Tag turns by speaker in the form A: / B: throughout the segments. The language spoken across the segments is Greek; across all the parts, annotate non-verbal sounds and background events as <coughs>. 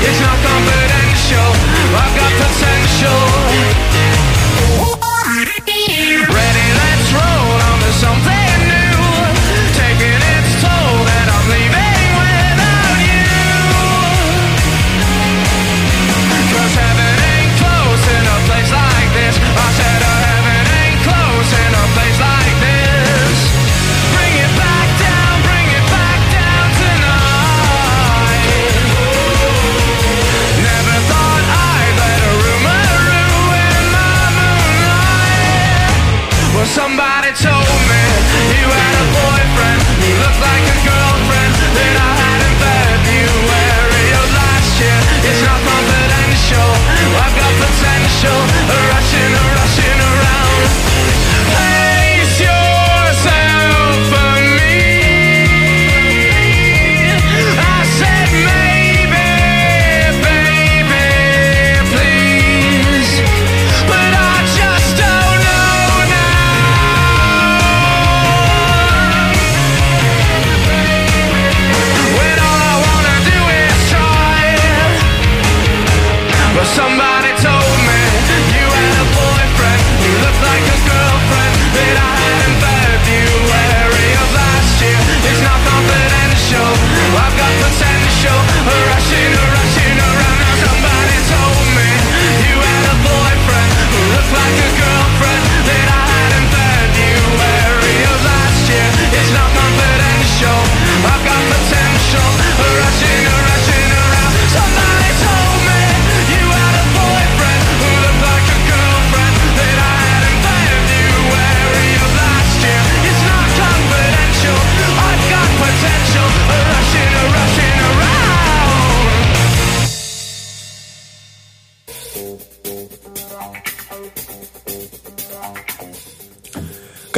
A: It's not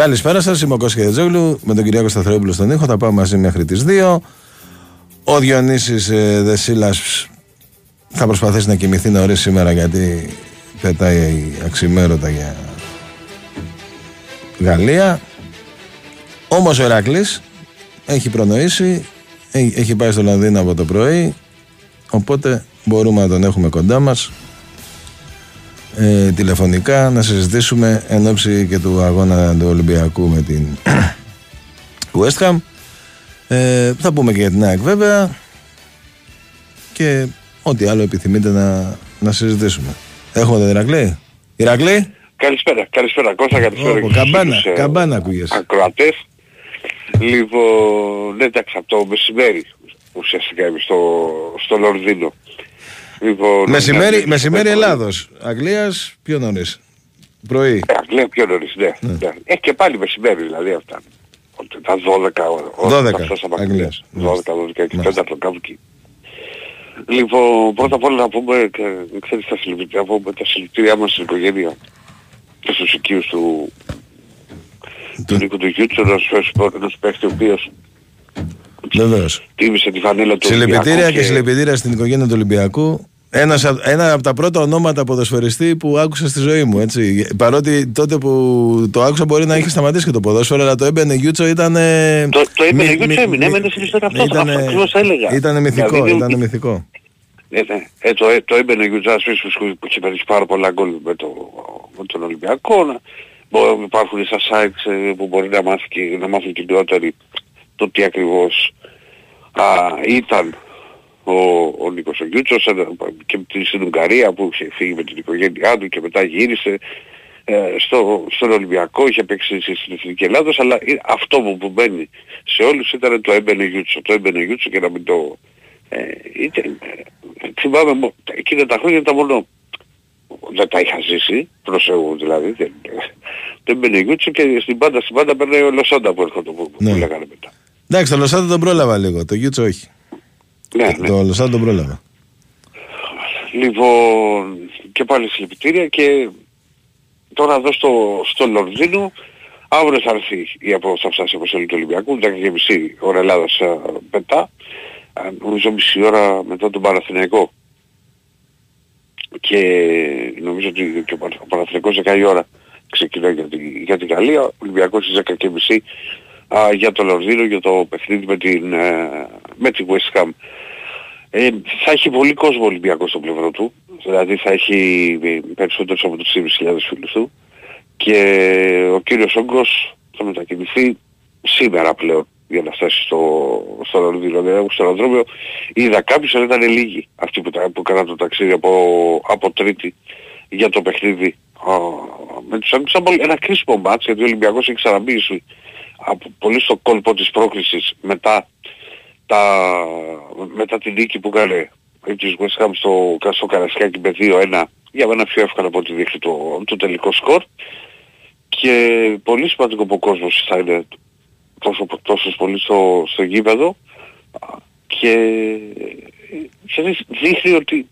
B: Καλησπέρα σας, είμαι ο Κώστας Χεδετζόγλου με τον Κυριάκο Σταθερόπουλο στον ήχο. Θα πάμε μαζί μέχρι τις 2. Ο Διονύσης ε, Δεσίλας θα προσπαθήσει να κοιμηθεί νωρίς σήμερα γιατί πετάει αξιμέρωτα για Γαλλία. Όμως ο Ερακλής έχει προνοήσει, έχει έχει πάει στο Λονδίνο από το πρωί, οπότε μπορούμε να τον έχουμε κοντά μας ε, τηλεφωνικά να συζητήσουμε εν ώψη και του αγώνα του Ολυμπιακού με την <clears throat> West Ham. Ε, θα πούμε και για την ΑΕΚ βέβαια και ό,τι άλλο επιθυμείτε να, να συζητήσουμε. Έχουμε τον Ηρακλή. Ηρακλή;
C: Καλησπέρα, καλησπέρα Κώστα, καλησπέρα
B: Ω,
C: και στους
B: καμπάνα,
C: φίλους, ε,
B: καμπάνα ακούγες.
C: ακροατές. Λοιπόν, ναι, εντάξει, από το μεσημέρι ουσιαστικά είμαι στο, στο Λονδίνο. Λοιπόν,
B: Μεσημέρι,
C: ναι,
B: μεσημέρι
C: ναι,
B: Ελλάδος. Αγγλίας πιο νωρίς. Πρωί.
C: Ε, Αγγλία πιο νωρίς, ναι. ναι. Ε, και πάλι μεσημέρι δηλαδή αυτά. Ότι Τα 12 ώρα.
B: 12 Αγγλίας.
C: 12, 12 και 5 το κάπου εκεί. Λοιπόν, πρώτα απ' όλα να πούμε, ε, ξέρεις, τα συλληπιτήρια, να πούμε τα συλληπιτήριά μας στην οικογένεια και στους οικείους του, του Νίκου του Γιούτσου, ενός σπορ- ενός παίχτης ο οποίος
B: Βεβαίως.
C: τίμησε τη φανέλα του
B: Συλληπιτήρια
C: Ολυμπιακού
B: και συλληπιτήρια στην οικογένεια του Ολυμπιακού Ένας, απ- ένα από τα πρώτα ονόματα ποδοσφαιριστή που άκουσα στη ζωή μου. Έτσι. Παρότι τότε που το άκουσα μπορεί να είχε σταματήσει και το ποδόσφαιρο, αλλά το έμπαινε Γιούτσο ήταν. ε,
C: Το- το έμπαινε
B: μυ-
C: Γιούτσο
B: μυ-
C: έμεινε,
B: μυ-
C: έμενε στην ιστορία αυτό,
B: ήτανε-
C: αυτό ακριβώς έλεγα.
B: Ήταν μυθικό,
C: Δηλαδή,
B: ήταν
C: είναι-
B: μυθικό.
C: Ναι, ναι. Ε, το, ε, το έμπαινε ο Γιουτζάσπης που που είχε πετύχει πάρα πολλά γκολ με, το, με τον Ολυμπιακό. Να, μπο- υπάρχουν στα sites ε, που μπορεί να μάθει και, να μάθουν και οι νεότεροι το τι ακριβώς α, ήταν ο, ο Νίκος ο Γιούτσος ε, και τη- στην Ουγγαρία που είχε φύγει με την οικογένειά του και μετά γύρισε ε, στο, στον Ολυμπιακό, είχε παίξει στην Εθνική Ελλάδος, αλλά ε, αυτό που, που μπαίνει σε όλους ήταν το έμπαινε Γιούτσο. Το έμπαινε Γιούτσο και να μην το... Ε, ήταν, ε, θυμάμαι μο- εκείνα τα χρόνια τα μόνο δεν τα είχα ζήσει, προς Θεού δηλαδή, δεν, δεν μπαινε Γιούτσο και στην πάντα, στην πάντα παίρνει ο Λοσόντα που έρχονται που,
B: Ναι.
C: που λέγανε μετά.
B: Εντάξει, το Λοσάντο τον πρόλαβα λίγο. Το Γιούτσο όχι.
C: Ναι, ναι.
B: Το Λοσάντο τον πρόλαβα.
C: Λοιπόν, και πάλι συλληπιτήρια και τώρα εδώ στο, στο Λονδίνο αύριο θα έρθει η απο, θα φτάσει η αποστολή του Ολυμπιακού, 10 και μισή ώρα Ελλάδας α, μετά, α, νομίζω μισή ώρα μετά τον Παναθηναϊκό. Και νομίζω ότι και ο Πανα- ο Παναθηναϊκός 10 η ώρα ξεκινάει για, τη, για την Γαλλία, ο Ολυμπιακός στις 10 και μισή α, για το Λονδίνο, για το παιχνίδι με την, ε, με την West Ham. Ε, θα έχει πολύ κόσμο ο Ολυμπιακός στο πλευρό του. Δηλαδή θα έχει ε, περισσότερους από τους 3.500 φίλους του. Και ο κύριος Όγκος θα μετακινηθεί σήμερα πλέον για να φτάσει στο, στο Λονδίνο. Δηλαδή στο αεροδρόμιο είδα κάποιους αλλά ήταν λίγοι αυτοί που, τα- που κάναν το ταξίδι από, από Τρίτη για το παιχνίδι α, με τους Άγγλους. Ήταν πολύ- ένα κρίσιμο μάτς γιατί ο Ολυμπιακός έχει ξαναμπεί σου- από, πολύ στο κόλπο της πρόκλησης μετά τα, μετά την νίκη που έκανε η της West Ham στο, στο Καρασκάκι με 2-1 για μένα πιο εύκολα από ό,τι δείχνει το, το τελικό σκορ. Και πολύ σημαντικό που ο κόσμος θα είναι τόσο, τόσος πολύ στο, στο γήπεδο. Και, και δείχνει ότι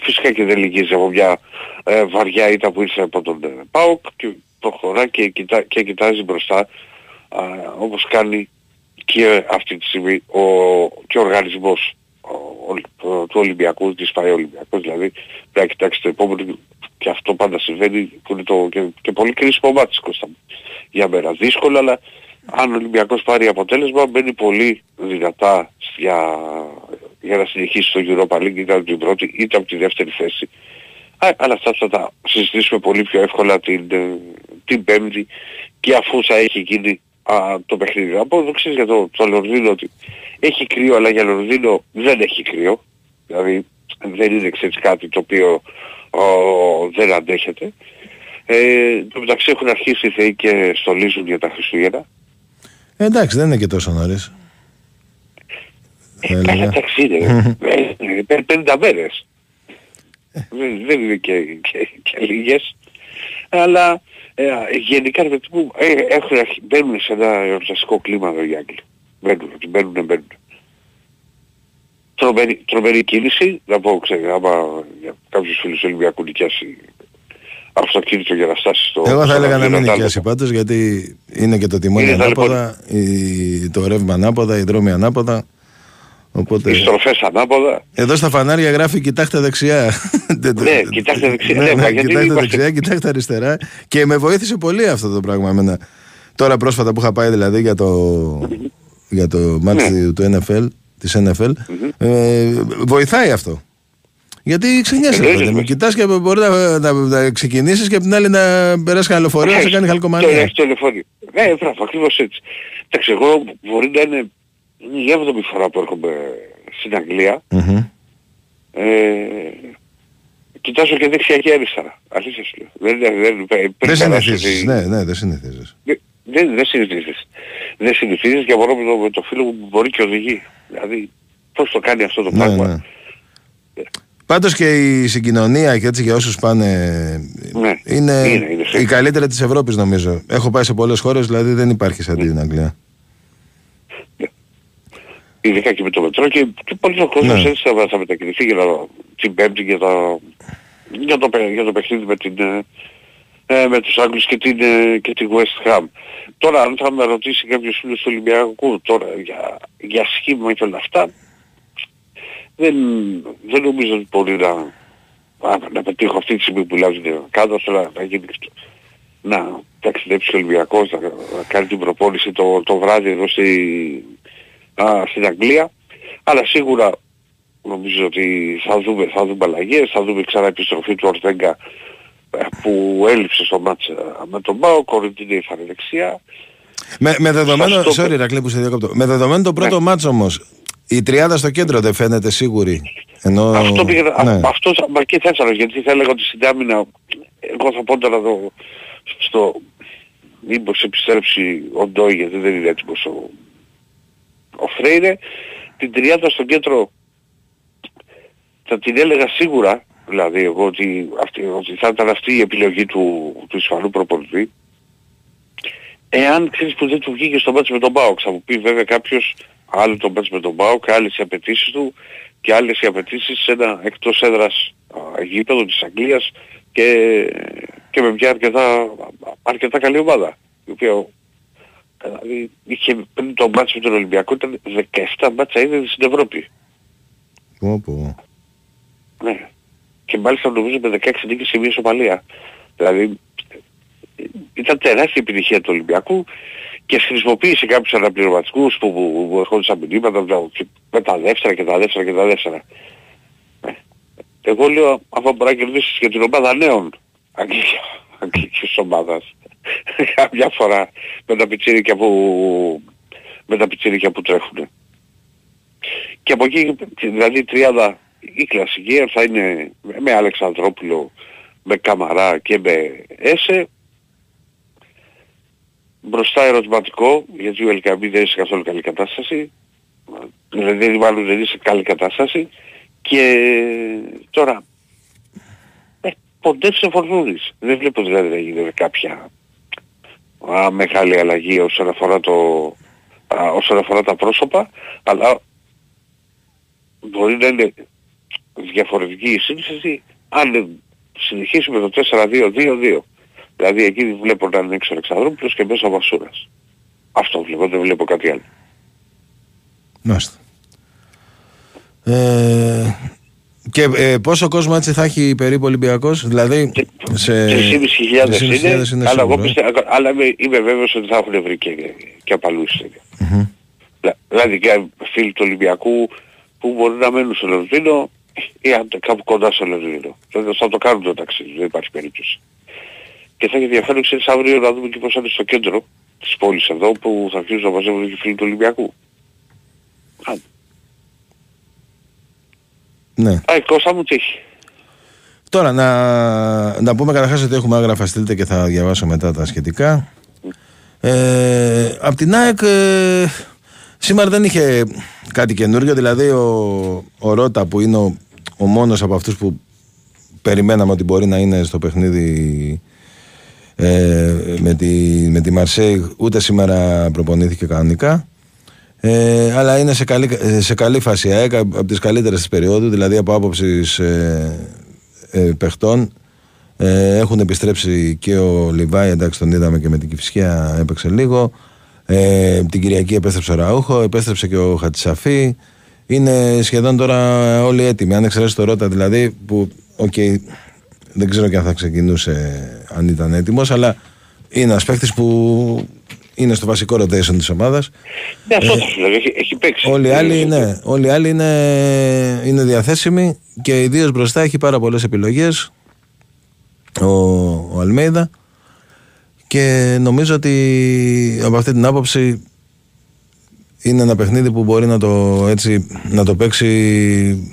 C: φυσικά και δεν λυγίζει από μια ε, βαριά ήττα που ήρθε από τον ε, ΠΑΟΚ και προχωρά και, κοιτά, και κοιτάζει μπροστά α, όπως κάνει και αυτή τη στιγμή ο, και ο οργανισμός ο, ο- του Ολυμπιακού, της ΠΑΕ Ολυμπιακός, δηλαδή πρέπει να κοιτάξει το επόμενο και αυτό πάντα συμβαίνει που είναι το, και, και πολύ κρίσιμο μάτς Κώστα μου. για μένα. Δύσκολο αλλά αν ο Ολυμπιακός πάρει αποτέλεσμα μπαίνει πολύ δυνατά για, για να συνεχίσει το Europa League είτε από την πρώτη είτε από τη δεύτερη θέση. Α, αλλά αυτά θα τα συζητήσουμε πολύ πιο εύκολα την, ε, την Πέμπτη και αφού θα έχει γίνει α, το παιχνίδι. Να πω εδώ ξέρεις για το, το Λονδίνο ότι έχει κρύο αλλά για Λονδίνο δεν έχει κρύο. Δηλαδή δεν είναι ξέρεις κάτι το οποίο ο, δεν αντέχεται. Ε, το μεταξύ έχουν αρχίσει οι θεοί και στολίζουν για τα Χριστούγεννα.
B: Ε, εντάξει, δεν είναι και τόσο νωρίς. Θα
C: Ε,
B: έλεγα.
C: Κάνα ταξίδι, ρε. Ε, ε, 50 μέρες. Δεν, δεν είναι και, και, και λίγες. Αλλά ε, γενικά ρε παιδί μου ε, έχουν, αρχι- μπαίνουν σε ένα εορταστικό κλίμα εδώ οι Άγγλοι. Μπαίνουν, μπαίνουν, μπαίνουν. Τρομερή, τρομερή κίνηση, να πω ξέρω, άμα για κάποιους φίλους του Ολυμπιακού νοικιάσει αυτοκίνητο για να φτάσει στο...
B: Εγώ θα
C: στο
B: έλεγα να μην
C: Λονδίνο,
B: νοικιάσει πάντως γιατί είναι και το τιμόνι
C: Είναι τα
B: ανάποδα, η- το ρεύμα ανάποδα, οι δρόμοι ανάποδα. Οπότε...
C: Οι στροφές ανάποδα.
B: Εδώ στα φανάρια γράφει κοιτάξτε δεξιά.
C: Ναι, κοιτάξτε δεξιά.
B: Ναι,
C: Ναι,
B: ναι,
C: μα γιατί
B: κοιτάξτε
C: είμαστε-
B: δεξιά, κοιτάξτε αριστερά. Και με βοήθησε πολύ αυτό το πράγμα εμένα. Τώρα πρόσφατα που είχα πάει δηλαδή για το, για το μάτς
C: Ναι.
B: του NFL, της NFL, ε, βοηθάει αυτό. Γιατί ξενιάσαι,
C: Εννοείται,
B: παιδί μου.
C: με.
B: Κοιτάς και μπορεί να, να, να ξεκινήσεις και απ' την άλλη να περάσεις κανένα λεωφορείο να σε κάνει
C: Το
B: χαλκομανία.
C: έχεις το λεωφορείο. Ναι, μπράβο, ακριβώς έτσι. Εντάξει, εγώ μπορεί να είναι είναι η έβδομη φορά που έρχομαι στην Αγγλία.
B: Μμμ.
C: Ε, κοιτάζω και δεξιά και αριστερά. Αλήθεια σου λέω. Δεν, δεν, δεν, πριν
B: Δεν
C: περάσω
B: συνηθίζεις,
C: τη-
B: ναι, ναι, δεν συνηθίζεις.
C: Δεν, δεν, δεν συνηθίζεις. Δεν συνηθίζεις και απορώ με το, με το φίλο μου που μπορεί και οδηγεί. Δηλαδή, πώς το κάνει αυτό το
B: Ναι,
C: πράγμα.
B: ναι. Πάντως και η συγκοινωνία και έτσι για όσους πάνε
C: Ναι,
B: είναι,
C: είναι, είναι
B: η
C: σίγουρα.
B: καλύτερη της Ευρώπης νομίζω. Έχω πάει σε πολλές χώρες, δηλαδή δεν υπάρχει σαν την Αγγλία.
C: Ειδικά και με το μετρό και, και πολλοί ο κόσμος
B: Ναι.
C: έτσι θα, θα μετακινηθεί για να, την Πέμπτη για, τα, για, το, παι- για το παιχνίδι με, την, ε, ε, με τους Άγγλους και την, ε, και την West Ham. Τώρα αν θα με ρωτήσει κάποιος φίλος του Ολυμπιακού τώρα για, για σχήμα και όλα αυτά δεν, δεν νομίζω ότι μπορεί να, να, να πετύχω αυτή τη στιγμή που λέω κάτω θέλω να γίνει να ταξιδέψει ο Ολυμπιακός, να, να κάνει την προπόνηση το, το βράδυ εδώ στη, α, στην Αγγλία. Αλλά σίγουρα νομίζω ότι θα δούμε, θα δούμε αλλαγές, θα δούμε ξανά επιστροφή του Ορτέγκα ε, που έλειψε στο μάτς ε, με τον Μπάο, κορυντίνη θα είναι δεξιά.
B: Με, με δεδομένο,
C: Στο-
B: sorry, Ρακλή, που σε διακόπτω. Με δεδομένο το πρώτο μάτς όμως, η τριάδα στο κέντρο δεν φαίνεται σίγουρη. Ενώ,
C: Αυτό πήγε,
B: ναι.
C: α, αυτό μα και θα ήθελα, γιατί θα έλεγα ότι στην άμυνα, εγώ θα πω τώρα εδώ στο, μήπως επιστρέψει ο Ντόι γιατί δεν είναι έτοιμος ο, ο Φρέιρε, την τριάδα στο κέντρο θα την έλεγα σίγουρα, δηλαδή εγώ ότι, αυτή, ότι θα ήταν αυτή η επιλογή του, του Ισπανού προπονητή, εάν ξέρεις που δεν του βγήκε στο μάτς με τον Μπάουκ, θα μου πει βέβαια κάποιος άλλο το μάτς με τον Μπάουκ, άλλες οι απαιτήσεις του και άλλες οι απαιτήσεις σε ένα εκτός έδρας α, γήπεδο της Αγγλίας και, και με μια αρκετά, αρκετά καλή ομάδα. Η οποία δηλαδή, είχε πριν το μάτς με τον Ολυμπιακό ήταν 17 μάτσα είδε στην Ευρώπη.
B: Πω, πω.
C: Ναι. Και μάλιστα νομίζω με 16 νίκες και μία ισοπαλία. Δηλαδή ε, ήταν τεράστια επιτυχία του Ολυμπιακού και χρησιμοποίησε κάποιους αναπληρωματικούς που, που, που ερχόντουσαν μηνύματα τα- και με τα δεύτερα και τα δεύτερα και τα δεύτερα. Ε, Εγώ λέω αφού μπορεί να κερδίσεις και την ομάδα νέων αγγλική- αγγλικής ομάδας <laughs> καμιά φορά με τα πιτσίρικα που, με τα πιτσίρικα που τρέχουν. Και από εκεί, δηλαδή η τριάδα, η κλασική θα είναι με Αλεξανδρόπουλο, με Καμαρά και με Έσε. Μπροστά ερωτηματικό, γιατί ο Ελκαμπή δεν είναι σε καθόλου καλή κατάσταση. Δηλαδή μάλλον δεν είναι σε καλή κατάσταση. Και τώρα, ε, ποντέψε φορτούνης. Δεν βλέπω δηλαδή να γίνει κάποια α, μεγάλη αλλαγή όσον αφορά, το, α, όσον αφορά τα πρόσωπα, αλλά μπορεί να είναι διαφορετική η σύνθεση αν συνεχίσει με το 4-2-2-2. Δηλαδή εκεί βλέπω να είναι έξω ο Αλεξανδρόπουλος και μέσα ο Βασούρας. Αυτό βλέπω, δεν βλέπω κάτι άλλο.
B: Μάλιστα. Ε, και ε, πόσο κόσμο έτσι θα έχει περίπου ο Ολυμπιακός, δηλαδή σε
C: 3.500
B: 3.500
C: είναι, αλλά εγώ
B: σίγουρο, ε.
C: πιστεύω, αλλά είμαι, είμαι βέβαιος ότι θα έχουν βρει και, και από αλλού εισιτήρια.
B: Μμμ.
C: Δηλα- Δηλαδή και φίλοι του Ολυμπιακού που μπορεί να μένουν στο Λονδίνο ή αν το- κάπου κοντά στο Λονδίνο. Δηλαδή θα το κάνουν το ταξίδι, δεν υπάρχει περίπτωση. Και θα έχει ενδιαφέρον ξέρεις αύριο να δούμε και πώς θα είναι στο κέντρο της πόλης εδώ που θα αρχίσουν να μαζεύουν και οι φίλοι του Ολυμπιακού. Α,
B: Ναι.
C: Α, η Κώστα μου τι έχει.
B: Τώρα να, να πούμε καταρχάς ότι έχουμε άγραφα στείλτε και θα διαβάσω μετά τα σχετικά. Ε, απ' την ΑΕΚ ε, σήμερα δεν είχε κάτι καινούργιο, δηλαδή ο, ο Ρότα που είναι ο, ο μόνος από αυτούς που περιμέναμε ότι μπορεί να είναι στο παιχνίδι ε, με, τη, με τη Μαρσέη ούτε σήμερα προπονήθηκε κανονικά ε, αλλά είναι σε καλή, σε καλή φάση η ΑΕΚ από τις καλύτερες της περίοδου δηλαδή από άποψης ε, ε, παιχτών ε, έχουν επιστρέψει και ο Λιβάι εντάξει τον είδαμε και με την Κηφισιά έπαιξε λίγο. Ε, την Κυριακή επέστρεψε ο Αραούχο επέστρεψε και ο Χατζισαφί είναι σχεδόν τώρα όλοι έτοιμοι. Αν εξαιρέσεις το Ρότα δηλαδή που οκ, δεν ξέρω και αν θα ξεκινούσε αν ήταν έτοιμος αλλά είναι ένας παίχτης που είναι στο βασικό rotation της ομάδας.
C: Ναι, αυτό το σου λέω, έχει, έχει παίξει.
B: Ε, Όλοι οι άλλοι,
C: Ε,
B: ναι, όλοι οι άλλοι είναι, είναι διαθέσιμοι και ιδίω μπροστά έχει πάρα πολλές επιλογές ο, ο Αλμέιδα. Και νομίζω ότι από αυτή την άποψη είναι ένα παιχνίδι που μπορεί να το, έτσι, να το παίξει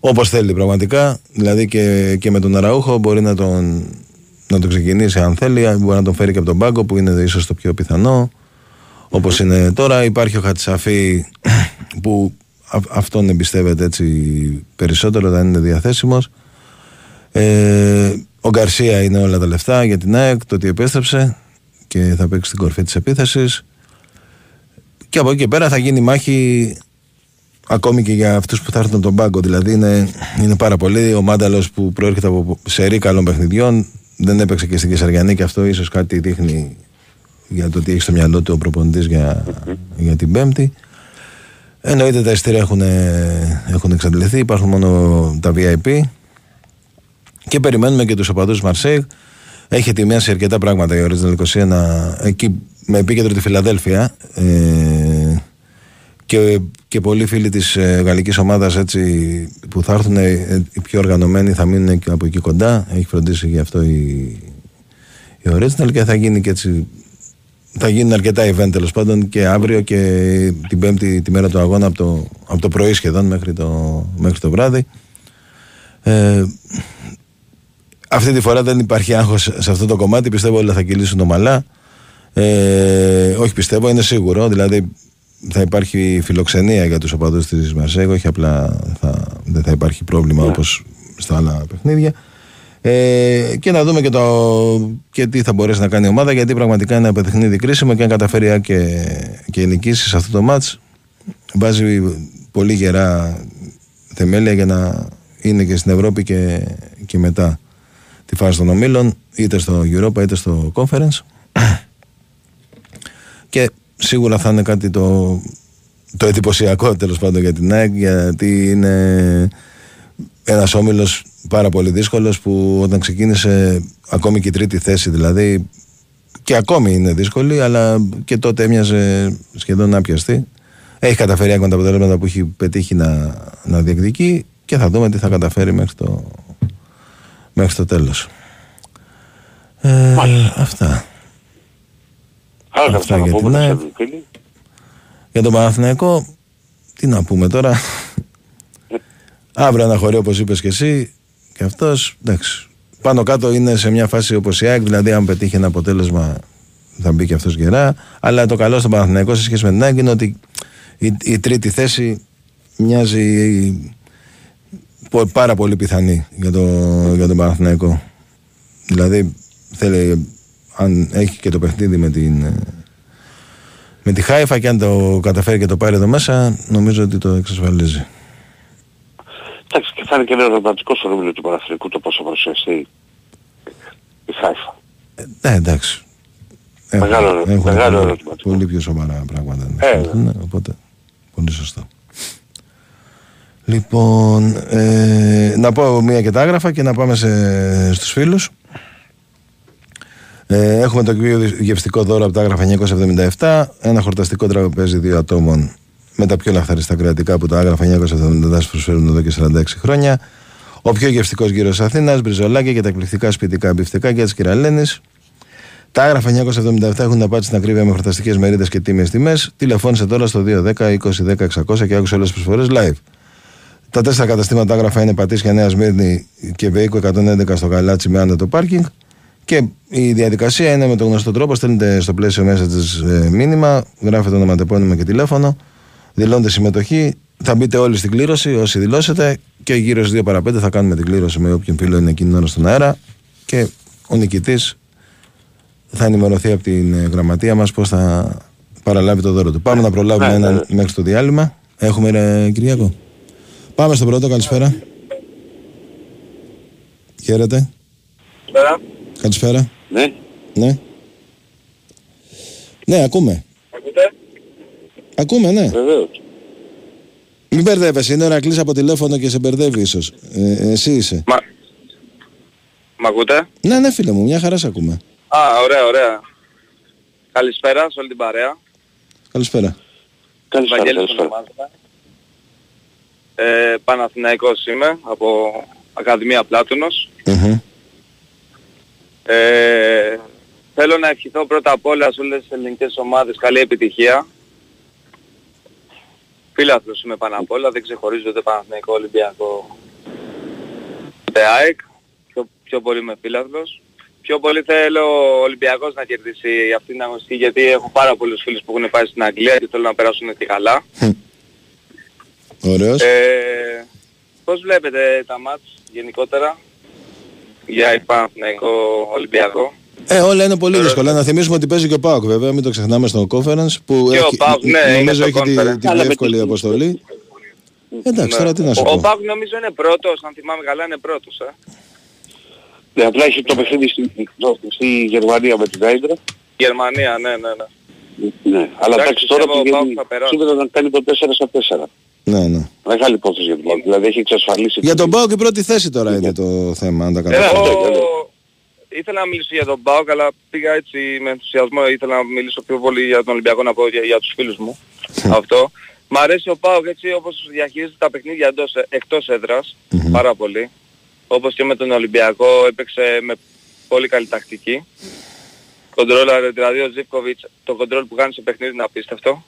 B: όπως θέλει πραγματικά. Δηλαδή και, και με τον Αραούχο μπορεί να τον, να τον ξεκινήσει αν θέλει μπορεί να τον φέρει και από τον πάγκο που είναι ίσως το πιο πιθανό όπως είναι τώρα. Υπάρχει ο Χατσαφή που α- αυτόν εμπιστεύεται έτσι περισσότερο δεν είναι διαθέσιμος. Ε, ο Γκαρσία είναι όλα τα λεφτά για την ΑΕΚ το ότι επέστρεψε και θα παίξει στην κορφή της επίθεσης. Και από εκεί και πέρα θα γίνει μάχη ακόμη και για αυτούς που θα έρθουν από τον πάγκο. Δηλαδή είναι, είναι πάρα πολύ ο Μάνταλος που προέρχεται από σερή καλών παιχνιδιών δεν έπαιξε και στην Κεσαριανή και αυτό ίσως κάτι δείχνει για το τι έχει στο μυαλό του ο προπονητής για, για την Πέμπτη. Εννοείται τα ειστήρια έχουν, έχουν εξαντληθεί, υπάρχουν μόνο τα VIP και περιμένουμε και τους οπαδούς Μαρσέιγ. Έχει ετοιμάσει αρκετά πράγματα η Original 21 εκεί με επίκεντρο τη Φιλαδέλφια ε, και, και πολλοί φίλοι της ε, γαλλικής ομάδας έτσι, που θα έρθουν ε, οι πιο οργανωμένοι θα μείνουν και από εκεί κοντά. Έχει φροντίσει γι' αυτό η, η Original και θα γίνει και έτσι θα γίνουν αρκετά event τέλος πάντων και αύριο και την πέμπτη τη μέρα του αγώνα από το, από το πρωί σχεδόν μέχρι το, μέχρι το βράδυ. Ε, αυτή τη φορά δεν υπάρχει άγχος σε αυτό το κομμάτι. Πιστεύω ότι θα κυλήσουν ομαλά. Ε, όχι πιστεύω είναι σίγουρο. Δηλαδή θα υπάρχει φιλοξενία για τους οπαδούς της Μαρσέγ όχι απλά θα, δεν θα υπάρχει πρόβλημα yeah. όπως στα άλλα παιχνίδια ε, και να δούμε και, το, και τι θα μπορέσει να κάνει η ομάδα γιατί πραγματικά είναι ένα παιχνίδι κρίσιμο και αν καταφέρει και, και νικήσει σε αυτό το μάτς βάζει πολύ γερά θεμέλια για να είναι και στην Ευρώπη και, και μετά τη φάση των ομίλων είτε στο Europa είτε στο Conference <coughs> και σίγουρα θα είναι κάτι το, το εντυπωσιακό τέλος πάντων για την ΑΕΚ γιατί είναι ένας όμιλος πάρα πολύ δύσκολος που όταν ξεκίνησε ακόμη και η τρίτη θέση δηλαδή και ακόμη είναι δύσκολη αλλά και τότε έμοιαζε σχεδόν να πιαστεί έχει καταφέρει με τα αποτελέσματα που έχει πετύχει να, να διεκδικεί και θα δούμε τι θα καταφέρει μέχρι το, μέχρι το τέλος. Ε, αυτά.
C: Άλλα
B: Αυτά
C: να
B: για
C: πούμε,
B: την
C: τα
B: ΑΕΚ.
C: φίλοι.
B: Για τον Παναθηναϊκό, τι να πούμε τώρα. Αύριο αναχωρεί όπως είπες και εσύ και αυτός, εντάξει. Πάνω κάτω είναι σε μια φάση όπως η ΑΕΚ, δηλαδή αν πετύχει ένα αποτέλεσμα θα μπει και αυτός γερά. Αλλά το καλό στον Παναθηναϊκό σε σχέση με την ΑΕΚ είναι ότι η, η τρίτη θέση μοιάζει πο- πάρα πολύ πιθανή για, το, για τον Παναθηναϊκό. Δηλαδή θέλει, αν έχει και το παιχνίδι με την, ε, με τη Χάιφα και αν το καταφέρει και το πάρει εδώ μέσα, νομίζω ότι το εξασφαλίζει.
C: Εντάξει και θα είναι και ένα ρομαντικό στο ρούμιλο του Παναθηνικού το πόσο παρουσιαστεί η Χάιφα.
B: Ε, ναι, εντάξει. Έχουν-
C: Μεγάλο-
B: έχουν
C: μεγάλο
B: πολύ-
C: ερωτηματικό.
B: Πολύ πιο σοβαρά πράγματα.
C: Ε,
B: ναι, οπότε, πολύ σωστό. Λοιπόν, ε, να πω μία και τα άγραφα και να πάμε σε, στους φίλους. Ε, έχουμε το κύριο γευστικό δώρο από τα άγραφα 977, ένα χορταστικό τραπέζι δύο ατόμων με τα πιο λαχταριστά κρατικά που τα άγραφα 977 σας προσφέρουν εδώ και 46 χρόνια. Ο πιο γευστικός γύρος Αθήνας, μπριζολάκια και τα εκπληκτικά σπιτικά μπιφτεκάκια της κυρα-Λένης. Τα Άγραφα 977 έχουν να πάτη στην ακρίβεια με χορταστικές μερίδες και τίμιες τιμές. Τηλεφώνησε τώρα στο 210 20 10 600 και άκουσε όλες τις προσφορές live. Τα τέσσερα καταστήματα Άγραφα είναι Πατήσια Νέα Σμύρνη και Βεΐκου 111 στο Γαλάτσι με άνετο πάρκινγκ. Και η διαδικασία είναι με τον γνωστό τρόπο. Στέλνετε στο πλαίσιο μέσα της ε, μήνυμα, γράφετε ονοματεπώνυμα και τηλέφωνο, δηλώνετε συμμετοχή. Θα μπείτε όλοι στην κλήρωση όσοι δηλώσετε και γύρω στις 2 παρα 5 θα κάνουμε την κλήρωση με όποιον φίλο είναι εκείνη την ώρα στον αέρα. Και ο νικητής θα ενημερωθεί από την ε, γραμματεία μας πώς θα παραλάβει το δώρο του. Πάμε να προλάβουμε
C: Ναι, ναι,
B: έναν
C: ναι.
B: μέχρι το διάλειμμα. Έχουμε, ρε, Κυριακό. Πάμε στο πρώτο, καλησπέρα. Χαίρετε.
D: Καλησπέρα.
B: Καλησπέρα.
C: Ναι.
B: Ναι. Ναι, ακούμε.
D: Ακούτε;
B: Ακούμε, ναι.
C: Βεβαίως.
B: Μην μπερδεύεσαι. Είναι ο Ρακλής από τηλέφωνο και σε μπερδεύει ίσως. Ε, εσύ είσαι.
D: Μα... Μ' ακούτε;
B: Ναι, ναι, φίλε μου, μια χαρά σε ακούμε.
D: Α, ωραία, ωραία. Καλησπέρα σε όλη την παρέα.
B: Καλησπέρα.
C: Καλησπέρα,
D: Βαγγέλης
C: καλησπέρα.
D: ονομάζομαι. Ε, Παναθηναϊκός είμαι από Ακαδημία Πλάτωνος.
B: Μμμ.
D: Ε, θέλω να ευχηθώ πρώτα απ' όλα σε όλες τις ελληνικές ομάδες καλή επιτυχία. Φίλαθλος είμαι πάνω απ' όλα, δεν ξεχωρίζω ούτε Παναθηναϊκό, Ολυμπιακό, ούτε ΑΕΚ. Πιο, πιο πολύ είμαι φίλαθλος. Πιο πολύ θέλω ο Ολυμπιακός να κερδίσει αυτήν την αγωνιστική γιατί έχω πάρα πολλούς φίλους που έχουν πάει στην Αγγλία και θέλω να περάσουν τη καλά.
B: Ωραίος.
D: Ε, πώς βλέπετε τα μάτς γενικότερα; Για Παναθηναϊκό Ολυμπιακός.
B: Ε, όλα είναι πολύ δύσκολα. Να θυμίσουμε ότι παίζει και ο Πάοκ βέβαια, μην το ξεχνάμε στο conference που
D: Και ο
B: έχει,
D: ΠΑΟΚ, ναι, είναι
B: νομίζω
D: στο
B: έχει τη,
D: conference.
B: τη
C: Αλλά
B: πιο
C: με
B: εύκολη
C: τη-
B: αποστολή. Εντάξει, τώρα τι να σου
D: Ο,
B: πω.
D: ο Πάουκ νομίζω είναι πρώτος, αν θυμάμαι καλά είναι πρώτος. Ε.
C: Ναι, απλά έχει το παιχνίδι στη, στη Γερμανία με την Άιντρα.
D: Γερμανία, ναι, ναι, ναι.
C: Ναι, αλλά
D: Εντάξει,
C: εντάξει τώρα
D: πιστεύω ο
C: πηγαίνει
D: Πάοκ θα περάσει.
C: σήμερα να κάνει το 4 στα 4.
B: Ναι, ναι.
C: Μεγάλη υπόθεση για τον Πάοκ. Δηλαδή έχει εξασφαλίσει...
B: Για τον
C: την-
B: Πάοκ η πρώτη θέση τώρα είναι το θέμα, αν τα
D: Εγώ
B: καταφέρει.
D: ήθελα να μιλήσω για τον ΠΑΟΚ, αλλά πήγα έτσι με ενθουσιασμό. Ήθελα να μιλήσω πιο πολύ για τον Ολυμπιακό, να πω για, για τους φίλους μου. Αυτό. Μ' αρέσει ο ΠΑΟΚ έτσι όπως διαχειρίζεται τα παιχνίδια εντός, εκτός έδρας, πάρα πολύ. Όπως και με τον Ολυμπιακό έπαιξε με πολύ καλή τακτική. Κοντρόλαρε, δηλαδή ο Ζίβκοβιτς, το κοντρόλ που κάνει σε παιχνίδι είναι απίστευτο.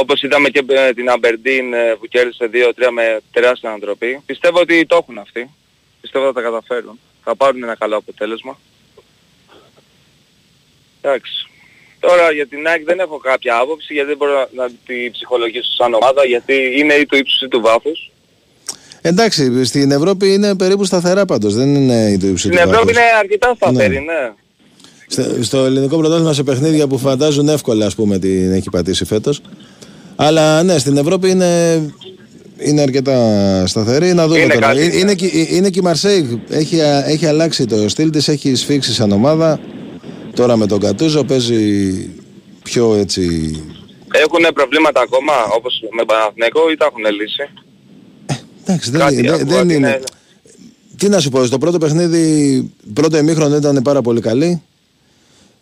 D: Όπως είδαμε και με την Αμπερντίν ε, που κέρδισε 2-3 με τεράστια ανατροπή. Πιστεύω ότι το έχουν αυτοί. Πιστεύω θα τα καταφέρουν. Θα πάρουν ένα καλό αποτέλεσμα. Εντάξει. Τώρα για την ΑΕΚ δεν έχω κάποια άποψη γιατί δεν μπορώ να, να τη ψυχολογήσω σαν ομάδα γιατί είναι ή του ύψους ή του βάθους.
B: Εντάξει, στην Ευρώπη είναι περίπου σταθερά πάντως, δεν είναι η του υψηλού
D: Στην Ευρώπη
B: βάθους.
D: είναι αρκετά σταθερή, ναι.
B: Στο- Στο ελληνικό πρωτάθλημα σε παιχνίδια που φαντάζουν εύκολα, ας πούμε, την έχει πατήσει φέτος. Αλλά ναι, στην Ευρώπη είναι, είναι αρκετά σταθερή. Να δούμε
D: Είναι
B: τώρα.
D: κάτι,
B: Ε,
D: ναι.
B: είναι, και- είναι και η Μαρσέη. Έχει, έχει αλλάξει το στυλ της, έχει σφίξει σαν ομάδα. Τώρα με τον Κατούζο παίζει πιο έτσι...
D: Έχουν προβλήματα ακόμα όπως με Παναθηναϊκό ή τα έχουν λύσει;
B: Εντάξει, δεν,
D: Κάτι
B: δεν-
D: ακούω
B: δεν
D: ότι
B: είναι... Τι να σου πω, στο πρώτο παιχνίδι, πρώτο ημίχρονο ήταν πάρα πολύ καλή.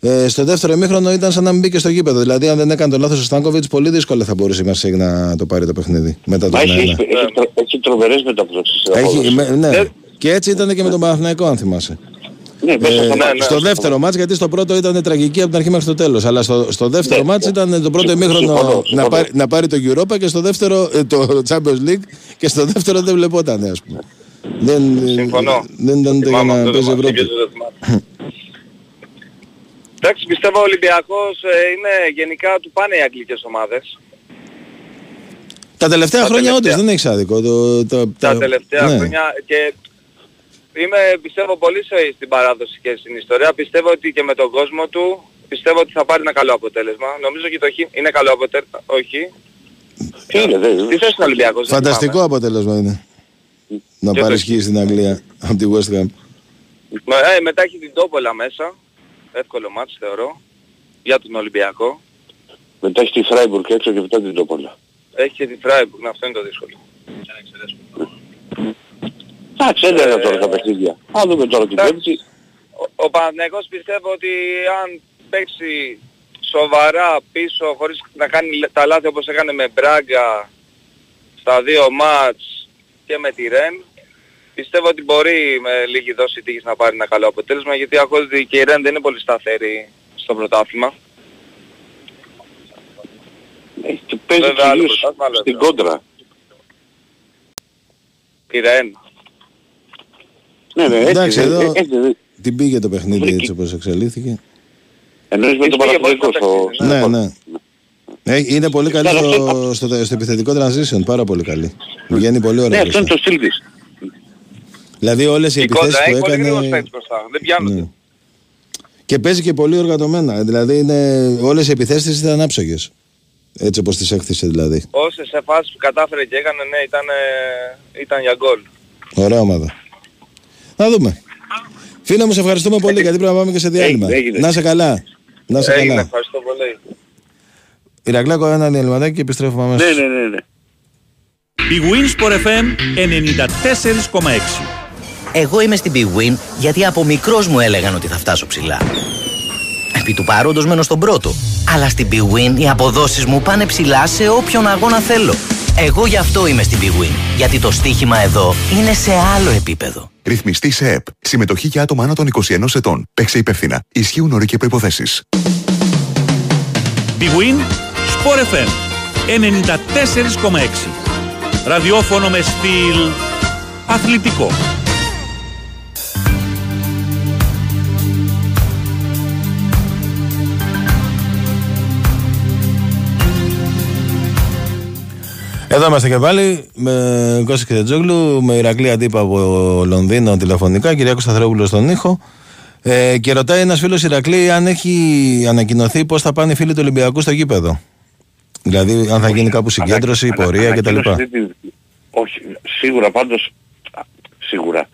B: Ε, στο δεύτερο ημίχρονο ήταν σαν να μην μπήκε στο γήπεδο. Δηλαδή, αν δεν έκανε το λάθος ο Στάνκοβιτς, πολύ δύσκολα θα μπορούσε η Μαρσέη να το πάρει το παιχνίδι. Μετά το
C: Μα έχει,
B: 1-1.
C: έχει, έχει, τρο- έχει τρομερές μεταπτώσεις. στην
B: Έχει,
C: απόδοση.
B: με- ναι.
D: Δεν-
B: Και έτσι ήταν και με τον Παναθηναϊκό, αν θυμάσαι.
C: Ναι, μέσα
B: Ε,
C: στο μάτι.
D: ναι.
B: στο δεύτερο μάτς, γιατί στο πρώτο ήταν τραγική από την αρχή μέχρι το τέλος. Αλλά στο, στο δεύτερο
C: Ναι,
B: μάτς
C: ναι.
B: ήταν το πρώτο
C: Συμφωνώ,
B: ημίχρονο
C: συμφωνώ,
B: να,
C: συμφωνώ.
B: πάρει, να πάρει το Europa και στο δεύτερο ε, το Champions League και στο δεύτερο δεν βλεπόταν, ας πούμε. Δεν, ε,
D: Συμφωνώ.
B: δεν ήταν ούτε για
D: Θυμάμαι
B: να
D: αυτό το
B: παίζει
D: μάτι,
B: Ευρώπη. <clears throat>
D: και το θυμάμαι. Εντάξει, πιστεύω ο Ολυμπιακός ε, είναι γενικά του πάνε οι αγγλικές ομάδες.
B: Τα τελευταία
D: Τα
B: χρόνια
D: τελευταία.
B: όντως δεν έχεις άδικο. Το, το,
D: τα
B: το-
D: τελευταία
B: ναι.
D: χρόνια και είμαι πιστεύω πολύ σε- στην παράδοση και στην ιστορία. Πιστεύω ότι και με τον κόσμο του πιστεύω ότι θα πάρει ένα καλό αποτέλεσμα. Νομίζω και το χ είναι καλό αποτέλεσμα. Όχι.
C: Ποιο είναι, δεν
D: Τι θέση είναι ο Ολυμπιακός. δεν
B: Φανταστικό αποτέλεσμα είναι. Να
D: Και
B: πάρεις
D: το-
B: χ στην Αγγλία από τη West Ham.
D: θυμάμαι. Ε, μετά έχει την Τόπολα μέσα. Εύκολο μάτς θεωρώ. Για τον Ολυμπιακό.
C: Μετά έχεις τη Φράιμπουργκ έξω και μετά την Τόπολα.
D: Έχει και τη Φράιμπουργκ. Να, αυτό είναι το δύσκολο.
C: Εντάξει, δεν είναι τώρα τα παιχνίδια. Αν δούμε τώρα την
D: Εντάξει.
C: Πέμπτη.
D: Ο, ο Παναθηναϊκός πιστεύω ότι αν παίξει σοβαρά πίσω χωρίς να κάνει λε- τα λάθη όπως έκανε με Μπράγκα στα δύο μάτς και με τη Ρεν πιστεύω ότι μπορεί με λίγη δόση τύχης να πάρει ένα καλό αποτέλεσμα γιατί έχω δει ότι και η Ρεν δεν είναι πολύ σταθερή στο πρωτάθλημα.
C: ε, και Παίζει
D: Βέβαια, άλλο
C: κυρίως
D: πρωτάθλημα, άλλο
C: στην
D: εδώ.
C: κόντρα.
D: Η Ρεν.
C: Ναι, ναι, έτσι,
B: Εντάξει,
C: δεν-
B: εδώ-
C: ε, έτσι, δεν-
B: Την πήγε το παιχνίδι
C: Βρήκε.
B: έτσι όπως εξελίχθηκε.
C: Εννοείς με
D: Της
C: τον
D: πήγε πολύ
C: Παναθηναϊκό
D: το
C: στο...
D: παιχνίδι,
B: Ναι,
C: στο-
B: ναι. Ε, Είναι πολύ καλή
C: Καλά,
B: στο,
C: αυτό-
B: στο, στο επιθετικό transition, πάρα πολύ καλή. Βγαίνει πολύ
C: Ναι,
B: ωραία.
C: αυτό είναι
B: μπροστά.
C: το στυλ της.
B: Δηλαδή όλες οι
D: Η κόντρα
B: επιθέσεις
D: έχει
B: που
D: πολύ γρήγορους
B: έκανε...
D: παίκτες μπροστά. Δεν πιάνονται.
B: Ναι. Και παίζει και πολύ οργανωμένα. Δηλαδή είναι, όλες οι επιθέσεις της ήταν άψογες. Έτσι όπως τις έκτισε δηλαδή.
D: Όσες σε φάσεις που κατάφερε και έκανε, ναι, ήταν, ε, ήταν για γκολ.
B: Ωραία ομάδα. Να δούμε. Φίλε μου, σε ευχαριστούμε πολύ γιατί πρέπει να πάμε και σε διάλειμμα.
C: Έγινε, έγινε.
B: Να σε καλά. Να σε
D: Έγινε,
B: καλά.
D: ευχαριστώ πολύ.
B: Ηρακλάκο ένα διαλυματάκι και επιστρέφουμε
C: Ναι,
B: αμέσως.
C: ναι, ναι, ναι.
E: Η Winsport FM 94,6.
F: Εγώ είμαι στην Big Win γιατί από μικρός μου έλεγαν ότι θα φτάσω ψηλά. Επί του παρόντος μένω στον πρώτο. Αλλά στην Big Win οι αποδόσεις μου πάνε ψηλά σε όποιον αγώνα θέλω. Εγώ γι' αυτό είμαι στην Big Win. Γιατί το στοίχημα εδώ είναι σε άλλο επίπεδο.
G: Ρυθμιστή σε ΕΠ. Συμμετοχή για άτομα άνω των 21 ετών. Παίξε υπεύθυνα. Ισχύουν όροι και προϋποθέσεις.
E: Big Win Sport FM 94,6. Ραδιόφωνο με στυλ αθλητικό.
B: Εδώ είμαστε και πάλι με Κώστας Κιτετζόγλου, με Ηρακλή Αντίπα από Λονδίνο τηλεφωνικά, κυρία Κωνσταθρόπουλο στον ήχο. Ε, και ρωτάει ένας φίλος Ηρακλή αν έχει ανακοινωθεί πώς θα πάνε οι φίλοι του Ολυμπιακού στο γήπεδο. Δηλαδή, αν θα γίνει κάπου συγκέντρωση,
C: Ανα-
B: πορεία
C: ανα-
B: κτλ.
C: ανακοίνωση δεν την- Όχι, σίγουρα πάντως, α, σίγουρα,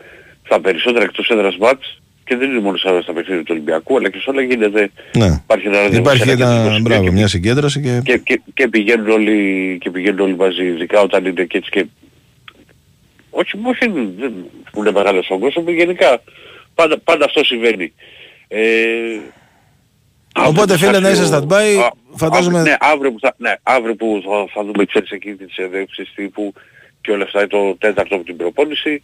C: στα περισσότερα εκτός έδρας μάτς και και δεν είναι μόνο στα, στα παιχνίδια του Ολυμπιακού, αλλά και σε όλα γίνεται.
B: Ναι.
C: Υπάρχει ένα ραντεβού
B: Υπάρχει
C: σε ένα
B: ένα,
C: κεντρικό
B: μπράβο,
C: σημείο
B: μια συγκέντρωση και...
C: και, και, και, πηγαίνουν όλοι, και πηγαίνουν όλοι μαζί, ειδικά όταν είναι και έτσι και... Όχι, όχι δεν, που είναι μεγάλος όγκος, αλλά γενικά πάντα, πάντα αυτό συμβαίνει. Ε,
B: Οπότε,
C: αύριο που
B: φίλε,
C: θα
B: να
C: έρθει
B: είσαι
C: ο-
B: stand-by,
C: α-
B: φαντάζομαι-
C: αύριο- Ναι, αύριο που θα, ναι, αύριο που θα, θα δούμε ξέρεις εκεί τις συνεντεύξεις τύπου και όλα αυτά το τέταρτο από την προπόνηση,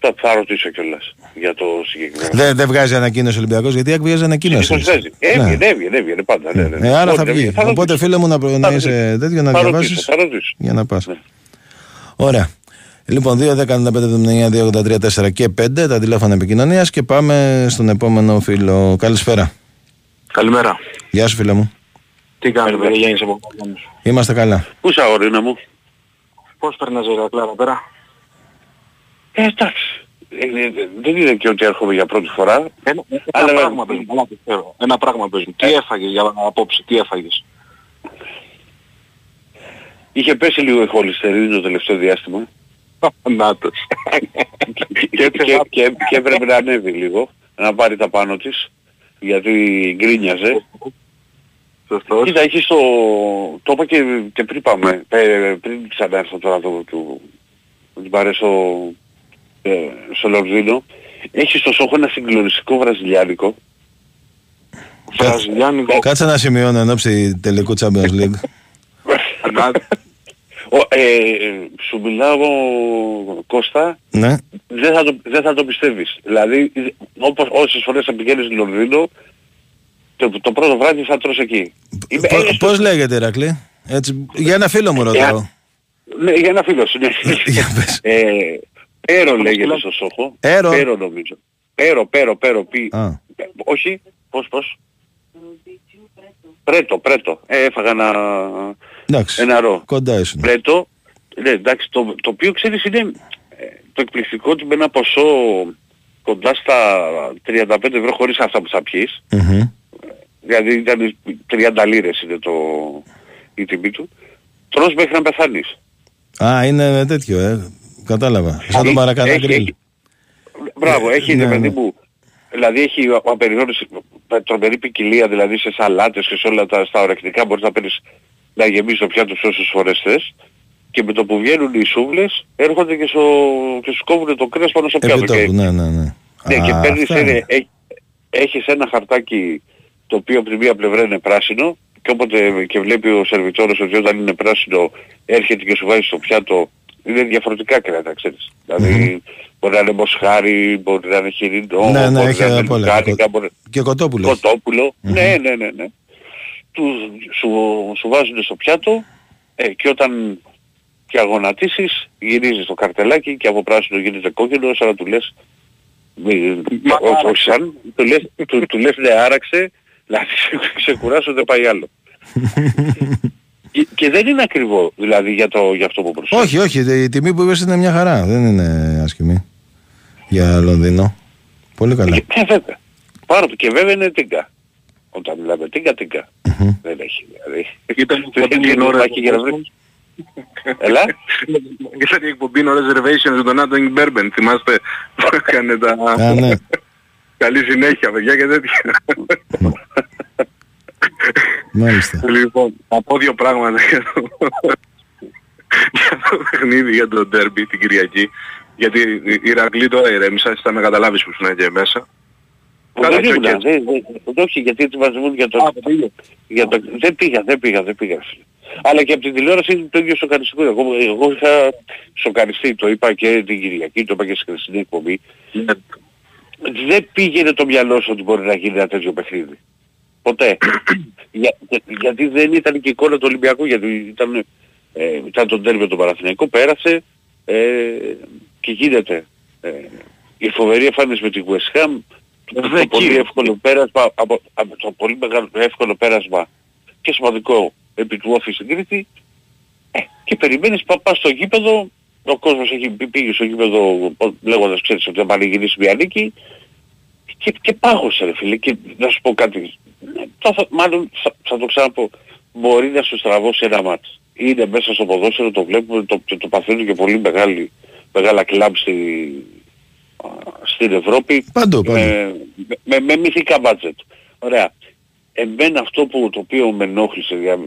C: θα, θα ρωτήσω κιόλας για το συγκεκριμένο.
B: Δεν, δεν βγάζει ανακοίνωση ο Ολυμπιακός, γιατί έβγαζε ανακοίνωση.
C: Συνήθως βγάζει. Έβγαινε, έβγαινε, έβγαινε πάντα. Ναι, ναι, ναι.
B: Ε, άρα θα
C: Οπότε,
B: βγει.
C: θα
B: Οπότε,
C: ρωτήσω.
B: φίλε μου, να, προ- να
C: Θα
B: είσαι
C: ρωτήσω.
B: τέτοιο, να
C: Θα
B: διαβάσεις
C: ρωτήσω, θα ρωτήσω.
B: για να πας.
C: Ναι.
B: Ωραία. Λοιπόν, 2, 10, 95, 79, 2, 83, 4 και 5 τα τηλέφωνα επικοινωνίας και πάμε στον επόμενο φίλο. Καλησπέρα.
H: Καλημέρα.
B: Γεια σου, φίλε μου.
H: Τι κάνετε, παιδιά, Γιάννης από Κόκκινος.
B: Είμαστε καλά.
C: Πού είσαι αγορίνα μου;
H: Πώς περνάς ρε Κλάρα πέρα;
C: Ε, εντάξει. Ε, ε, δεν είναι και ότι έρχομαι για πρώτη φορά.
H: Ένα, ένα
C: Αλλά-
H: πράγμα παίζουν, καλά το ξέρω. Ένα πράγμα παίζουν. Τι έφαγες για απόψε, τι έφαγες;
C: Είχε πέσει λίγο η χολυστερίνη το τελευταίο διάστημα <laughs>
H: Νάτος.
C: και, και, και, και έπρεπε να ανέβει λίγο, να πάρει τα πάνω της, γιατί γκρίνιαζε.
H: Σωστός.
C: Κοίτα, έχει στο... Το είπα και, και πριν πάμε, ε, πριν ξανάρθω τώρα το, του, την πάρε στο, ε, στο Λονδίνο. Έχει στο σόχο ένα συγκλονιστικό βραζιλιάνικο.
H: Βραζιλιάνικο.
B: Κάτσε να σημειώνω εν ώψη τελικού Champions League.
H: Νάτος. <laughs>
C: Ο, ε, σου μιλάω Κώστα,
B: ναι.
C: δεν θα το, δεν θα το πιστεύεις. Δηλαδή, όπως όσες φορές θα πηγαίνεις στο Λονδίνο, το, το πρώτο βράδυ θα τρως εκεί. Είμαι-
B: Πο-
C: ε, στο-
B: Πώς λέγεται, Ηρακλή; Έτσι, για ένα φίλο μου ρωτάω.
C: Ναι, για ένα φίλο σου, ναι. <laughs>
B: Για πες.
C: ε, Πέρο λέγεται στο Σόχο.
B: Έρο.
C: Πέρο νομίζω. Πέρο, πέρο, πέρο, πι.
B: Α.
C: Ε, όχι, πώς, πώς; Πρέτο, πρέτο. Ε, έφαγα ένα,
B: Εντάξει.
C: ένα ρο.
B: Κοντά ήσουν.
C: Πρέτο, ναι, εντάξει, το, το οποίο ξέρεις είναι ε, το εκπληκτικό ότι με ένα ποσό κοντά στα 35 ευρώ χωρίς αυτά που θα πιείς,
B: Μμμ.
C: δηλαδή ήταν 30 λίρες είναι το, η τιμή του, τρως μέχρι να πεθάνεις.
B: Α, είναι τέτοιο, ε. Κατάλαβα. Σαν τον
C: Έχει-
B: Μαρακανά
C: έχει-
B: γκριλ.
C: έχει- Μπράβο, έχει
B: Ναι,
C: ναι, παιδί
B: ναι.
C: μου. Δηλαδή έχει απεριόριστη τρομερή ποικιλία δηλαδή σε σαλάτες και σε όλα τα στα ορεκτικά μπορείς να παίρνεις να γεμίσεις το πιάτο σου όσες φορές θες και με το που βγαίνουν οι σούβλες έρχονται και, στο, και σου κόβουν το κρέας πάνω στο πιάτο. Και,
B: Επιτόπου, ναι, ναι, ναι.
C: ναι, και
B: Α,
C: παίρνεις,
B: αυτά είναι.
C: ένα- έ- έχεις ένα χαρτάκι το οποίο από τη μία πλευρά είναι πράσινο και όποτε και βλέπει ο σερβιτόρος ότι όταν είναι πράσινο έρχεται και σου βάζει στο πιάτο είναι διαφορετικά κρέατα, ξέρεις. Δηλαδή μπορεί να είναι μοσχάρι, μπορεί να είναι χοιρινό,
B: Ναι, ναι,
C: μπορεί
B: έχει
C: να είναι
B: απ' όλα.
C: λουκάνικα, μπορεί...
B: Και κοτόπουλο.
C: κοτόπουλο. Ναι, ναι, ναι, ναι. Του, σου, σου βάζουν στο πιάτο ε, και όταν και αγωνατίσεις γυρίζεις το καρτελάκι και από πράσινο γίνεται κόκκινο σαν να του λες μη-
H: Μα
C: ό-
H: άραξε.
C: όχι σαν, του λες, του, του λες ναι άραξε, δηλαδή σε ξεκουράσω δεν πάει άλλο. <laughs> και, και δεν είναι ακριβό δηλαδή για, το, για αυτό που προσφέρει.
B: Όχι, όχι, η τιμή που είπες είναι μια χαρά. Δεν είναι άσχημη. Για Λονδίνο. Πολύ καλά.
C: Και, και βέβαια. Πάρα και βέβαια είναι τίγκα. Όταν μιλάμε τίγκα, τίγκα. Δεν έχει δηλαδή.
H: Ήταν
C: Δεν
H: εκπομπή
C: είναι
H: no
C: υπάρχει για να βρεις. Έλα.
H: Ήταν η εκπομπή no reservations με τον Άντωνι Μπέρμπεν. Θυμάστε; Που έκανε τα...
B: Α, ναι.
H: Καλή συνέχεια παιδιά και τέτοια.
B: Μάλιστα.
H: Λοιπόν, θα πω δύο πράγματα για το, για το παιχνίδι, για το ντέρμπι την Κυριακή. Γιατί η Ηρακλή τώρα ηρέμησα, εσύ θα με καταλάβεις που ήσουν και μέσα. Καλά,
C: Δεν
H: και
C: ήμουνα,
H: όχι.
C: δεν- δεν- όχι γιατί έτσι μας βγουν για το...
H: Α, δεν πήγε.
C: για το δεν πήγα, δεν πήγα, δεν πήγα. Αλλά και από την τηλεόραση είναι το ίδιο σοκαριστικό. Εγώ, εγώ είχα σοκαριστεί, το είπα και την Κυριακή, το είπα και στην χθεσινή εκπομπή.
H: Ναι.
C: Δεν πήγαινε το μυαλό σου ότι μπορεί να γίνει ένα τέτοιο παιχνίδι. Ποτέ. Για, για- γιατί δεν ήταν και η εικόνα του Ολυμπιακού, γιατί ήταν, ε, ήταν τον τέρμιο του Παναθηναϊκού, πέρασε ε, και γίνεται. Ε, η φοβερή εμφάνιση με την West Ham, το, το πολύ εύκολο πέρασμα, από, από το πολύ μεγάλο εύκολο πέρασμα και σημαντικό επί του όφη στην Κρήτη ε, και περιμένεις πα, πας στο γήπεδο ο κόσμος έχει πει- πήγε στο γήπεδο ο- λέγοντας ξέρεις ότι θα πανηγυρίσει μια νίκη και, και πάγωσε ρε φίλε και να σου πω κάτι ε, θα, θα- μάλλον θα, θα το ξαναπώ μπορεί να σου στραβώσει ένα μάτς είναι μέσα στο ποδόσφαιρο το βλέπουμε το, το, το παθαίνουν και πολύ μεγάλη, μεγάλα κλαμπ στη, α, στην Ευρώπη
B: Παντού, παντού.
C: με, με, με μυθικά μπάτζετ. Ωραία. Εμένα αυτό που, το οποίο με ενόχλησε για,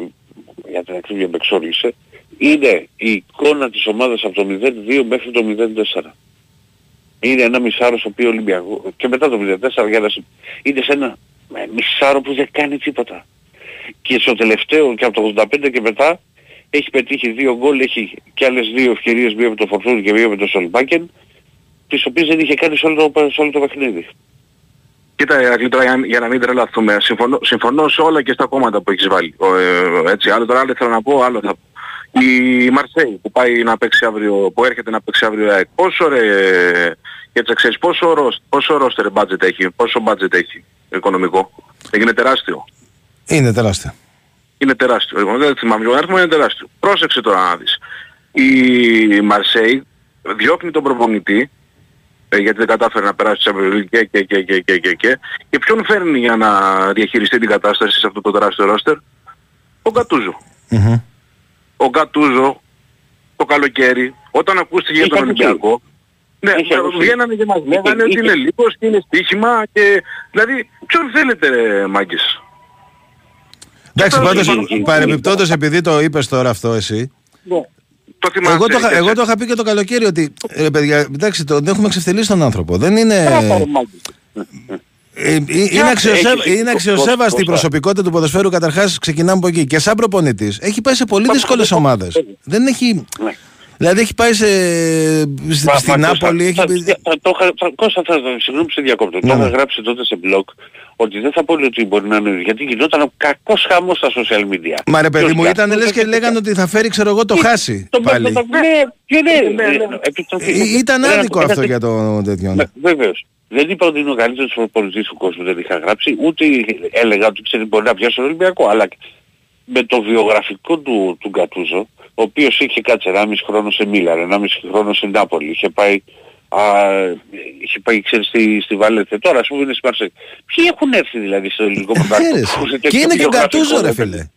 C: για την ακρίβεια με εξόργησε είναι η εικόνα της ομάδας από το 0-2 μέχρι το 0-4. Είναι ένα μισάρο στο οποίο Ολυμπιακό και μετά το 0-4 για να συ- είναι σε ένα ε, μισάρο που δεν κάνει τίποτα. Και στο τελευταίο και από το 85 και μετά έχει πετύχει δύο γκολ, έχει και άλλες δύο ευκαιρίες, μία με το Φορτούνι και μία με το Σολμπάκεν, τις οποίες δεν είχε κάνει σε όλο το, σε όλο το παιχνίδι.
H: Κοίτα, Ηρακλή, τώρα για, για να μην τρελαθούμε, συμφωνώ, συμφωνώ σε όλα και στα κόμματα που έχεις βάλει. Ο, ε, έτσι, άλλο τώρα άλλο θέλω να πω, άλλο θα πω. Η Μαρσέη που πάει να παίξει αύριο, που έρχεται να παίξει αύριο ΑΕΚ, πόσο ρε, για τις ξέρεις, πόσο, ρος, πόσο roster budget έχει, πόσο budget έχει οικονομικό. Είναι τεράστιο.
B: Είναι τεράστιο.
H: Είναι τεράστιο. Εγώ δεν θυμάμαι τον αριθμός, είναι τεράστιο. Πρόσεξε τώρα να δεις. Η Μαρσέη διώχνει τον προπονητή ε, γιατί δεν κατάφερε να περάσει τη Champions League και, και, και, και, και, και, και. Και ποιον φέρνει για να διαχειριστεί την κατάσταση σε αυτό το τεράστιο ρόστερ; Ο Γκατούζο.
B: Μμμ.
H: Ο Γκατούζο το καλοκαίρι όταν ακούστηκε για
C: Έχει
H: τον
C: ακουστεί.
H: Ολυμπιακό ναι,
C: Έχει ακουστεί.
H: βγαίνανε και μας λέγανε ότι είναι λίγος και είναι στοίχημα και δηλαδή ποιον θέλετε ρε μάγκες.
B: Εντάξει,
H: τώρα
B: πάντως
H: συμφωνώ.
B: παρεμπιπτόντως επειδή το είπες τώρα αυτό εσύ,
H: Το θυμάσαι.
B: εγώ το, είχα-
H: και
B: εγώ
H: σε-
B: το είχα πει και το καλοκαίρι ότι ρε παιδιά, εντάξει, τον έχουμε ξεφτελίσει τον άνθρωπο. Δεν είναι.
H: Μπράβο, ρε μάγκες.
B: Ε, ε, Είναι, αξιοσέβα-
C: έχεις-
B: είναι αξιοσέβαστη η
C: Κώστα.
B: προσωπικότητα του ποδοσφαίρου. Καταρχά, ξεκινάμε από εκεί. Και σαν προπονητή, έχει πάει σε πολύ δύσκολε ομάδε. Δεν έχει.
C: Ναι.
B: Δηλαδή, έχει πάει σε, σ-
C: Μα-
B: στην
C: μα,
B: Νάπολη. Έχει...
C: θα- θα- θα- το είχα- θα- Κώστα, θα, συγγνώμη που σε διακόπτω. Το
B: Ναι,
C: είχα
B: ναι.
C: γράψει τότε σε blog ότι δεν θα πω ότι μπορεί να είναι γιατί γινόταν ο κακός χαμός στα social media.
B: Μα ρε παιδί
C: Ποιος
B: μου,
C: για-
B: ήταν λε και λέγανε ότι θα φέρει, ξέρω εγώ, το χάσει
C: Το
B: πάλι.
C: το- Ναι, και ναι, ε, επί των-
B: Ε, Ήταν
C: Ένα-
B: άδικο
C: ένα-
B: αυτό για το τέτοιο.
C: Ναι, Βεβαίως. Δεν είπα ότι είναι ο καλύτερος προπονητής του κόσμου, δεν είχα γράψει, ούτε έλεγα ότι ξέρει μπορεί να πιάσει τον Ολυμπιακό, αλλά με το βιογραφικό του, του Γκατούζο, ο οποίος είχε κάτσει 1,5 χρόνο σε Μίλαν, 1,5 χρόνο σε Νάπολη, είχε πάει, α, είχε πάει ξέρεις, στη, στη Βαλέτια, τώρα ας πούμε είναι στη Μαρσέη. Ποιοι έχουν έρθει δηλαδή στο ελληνικό πρωτάθλημα.
B: Φέρες.
C: που έχουν
B: Ε, Και
C: τέτοιο
B: είναι και ο
C: βιογραφικό,
B: Γκατούζο, ρε
C: ρε
B: φίλε.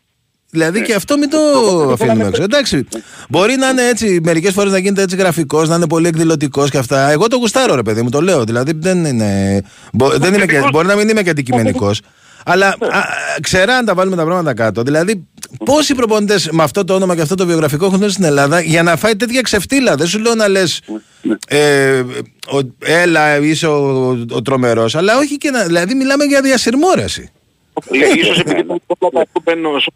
B: Δηλαδή και αυτό μην το αφήνουμε έξω. Εντάξει, μπορεί να είναι έτσι, μερικές φορές να γίνεται έτσι γραφικός, να είναι πολύ εκδηλωτικός και αυτά. Εγώ το γουστάρω, ρε παιδί μου, το λέω. Δηλαδή δεν είναι. μπο- δεν είμαι και, μπορεί να μην είμαι και αντικειμενικός. Αλλά α, ξερά αν τα βάλουμε τα πράγματα κάτω. Δηλαδή, πόσοι προπονητές με αυτό το όνομα και αυτό το βιογραφικό έχουν έρθει στην Ελλάδα για να φάει τέτοια ξεφτύλα; Δεν σου λέω να λες. Ε, ο- έλα, είσαι ο, ο, ο τρομερός. Αλλά όχι και να. Δηλαδή, μιλάμε για διασυρμόραση.
H: Ε, Ίσως επειδή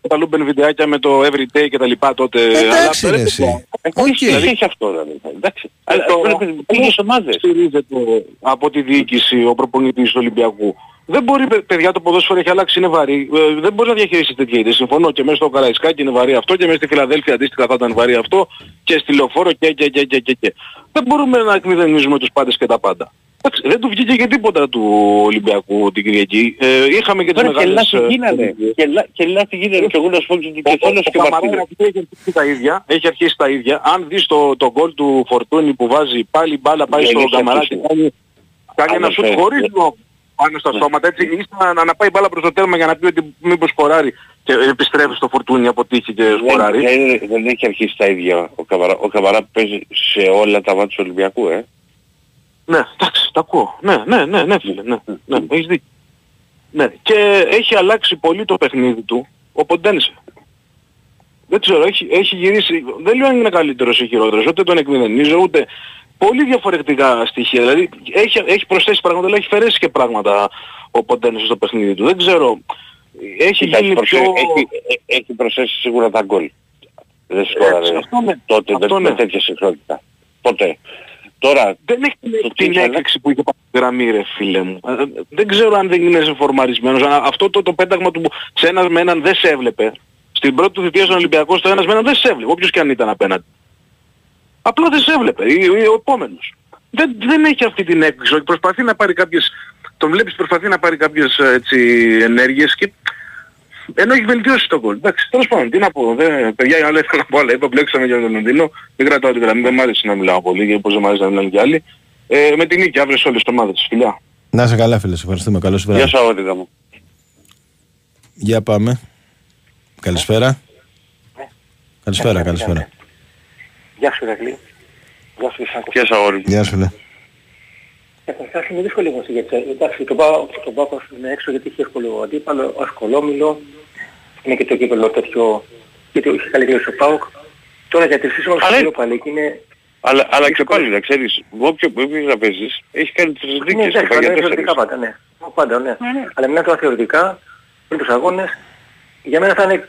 H: τα λούμπεν βιντεάκια με το everyday και τα λοιπά τότε.
B: Εντάξει,
H: αλλά
B: ρε,
H: πρέπει
B: εσύ.
H: να-
B: Οκ.
C: Δηλαδή έχει αυτό δηλαδή. Εντάξει. Αλλά
H: το-
C: πρέπει πήγες ομάδες.
H: στηρίζεται από τη διοίκηση ο προπονητής του Ολυμπιακού. Δεν μπορεί, παι- παιδιά, το ποδόσφαιρο έχει αλλάξει, είναι βαρύ. Ε, δεν μπορεί να διαχειριστεί τέτοια ιδέα. Συμφωνώ και μέσα στο Καραϊσκάκι είναι βαρύ αυτό και μέσα στη Φιλαδέλφια αντίστοιχα θα ήταν βαρύ αυτό και στη Λεωφόρο και και και και και. και. Δεν μπορούμε να εκμηδενίζουμε τους πάντες και τα πάντα. Εντάξει, δεν του βγήκε και τίποτα του Ολυμπιακού την Κυριακή. Ε, είχαμε και τις
C: Τώρα και
H: μεγάλες...
C: λάθη
H: ε,
C: γίνανε. Και λά- Και λάθη γίνανε. Και εγώ να σου πω και και θέλω και
H: ο
C: ο
H: Καμαρά
C: Μαρτίνες.
H: έχει αρχίσει τα ίδια. Έχει αρχίσει τα ίδια. Αν δεις το, το γκολ του Φορτούνη που βάζει πάλι μπάλα πάει
C: Ναι,
H: στο
C: έχει
H: Καμαρά
C: αρχίσει.
H: και κάνει, κάνει ένα
C: Άλλος
H: σουτ
C: φέρει.
H: χωρίς λόγο πάνω στα στόματα. Έτσι ίσα να, να πάει μπάλα προς το τέρμα για να πει ότι μήπως σκοράρει και επιστρέφει στο Φορτούνη από τύχη και σκοράρει.
C: Δεν, δεν, δεν έχει αρχίσει τα ίδια ο Καμαρά. Ο Καμαρά παίζει σε όλα τα μάτια του Ολυμπιακού, ε.
H: Ναι, εντάξει, τα ακούω. Ναι, ναι, ναι, ναι, φίλε, ναι, ναι, έχεις δίκιο. Ναι, και έχει αλλάξει πολύ το παιχνίδι του ο Ποντένσε. Δεν ξέρω, έχει, έχει γυρίσει, δεν λέω αν είναι καλύτερος ή χειρότερος, ούτε τον εκμηδενίζω, ούτε πολύ διαφορετικά στοιχεία. Δηλαδή έχει, έχει προσθέσει πράγματα, αλλά έχει φερέσει και πράγματα ο Ποντένσε στο παιχνίδι του. Δεν ξέρω, έχει
C: Κοίτα,
H: γίνει
C: προσέ-
H: πιο...
C: έχει, ε- έχει προσθέσει σίγουρα τα γκολ. Δεν σκόραρε
H: αυτό ναι.
C: τότε
H: Αυτό
C: με, με
H: ναι.
C: τέτοια συχνότητα. Ποτέ. Τώρα,
H: Δεν έχει την-
C: Το
H: την
C: τι θα
H: έκρηξη που είχε πάει στη γραμμή ρε φίλε μου. Ε, ε, Δεν ξέρω αν δεν είναι φορμαρισμένος. Αλλά Αυτό το, το πέταγμα του σε ένας με έναν δεν σε έβλεπε. Στην πρώτη του θητεία στον Ολυμπιακό στο ένας με έναν δεν σε έβλεπε. Όποιος και αν ήταν απέναντι. Απλά δεν σε έβλεπε. Ή, ή ο επόμενος. Δεν, δεν έχει αυτή την έκρηξη. ότι Προσπαθεί να πάρει κάποιες... Τον βλέπεις προσπαθεί να πάρει κάποιες ε, έτσι, ενέργειες και ενώ έχει βελτιώσει το γκολ. Εντάξει, τέλος πάντων, τι να πω. Δεν, παιδιά, άλλα ήθελα να πω, αλλά είπα μπλέξαμε για τον Λονδίνο. Δεν κρατάω την γραμμή, δεν μ' άρεσε να μιλάω πολύ, γιατί πώς δεν μ' άρεσε να μιλάνε κι άλλοι. Ε, με την νίκη αύριο σε όλες τις ομάδες. Φιλιά.
B: Να είσαι καλά, φίλε. Σε ευχαριστούμε. Καλό σου
C: γεια
B: βράδυ.
C: σου αγόριδα μου.
B: Για πάμε. Καλησπέρα. Καλησπέρα, καλησπέρα.
I: Γεια σου Ρακλή. Γεια σου Ισάκο.
C: Γεια σου αγόρι μου.
B: Γεια σου, φίλε.
I: Καταρχάς είναι δύσκολη όμως γιατί εντάξει το πάω, το πάω είναι έξω γιατί έχει εύκολο αντίπαλο, ασκολόμηλο, είναι και το κύπελο τέτοιο, γιατί είχε καλύτερο ο ΠΑΟΚ. Τώρα για τις όμως
C: Αλλά-
I: το πάλι και είναι...
C: Αλλά, αλλά και πάλι να ξέρεις, όποιο που έπαιζε να παίζεις, έχει κάνει τρεις
I: Ναι,
C: δίκες και
I: εντάξει,
C: πάει
I: πάντα
C: για
I: είναι
C: τέσσερις.
I: θεωρητικά πάντα, ναι. Πάντα, ναι. Αλλά μιλάμε τώρα θεωρητικά, πριν τους αγώνες, για μένα θα είναι,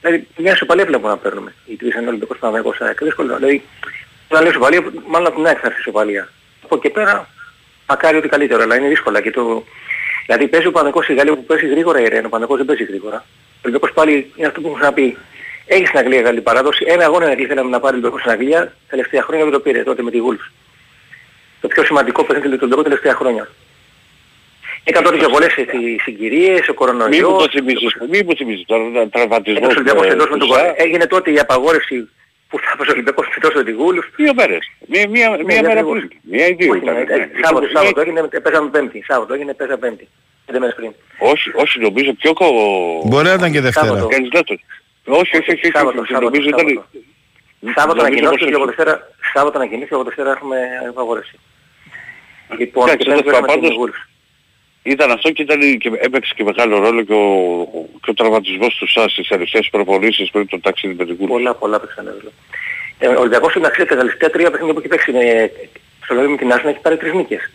I: δηλαδή μια ισοπαλία βλέπω να παίρνουμε. Γιατί είσαι Ολυμπιακός Παναγιακός ΑΕΚ, δύσκολο. Δηλαδή, να λέω ισοπαλία, μάλλον από την ΑΕΚ θα έρθει η ισοπαλία. Από εκεί πέρα, μακάρι ότι καλύτερο, αλλά είναι δύσκολα. Και το... Δηλαδή παίζει ο Παναγικός στη Γαλλία που παίζει γρήγορα η Ρεν, ο Παναγικός δεν παίζει γρήγορα. Ο Ολυμπιακός πάλι είναι αυτό που έχω ξαναπεί. Έχει στην Αγγλία καλή παράδοση. Ένα αγώνα είναι θέλαμε να πάρει ο Ολυμπιακός στην Αγγλία, τελευταία χρόνια δεν το πήρε τότε με τη Wolves. Το πιο σημαντικό παιχνίδι του Ολυμπιακού τελευταία χρόνια. Ήταν τότε και πολλές έτσι, συγκυρίες, ο
C: Μη μου
I: κορονοϊός.
C: το θυμίζεις, μη μου θυμίζεις τώρα τραυματισμό.
I: Ένας Ολυμπιακός εντός με τον
C: Σά.
I: κορονοϊό. Έγινε τότε η απαγόρευση που θα έπαιζε ο Ολυμπιακός εντός με τη Γούλους.
C: Δύο μέρες. Μία, μία, μία
I: Ναι,
C: μέρα
I: ακριβώς.
C: πριν. Μία ή δύο
I: Όχι,
C: ήταν.
I: ναι,
C: ναι.
I: ε, Σάββατο,
C: Μία-
I: Σάββατο έγινε, παίζαμε Πέμπτη. Σάββατο έγινε, παίζαμε Πέμπτη. Πέντε μέρες πριν.
C: Όχι, όχι νομίζω πιο κο...
B: Μπορεί να ήταν και Δευτέρα.
I: Σάββατο.
C: Κάνεις λάθος. Όχι, όχι, όχι,
I: Σάββατο,
C: όχι,
I: Σάββατο,
C: νομίζω ήταν...
I: Σάββατο. Σάββατο
C: νομίζω
I: ανακοινώθηκε
C: πως
I: και από
C: όχι.
I: Δευτέρα, Σάββατο ανακοινώθηκε και από Δευτέρα έχουμε απαγόρευση. Λοιπόν,
C: Εντάξει,
I: και πέμπτη
C: τέλος
I: παίζουμε
C: πάντων,
I: την Wolves.
C: Ήταν αυτό και, ήταν, και έπαιξε και μεγάλο ρόλο και ο, και ο τραυματισμός του ΣΑΣ στις τελευταίες προπονήσεις πριν το ταξίδι με την Κούρση.
I: Πολλά, πολλά παίξαν ρόλο. Ε, ο Ολυμπιακός στην αξία τα τελευταία τρία παιχνίδια που έχει παίξει με, στο Λονδίνο με την Arsenal έχει πάρει τρεις νίκες.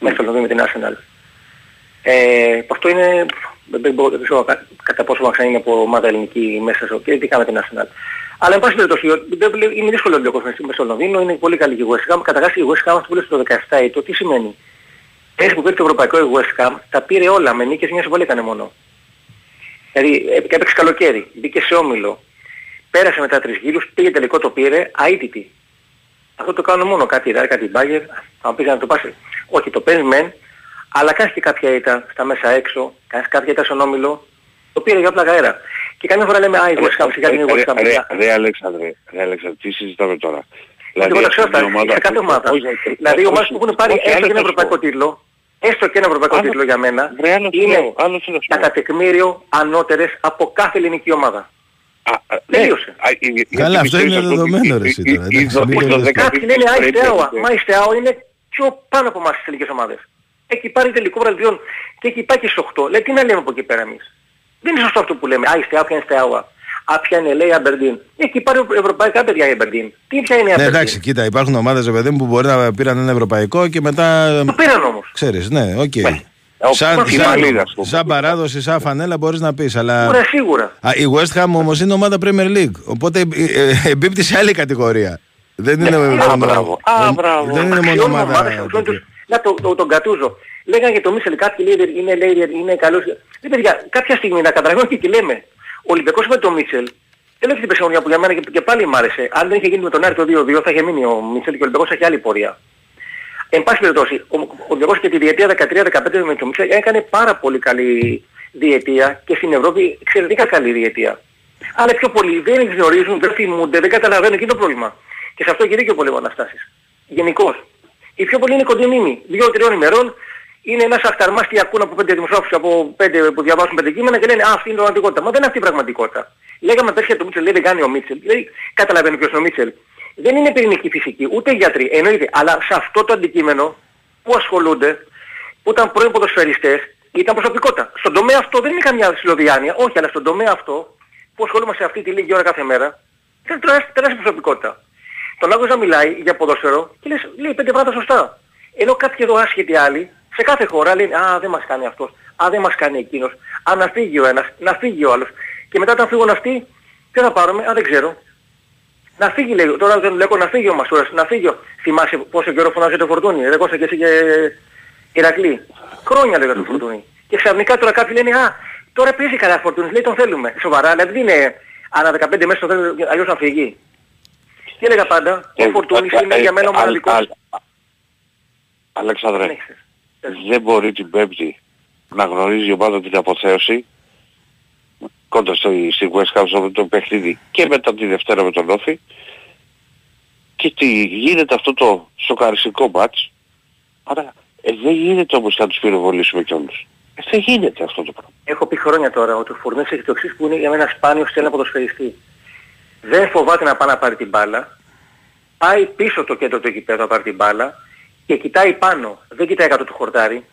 I: Μέσα στο Λονδίνο με την Arsenal. Ε, που αυτό είναι, δεν, δεν, μπορώ- δεν ξέρω κα- κατά πόσο μας είναι από ομάδα ελληνική μέσα στο και ειδικά με την Arsenal. Αλλά εν πάση περιπτώσει, ο- δεν βλέ- είναι δύσκολο ο Ολυμπιακός μέσα στο Λονδίνο, είναι πολύ καλή και η West Ham. Καταρχάς η West Ham αυτό που λέει στο 17 το τι σημαίνει; Πέρυσι που πήρε το ευρωπαϊκό η West Ham, τα πήρε όλα με νίκες, μια συμβολή έκανε μόνο. Δηλαδή ε, έπαιξε καλοκαίρι, μπήκε σε όμιλο, πέρασε μετά τρεις γύρους, πήγε τελικό το πήρε, αίτητη. Αυτό το κάνουν μόνο κάτι ράρ, κάτι μπάγκερ, θα μου πεις να το πάσει. Όχι, το παίρνει μεν, αλλά κάνεις και κάποια ήττα στα μέσα έξω, κάνεις κάποια ήττα στον όμιλο, το πήρε για πλάκα αέρα. Και καμιά φορά λέμε, α, η West Ham, σιγά την
C: Ρε-
I: West Ham.
C: ρε-
I: παιδιά».
C: Ρε Αλέξανδρε, ρε Αλέξανδρε, τι συζητάμε τώρα.
I: Εγώ τα ξέρω αυτά,
C: μια ομάδα-
I: σε κάθε ομάδα.
C: Όχι, όχι,
I: Δηλαδή οι
C: όχι,
I: ομάδες που έχουν πάρει
C: όχι,
I: έστω
C: άλλο
I: και ένα
C: θα σου
I: ευρωπαϊκό
C: πω.
I: τίτλο, έστω και ένα ευρωπαϊκό
C: Άλλο-
I: τίτλο για μένα,
C: Ρε, άλλο σου
I: είναι
C: λέω, άλλο σου λέω.
I: κατά τεκμήριο ανώτερες από κάθε ελληνική ομάδα.
C: Α, α, ναι.
I: Τελείωσε.
C: Α, η- η-
B: Καλά,
C: γιατί
B: αυτό
C: πιστεύεις
B: είναι
C: αυτό,
B: δεδομένο,
C: η-
B: ρε, εσύ
C: η-
B: τώρα,
C: η-
B: εντάξει,
C: η-
B: μην
C: η-
B: το
C: το
B: δες.
C: δεκα-
I: Κάποιοι λένε
C: πρέπει-
I: Αϊστεάουα.
C: πρέπει-
I: Μα Αϊστεάουα είναι πιο πάνω από εμάς στις ελληνικές ομάδες. Έχει πάρει τελικό βραβιών και έχει πάει και στις 8. Λέει τι να λέμε από εκεί πέρα εμείς. Δεν είναι σωστό αυτό που λέμε. Αϊστεάουα, ποια είναι Αϊστεάουα. Α, ποια είναι λέει Αμπερντίν. Έχει πάρει ευρωπαϊκά παιδιά η Αμπερντίν. Τι ποια είναι η
B: Ναι,
I: Αμπερντίν;
B: εντάξει, κοίτα, υπάρχουν ομάδες, ρε παιδί μου, που μπορεί να πήραν ένα ευρωπαϊκό και μετά.
I: Το πήραν όμως.
B: Ξέρεις, ναι, οκ.
C: ο-
B: Σαν,
C: η
B: σαν,
C: Μαλίδα, ας πούμε.
B: σαν παράδοση, σαν φανέλα μπορείς να πεις. Αλλά...
I: Ωραία, σίγουρα.
B: Α, η West Ham όμως είναι ομάδα Premier League. Οπότε ε, ε, εμπίπτει σε άλλη κατηγορία. Δεν είναι,
I: Ναι,
B: μόνο-
C: μπράβο. Α,
B: δεν-
C: μπράβο.
B: δεν είναι μόνο
I: Αξιώνουν
B: ομάδα.
I: ομάδες, αξιώνουν τους- Να το, το, τον Κατούζο. Λέγανε για το Μίσελ κάποιοι λέει είναι, λέει, είναι καλός. Δεν παιδιά, κάποια στιγμή να καταλαβαίνω και τι λέμε. Ο Ολυμπιακός με τον Μίτσελ δεν έχει την περσινή που για μένα και, και πάλι μ' άρεσε. Αν δεν είχε γίνει με τον Άρη το 2-2 θα είχε μείνει ο Μίτσελ και ο Ολυμπιακός θα είχε άλλη πορεία. Εν πάση περιπτώσει, ο, ο Ολυμπιακός και τη διετία 13-15 με τον Μίτσελ έκανε πάρα πολύ καλή διετία και στην Ευρώπη εξαιρετικά καλή διετία. Αλλά πιο πολλοί δεν γνωρίζουν, δεν θυμούνται, δεν καταλαβαίνουν και είναι το πρόβλημα. Και σε αυτό έχει δίκιο πολύ ο Αναστάσης. Γενικώς. Οι πιο πολλοί είναι κοντινήμοι. Δύο-τριών ημερών είναι ένας αχταρμάς τι ακούνε από πέντε δημοσιογράφους από πέντε που διαβάζουν πέντε κείμενα και λένε Α, αυτή είναι η πραγματικότητα. Μα δεν είναι αυτή η πραγματικότητα. Λέγαμε πέρσι για τον Μίτσελ, λέει δεν κάνει ο Μίτσελ. Λέει, καταλαβαίνει ποιος είναι ο Μίτσελ. Δεν είναι πυρηνική φυσική, ούτε γιατροί, εννοείται. Αλλά σε αυτό το αντικείμενο που ασχολούνται, που ήταν πρώην ποδοσφαιριστές, ήταν προσωπικότητα. Στον τομέα αυτό δεν είναι καμιά συλλοδιάνοια, όχι, αλλά στον τομέα αυτό που ασχολούμαστε αυτή τη λίγη ώρα κάθε μέρα, ήταν τεράστια τεράστια προσωπικότητα. Τον άκουσα να μιλάει για ποδόσφαιρο και λες, λέει πέντε πράγματα σωστά. Ενώ κάποιοι εδώ άσχετοι άλλοι, σε κάθε χώρα λένε «Α, δεν μας κάνει αυτός, α, δεν μας κάνει εκείνος, α, να φύγει ο ένας, να φύγει ο άλλος». Και μετά όταν φύγουν αυτοί, τι θα πάρουμε, α, δεν ξέρω. Να φύγει λέει, τώρα δεν λέω να φύγει ο Μασούρας, να φύγει ο... Θυμάσαι πόσο καιρό φωνάζει το φορτούνι, ρε Κώστα και εσύ και Ηρακλή. Χρόνια λέγα το φορτούνι. Και ξαφνικά τώρα κάποιοι λένε «Α, τώρα παίζει καλά φορτούνις, λέει τον θέλουμε». Σοβαρά, δηλαδή δεν είναι ανά 15 μέρες τον θέλουμε, αλλιώς να φύγει. Τι έλεγα πάντα, ο Φορτούνης
C: ε,
I: είναι
C: ε,
I: για μένα ο
C: α-
I: μοναδικός...
C: α- Αλέξανδρε,
I: Ναι,
C: δεν μπορεί την Πέμπτη να γνωρίζει η ομάδα την αποθέωση κοντά στο, στη West Ham στο το παιχνίδι και μετά τη Δευτέρα με τον Όφη. Και τι γίνεται αυτό το σοκαριστικό μάτς. Άρα ε, δεν γίνεται όμως να τους πυροβολήσουμε κιόλας. Ε, δεν γίνεται αυτό το πράγμα.
I: Έχω πει χρόνια τώρα ότι ο Φουρνές έχει το εξής που είναι για μένα σπάνιος σε ένα ποδοσφαιριστή. Δεν φοβάται να πάει να πάρει την μπάλα, πάει πίσω το κέντρο του γηπέδου να πάρει την μπάλα και κοιτάει πάνω, δεν κοιτάει κάτω του χορτάρι,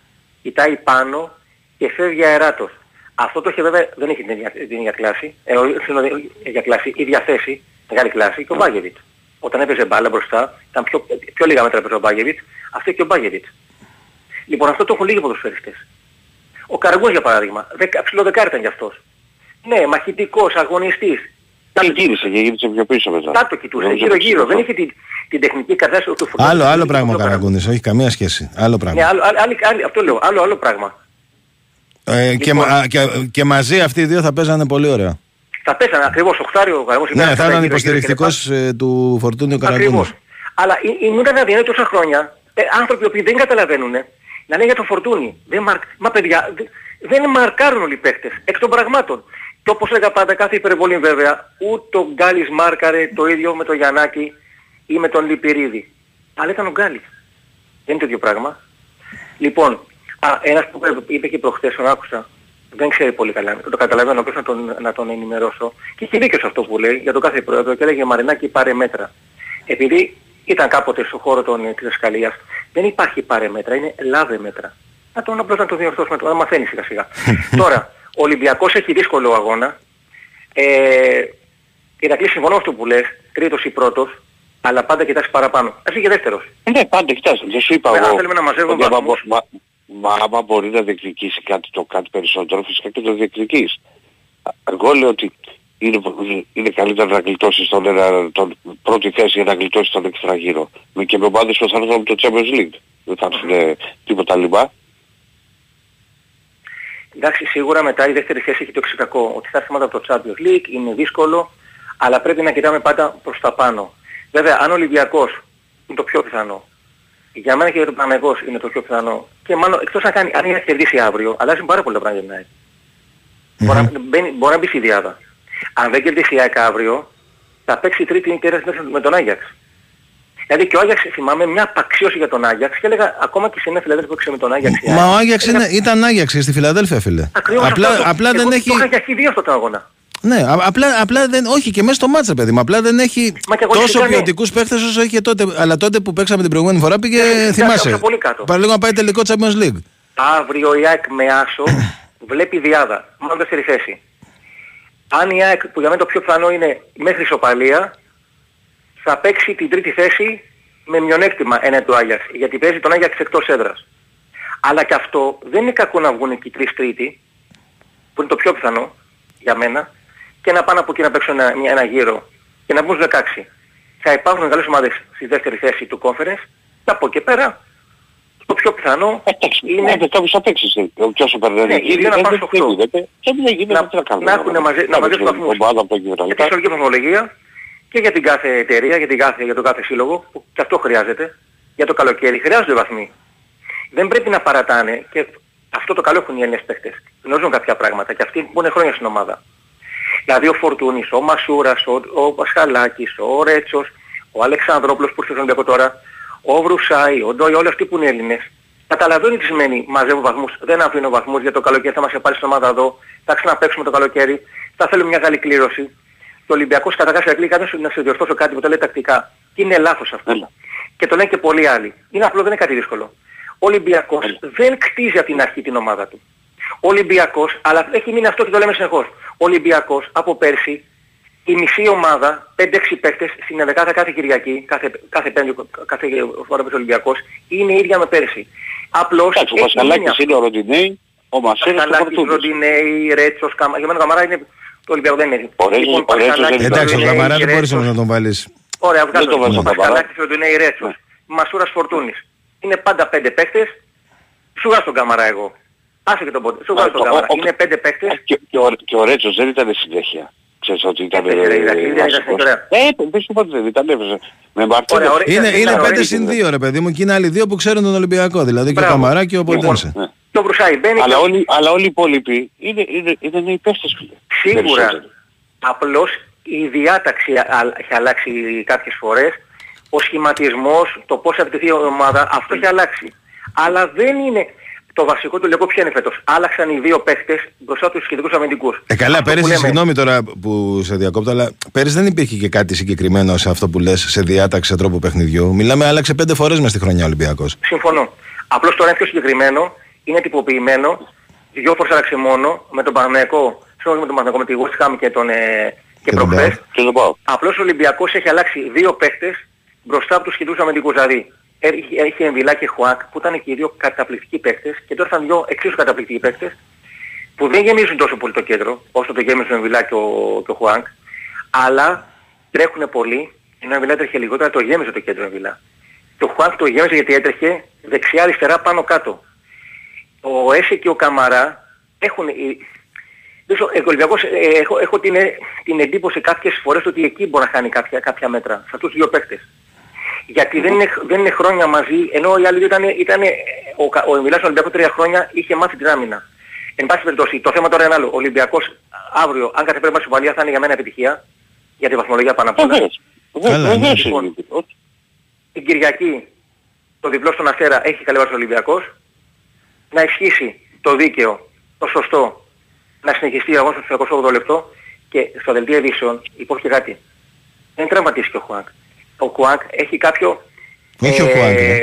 I: κοιτάει πάνω και φεύγει αεράτος. Αυτό το έχει βέβαια, δεν έχει την ίδια, την ίδια κλάση, ε, ο- συγγνώμη, η ίδια κλάση, ίδια θέση, μεγάλη κλάση και ο Μπάγεβιτ. Όταν έπαιζε μπάλα μπροστά, ήταν πιο, πιο λίγα μέτρα έπαιζε ο Μπάγεβιτ, αυτό και ο Μπάγεβιτ. Λοιπόν, αυτό το έχουν λίγοι ποδοσφαιριστές. Ο Καραγκός για παράδειγμα, δεκα, ψηλό δεκάρι ήταν κι αυτός. Ναι, μαχητικός, αγωνιστής.
C: Και γύρισε και γύρισε πιο πίσω μετά.
I: Τα το κοιτούσε,
C: Νομίζω
I: γύρω
C: το
I: γύρω. Δεν
C: ξέρω.
I: είχε την, την τεχνική κατάσταση του φορτίου.
B: Άλλο, άλλο
I: Είχε
B: πράγμα ο
I: το Καραγκός.
B: Καραγκούνης, όχι καμία σχέση. Άλλο πράγμα.
I: Ναι, άλλο, άλλο, άλλο, άλλο- αυτό λέω, άλλο, άλλο πράγμα.
B: Ε, και,
I: Λοιπόν.
B: μα- α, και, και μαζί αυτοί οι δύο θα παίζανε πολύ ωραία.
I: Θα πέσανε ακριβώς, οχτάριο ο Καραγκός.
B: Ναι,
I: ήταν
B: θα ήταν
I: γύρω-γύρω κλπ.
B: υποστηρικτικός ε, του Φορτούνη ο
I: Ακριβώς.
B: Καραγκούνης.
I: Αλλά η- ήμουν να διανύει τόσα χρόνια, ε, άνθρωποι οι οποίοι δεν καταλαβαίνουν, να λένε για το φορτούνι. Δεν μαρκ... Μα παιδιά, δε- δεν μαρκάρουν όλοι οι παίκτες, εκ των πραγμάτων. Και όπως έλεγα πάντα, κάθε υπερβολή βέβαια, ούτε ο Γκάλης μάρκαρε το ίδιο με τον Γιαννάκη ή με τον Λιπηρίδη. Αλλά ήταν ο Γκάλης. Δεν είναι το ίδιο πράγμα. Λοιπόν, α, ένας που είπε και προχθές, τον άκουσα, δεν ξέρει πολύ καλά, το καταλαβαίνω, πρέπει να τον, να τον ενημερώσω. Και είχε δίκιο σε αυτό που λέει για το κάθε πρόεδρο και έλεγε Μαρινάκη πάρε μέτρα. Επειδή ήταν κάποτε στο χώρο των, ε, της δασκαλίας, δεν υπάρχει πάρε μέτρα, είναι λάβε μέτρα. Να τον απλώς να το διορθώσουμε, να μαθαίνει σιγά σιγά. <laughs> Τώρα, ο Ολυμπιακός έχει δύσκολο αγώνα. Ε, Ηρακλής, συμφωνώ με αυτό που λες, τρίτος ή πρώτος, αλλά πάντα κοιτάς παραπάνω. Ας και δεύτερος.
C: Ναι, πάντα κοιτάξτε, δεν σου είπα
I: Ναι, αν
C: εγώ.
I: θέλουμε να μαζεύουμε
C: ότι άμα
I: βαθμούς.
C: μπο- μα, μα άμα μπορεί να διεκδικήσει κάτι το κάτι περισσότερο, φυσικά και το διεκδικείς. Εγώ λέω ότι είναι, είναι καλύτερα να γλιτώσεις τον, ένα, τον πρώτη θέση για να γλιτώσεις τον έξτρα γύρο. Με και με ομάδες που θα έρθουν από το Champions League. Δεν θα έρθουν τίποτα λοιπά.
I: Εντάξει, σίγουρα μετά η δεύτερη θέση έχει το εξή κακό. Ότι θα έρθει μετά από το Champions League, είναι δύσκολο, αλλά πρέπει να κοιτάμε πάντα προς τα πάνω. Βέβαια, αν ο Ολυμπιακός είναι το πιο πιθανό, για μένα και για τον Παναγός είναι το πιο πιθανό, και μάλλον εκτός αν, κάνει, αν είναι να κερδίσει αύριο, αλλάζουν πάρα πολλά πράγματα για την ΑΕΚ. Μπορεί, να, μπαίνει- μπορεί να μπει στη διάδα. Αν δεν κερδίσει η ΑΕΚ αύριο, θα παίξει τρίτη κέρδη μέσα με τον Άγιαξ. Δηλαδή και ο Άγιαξ, θυμάμαι μια απαξίωση για τον Άγιαξ και έλεγα ακόμα και σε μια φιλαδέλφια που έπαιξε με τον Άγιαξ. η
B: Μα
I: ΑΕΚ,
B: ο Άγιαξ
I: έλεγα,
B: είναι, ήταν Άγιαξ στη Φιλαδέλφια, φίλε.
I: Ακριβώς
B: Απλά,
I: αυτό.
B: απλά
I: Εγώ
B: δεν
I: το
B: έχει.
I: είχα για αρχιδίο αυτό το αγώνα.
B: Ναι, α- απλά, απλά δεν, όχι και μέσα στο μάτσα, παιδί μου. Απλά δεν έχει
I: Μα και
B: τόσο
I: αγωνιστικά, ναι.
B: ποιοτικούς παίχτες όσο είχε τότε. Αλλά τότε που παίξαμε την προηγούμενη φορά πήγε,
I: Ναι,
B: θυμάσαι.
I: ναι, πολύ κάτω.
B: Παραλίγο να πάει τελικό Champions League.
I: Αύριο η ΑΕΚ με Άσο <coughs> βλέπει διάδα, μάλλον δεύτερη θέση. Αν η ΑΕΚ, που για μένα το πιο πιθανό είναι μέχρι ισοπαλία, θα παίξει την τρίτη θέση με μειονέκτημα ένα του Άγιαξ, γιατί παίζει τον Άγιαξ εκτός έδρας. Αλλά και αυτό δεν είναι κακό να βγουν και οι τρεις τρίτη, που είναι το πιο πιθανό για μένα, και να πάνε από εκεί να παίξουν ένα, μια- ένα γύρο και να βγουν στους 16. Θα υπάρχουν καλές ομάδες στη δεύτερη θέση του conference και από εκεί πέρα το πιο πιθανό
C: Εντάξει,
I: είναι
C: είναι... κάποιος θα παίξεις. ε, Και όσο περνάει
I: Ναι,
C: η
I: οι
C: γύρι,
I: δύο να
C: δεν
I: πάνε στο
C: δεν
I: οκτώ.
C: γίνεται. Και δεν γίνεται,
I: να,
C: τι να κάνουμε.
I: να έχουν μαζί, να μαζέψουν βαθμούς
C: Ομάδα από εκεί και τα
I: για τη
C: λοιπά.
I: συλλογική βαθμολογία και για την κάθε εταιρεία, για, την κάθε, για τον κάθε σύλλογο, που και αυτό χρειάζεται, για το καλοκαίρι. Χρειάζονται βαθμοί. Δεν πρέπει να παρατάνε και αυτό το καλό έχουν οι Έλληνες παίχτες. Γνωρίζουν κάποια πράγματα και αυτοί που είναι χρόνια στην ομάδα. Δηλαδή ο Φορτούνης, ο Μασούρας, ο, ο Πασχαλάκης, ο Ρέτσος, ο Αλεξανδρόπουλος που ήρθε στον Ολυμπιακό τώρα, ο Βρουσάη, ο Ντόι, όλοι αυτοί που είναι Έλληνες. Καταλαβαίνουν τι σημαίνει μαζεύουν βαθμούς, δεν αφήνω βαθμούς για το καλοκαίρι, θα μας πάρει στην ομάδα εδώ, θα ξαναπαίξουμε το καλοκαίρι, θα θέλουμε μια καλή κλήρωση. Και ο Ολυμπιακός καταρχάς εκλεί κάποιος να σε διορθώσω κάτι που το λέει τακτικά. Και είναι λάθος αυτό.
C: Έλα.
I: Και το λένε και πολλοί άλλοι. Είναι απλό, δεν είναι κάτι δύσκολο. Ο Ολυμπιακός δεν κτίζει από την αρχή την ομάδα του. Ο Ολυμπιακός, αλλά έχει μείνει αυτό και το λέμε συνεχώς. Ο Ολυμπιακός από πέρσι η μισή ομάδα, 5-6 παίκτες στην ενδεκάδα κάθε Κυριακή, κάθε, κάθε, πέμπτη, κάθε φορά που ο Ολυμπιακός, είναι η ίδια με πέρσι. Απλώς
C: Εντάξει, ο
I: έχει μείνει
C: Πασχαλάκης
I: αυτό.
C: είναι ο Ροντινέη, ο Μασέρας και ο
I: Πασχαλάκης,
C: Φορτούνης.
I: Ροντινέη, Ρέτσος, Καμα... Για μένα ο Καμαρά είναι το Ολυμπιακό δεν είναι. Λοιπόν,
C: Ο Ρέτσος- ο Ρέτσος δεν είναι.
B: Εντάξει, ο
I: Ροντινέη,
B: Καμαρά δεν μπορείς
I: Ρέτσος.
B: όμως να τον βάλει.
I: Ωραία,
C: Δεν
I: βγάλω.
C: το βάζω
I: Ο
C: Καμαρά.
I: Πασχαλάκης, Ροντινέη, Ρέτσος. Μασούρας Φορτούνης. Είναι πάντα πέντε παίκτες. Σου βγάζω τον Καμαρά εγώ. Άσε και τον πόντε. Σου βγάζω
C: Α,
I: τον
C: ο-
I: Καμαρά.
C: ο-
I: Είναι πέντε παίκτες.
C: Και, και, ο, και ο Ρέτσος δεν ήταν συνέχεια. Ξέρεις ότι ήταν
I: Έπαιζε, ρε,
C: ε,
I: Ηρακλή, δεν ήταν
C: βασικός.
I: συνέχεια.
C: Ε, δεν σου είπα ότι δεν ήταν, έπαιζε. Με Μαρτίνες.
I: Ωραία, ωραία.
B: Είναι,
I: ήταν
B: είναι
I: ωραίο,
B: 5
I: ήταν
B: συν
I: ωραίο.
B: 2, ρε παιδί μου, και είναι άλλοι δύο που ξέρουν τον Ολυμπιακό. Δηλαδή και ο
I: Μπράβο.
B: Καμαρά και ο
I: Λοιπόν,
B: Ποντένσε.
C: Ναι.
I: Το Βρουσάη μπαίνει
C: Αλλά
I: και-
C: όλοι, αλλά όλοι οι υπόλοιποι είναι, είναι, είναι νέοι παίχτες φίλε.
I: Σίγουρα.
C: Περισσότεροι.
I: Απλώς η διάταξη α- έχει αλλάξει κάποιες φορές. Ο σχηματισμός, το πώς θα επιτεθεί η ομάδα, αυτό έχει αλλάξει. Αλλά δεν είναι... το βασικό του λεγό ποιο είναι φέτος. Άλλαξαν οι δύο παίχτες μπροστά τους κεντρικούς αμυντικούς.
B: Ε, καλά,
I: Αυτό που
B: πέρυσι,
I: λέμε-
B: συγγνώμη τώρα που σε διακόπτω, αλλά πέρυσι δεν υπήρχε και κάτι συγκεκριμένο σε αυτό που λες, σε διάταξη, σε τρόπο παιχνιδιού. Μιλάμε, άλλαξε πέντε φορές μες στη χρονιά ο Ολυμπιακός.
I: Συμφωνώ. Απλώς τώρα είναι πιο συγκεκριμένο, είναι τυποποιημένο, δυο φορές άλλαξε μόνο, με τον Παναγενικό, συγγνώμη με τον Παναγενικό, με τη West Ham και τον... Ε, και
B: Και τον
I: προχθές.
B: Πάο.
C: Και το πάω.
I: Απλώς ο Ολυμπιακός έχει αλλάξει δύο παίχτες μπροστά από τους κεντρικούς αμυντικούς. Δηλαδή έχει, έχει Εμβιλά και Χουάκ που ήταν και οι δύο καταπληκτικοί παίχτες και τώρα ήταν δύο εξίσου καταπληκτικοί παίχτες που δεν γεμίζουν τόσο πολύ το κέντρο όσο το γέμιζε ο Εμβιλά και ο, και ο Χουάνκ αλλά τρέχουν πολύ ενώ ο Εμβιλά τρέχει λιγότερα το γέμιζε το κέντρο ο Εμβιλά. Το Χουάνκ το γέμιζε γιατί έτρεχε δεξιά-αριστερά πάνω-κάτω. Ο Έσε και ο Καμαρά έχουν... οι- δεν ξέρω, ο Ολυμπιακός, ε, έχω, έχω την, ε, την εντύπωση κάποιες φορές ότι εκεί μπορεί να χάνει κάποια, κάποια μέτρα, σε αυτούς τους δύο παίκτες. Γιατί δεν είναι, δεν είναι χρόνια μαζί, ενώ οι άλλοι δύο ήταν, ήταν ο, Κα- ο Εμιλάς στον Ολυμπιακό τρία χρόνια είχε μάθει την άμυνα. Εν πάση περιπτώσει, το θέμα τώρα είναι άλλο. Ο Ολυμπιακός αύριο, αν κάθε πρέπει να σοβαλία, θα είναι για μένα επιτυχία, για τη βαθμολογία πάνω απ' όλα.
C: Βεβαίως.
B: Καλά,
C: Βεβαίως,
B: ναι.
C: βεβαίως
I: Λοιπόν,
C: είναι. Όχι.
I: την Κυριακή το διπλό στον Αστέρα έχει καλύβασει ο Ολυμπιακός. Να ισχύσει το δίκαιο, το σωστό, να συνεχιστεί ο αγώνας στο 28 λεπτό και στο δελτίο ειδήσεων υπόθηκε κάτι. Δεν τραυματίστηκε ο Χουάκ. Ο Χουάκ έχει κάποιο...
B: Όχι ο Χουάκ, ναι.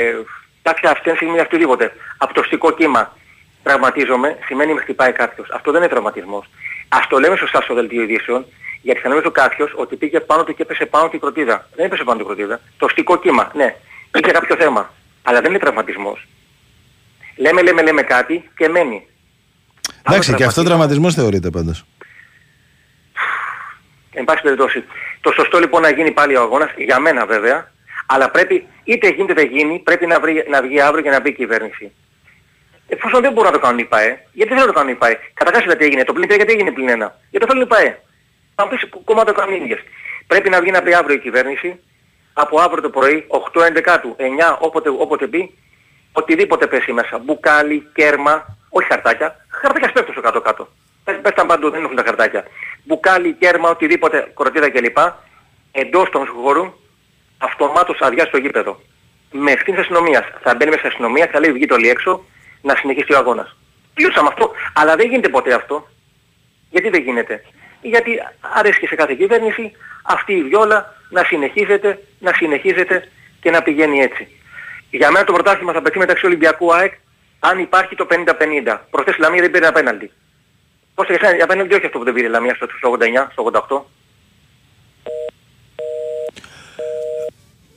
I: κάποια αυστένση ή οτιδήποτε. Από το στικό κύμα τραυματίζομαι σημαίνει με χτυπάει κάποιος. Αυτό δεν είναι τραυματισμός. Ας το λέμε σωστά στο δελτίο ειδήσεων γιατί θα νομίζω κάποιος ότι πήγε πάνω του και έπεσε πάνω του η κροτίδα. Δεν έπεσε πάνω του η κροτίδα. Το στικό κύμα, ναι. Είχε κάποιο θέμα. Αλλά δεν είναι τραυματισμός. Λέμε, λέμε, λέμε κάτι και μένει.
B: Εντάξει,
I: Άλλο
B: και αυτό
I: τραυματισμό.
B: τραυματισμός θεωρείται πάντως.
I: Εν πάση περιπτώσει. Το σωστό λοιπόν να γίνει πάλι ο αγώνας, για μένα βέβαια, αλλά πρέπει, είτε γίνεται είτε δεν γίνει, πρέπει να, βρει, να βγει αύριο και να μπει η κυβέρνηση. Εφόσον δεν μπορούν να το κάνουν οι ΠΑΕ, γιατί δεν θέλουν να το κάνουν οι ΠΑΕ. Καταρχάς είδα τι έγινε, το πλήν 3 γιατί έγινε πλήν 1. Γιατί το θέλουν οι ΠΑΕ. Θα μου πεις κόμμα το κάνουν οι ίδιες. Πρέπει να βγει να πει αύριο η κυβέρνηση, από αύριο το πρωί, 8-11 του, 9, όποτε, όποτε πει, οτιδήποτε πέσει μέσα. Μπουκάλι, κέρμα, όχι χαρτάκια. Χαρτάκια σπέφτουν στο κάτω-κάτω. Πες- Πέφταν παντού, δεν έχουν τα χαρτάκια. Μπουκάλι, κέρμα, οτιδήποτε, κοροτίδα κλπ. Εντός των χώρου, αυτομάτως αδειά στο γήπεδο. Με ευθύνη της αστυνομίας. Θα μπαίνει μέσα στην αστυνομία, θα λέει βγείτε όλοι έξω, να συνεχίσει ο αγώνας. Τελειώσαμε αυτό. Αλλά δεν γίνεται ποτέ αυτό. Γιατί δεν γίνεται. Γιατί αρέσκει σε κάθε κυβέρνηση αυτή η βιόλα να συνεχίζεται, να συνεχίζεται και να πηγαίνει έτσι. Για μένα το πρωτάθλημα θα πετύχει μεταξύ Ολυμπιακού ΑΕΚ αν υπάρχει το 50-50. Προχθές η Λαμία δεν πήρε απέναντι. Πώς και εσένα, απέναντι όχι αυτό που δεν πήρε η Λαμία στο 89, στο 88.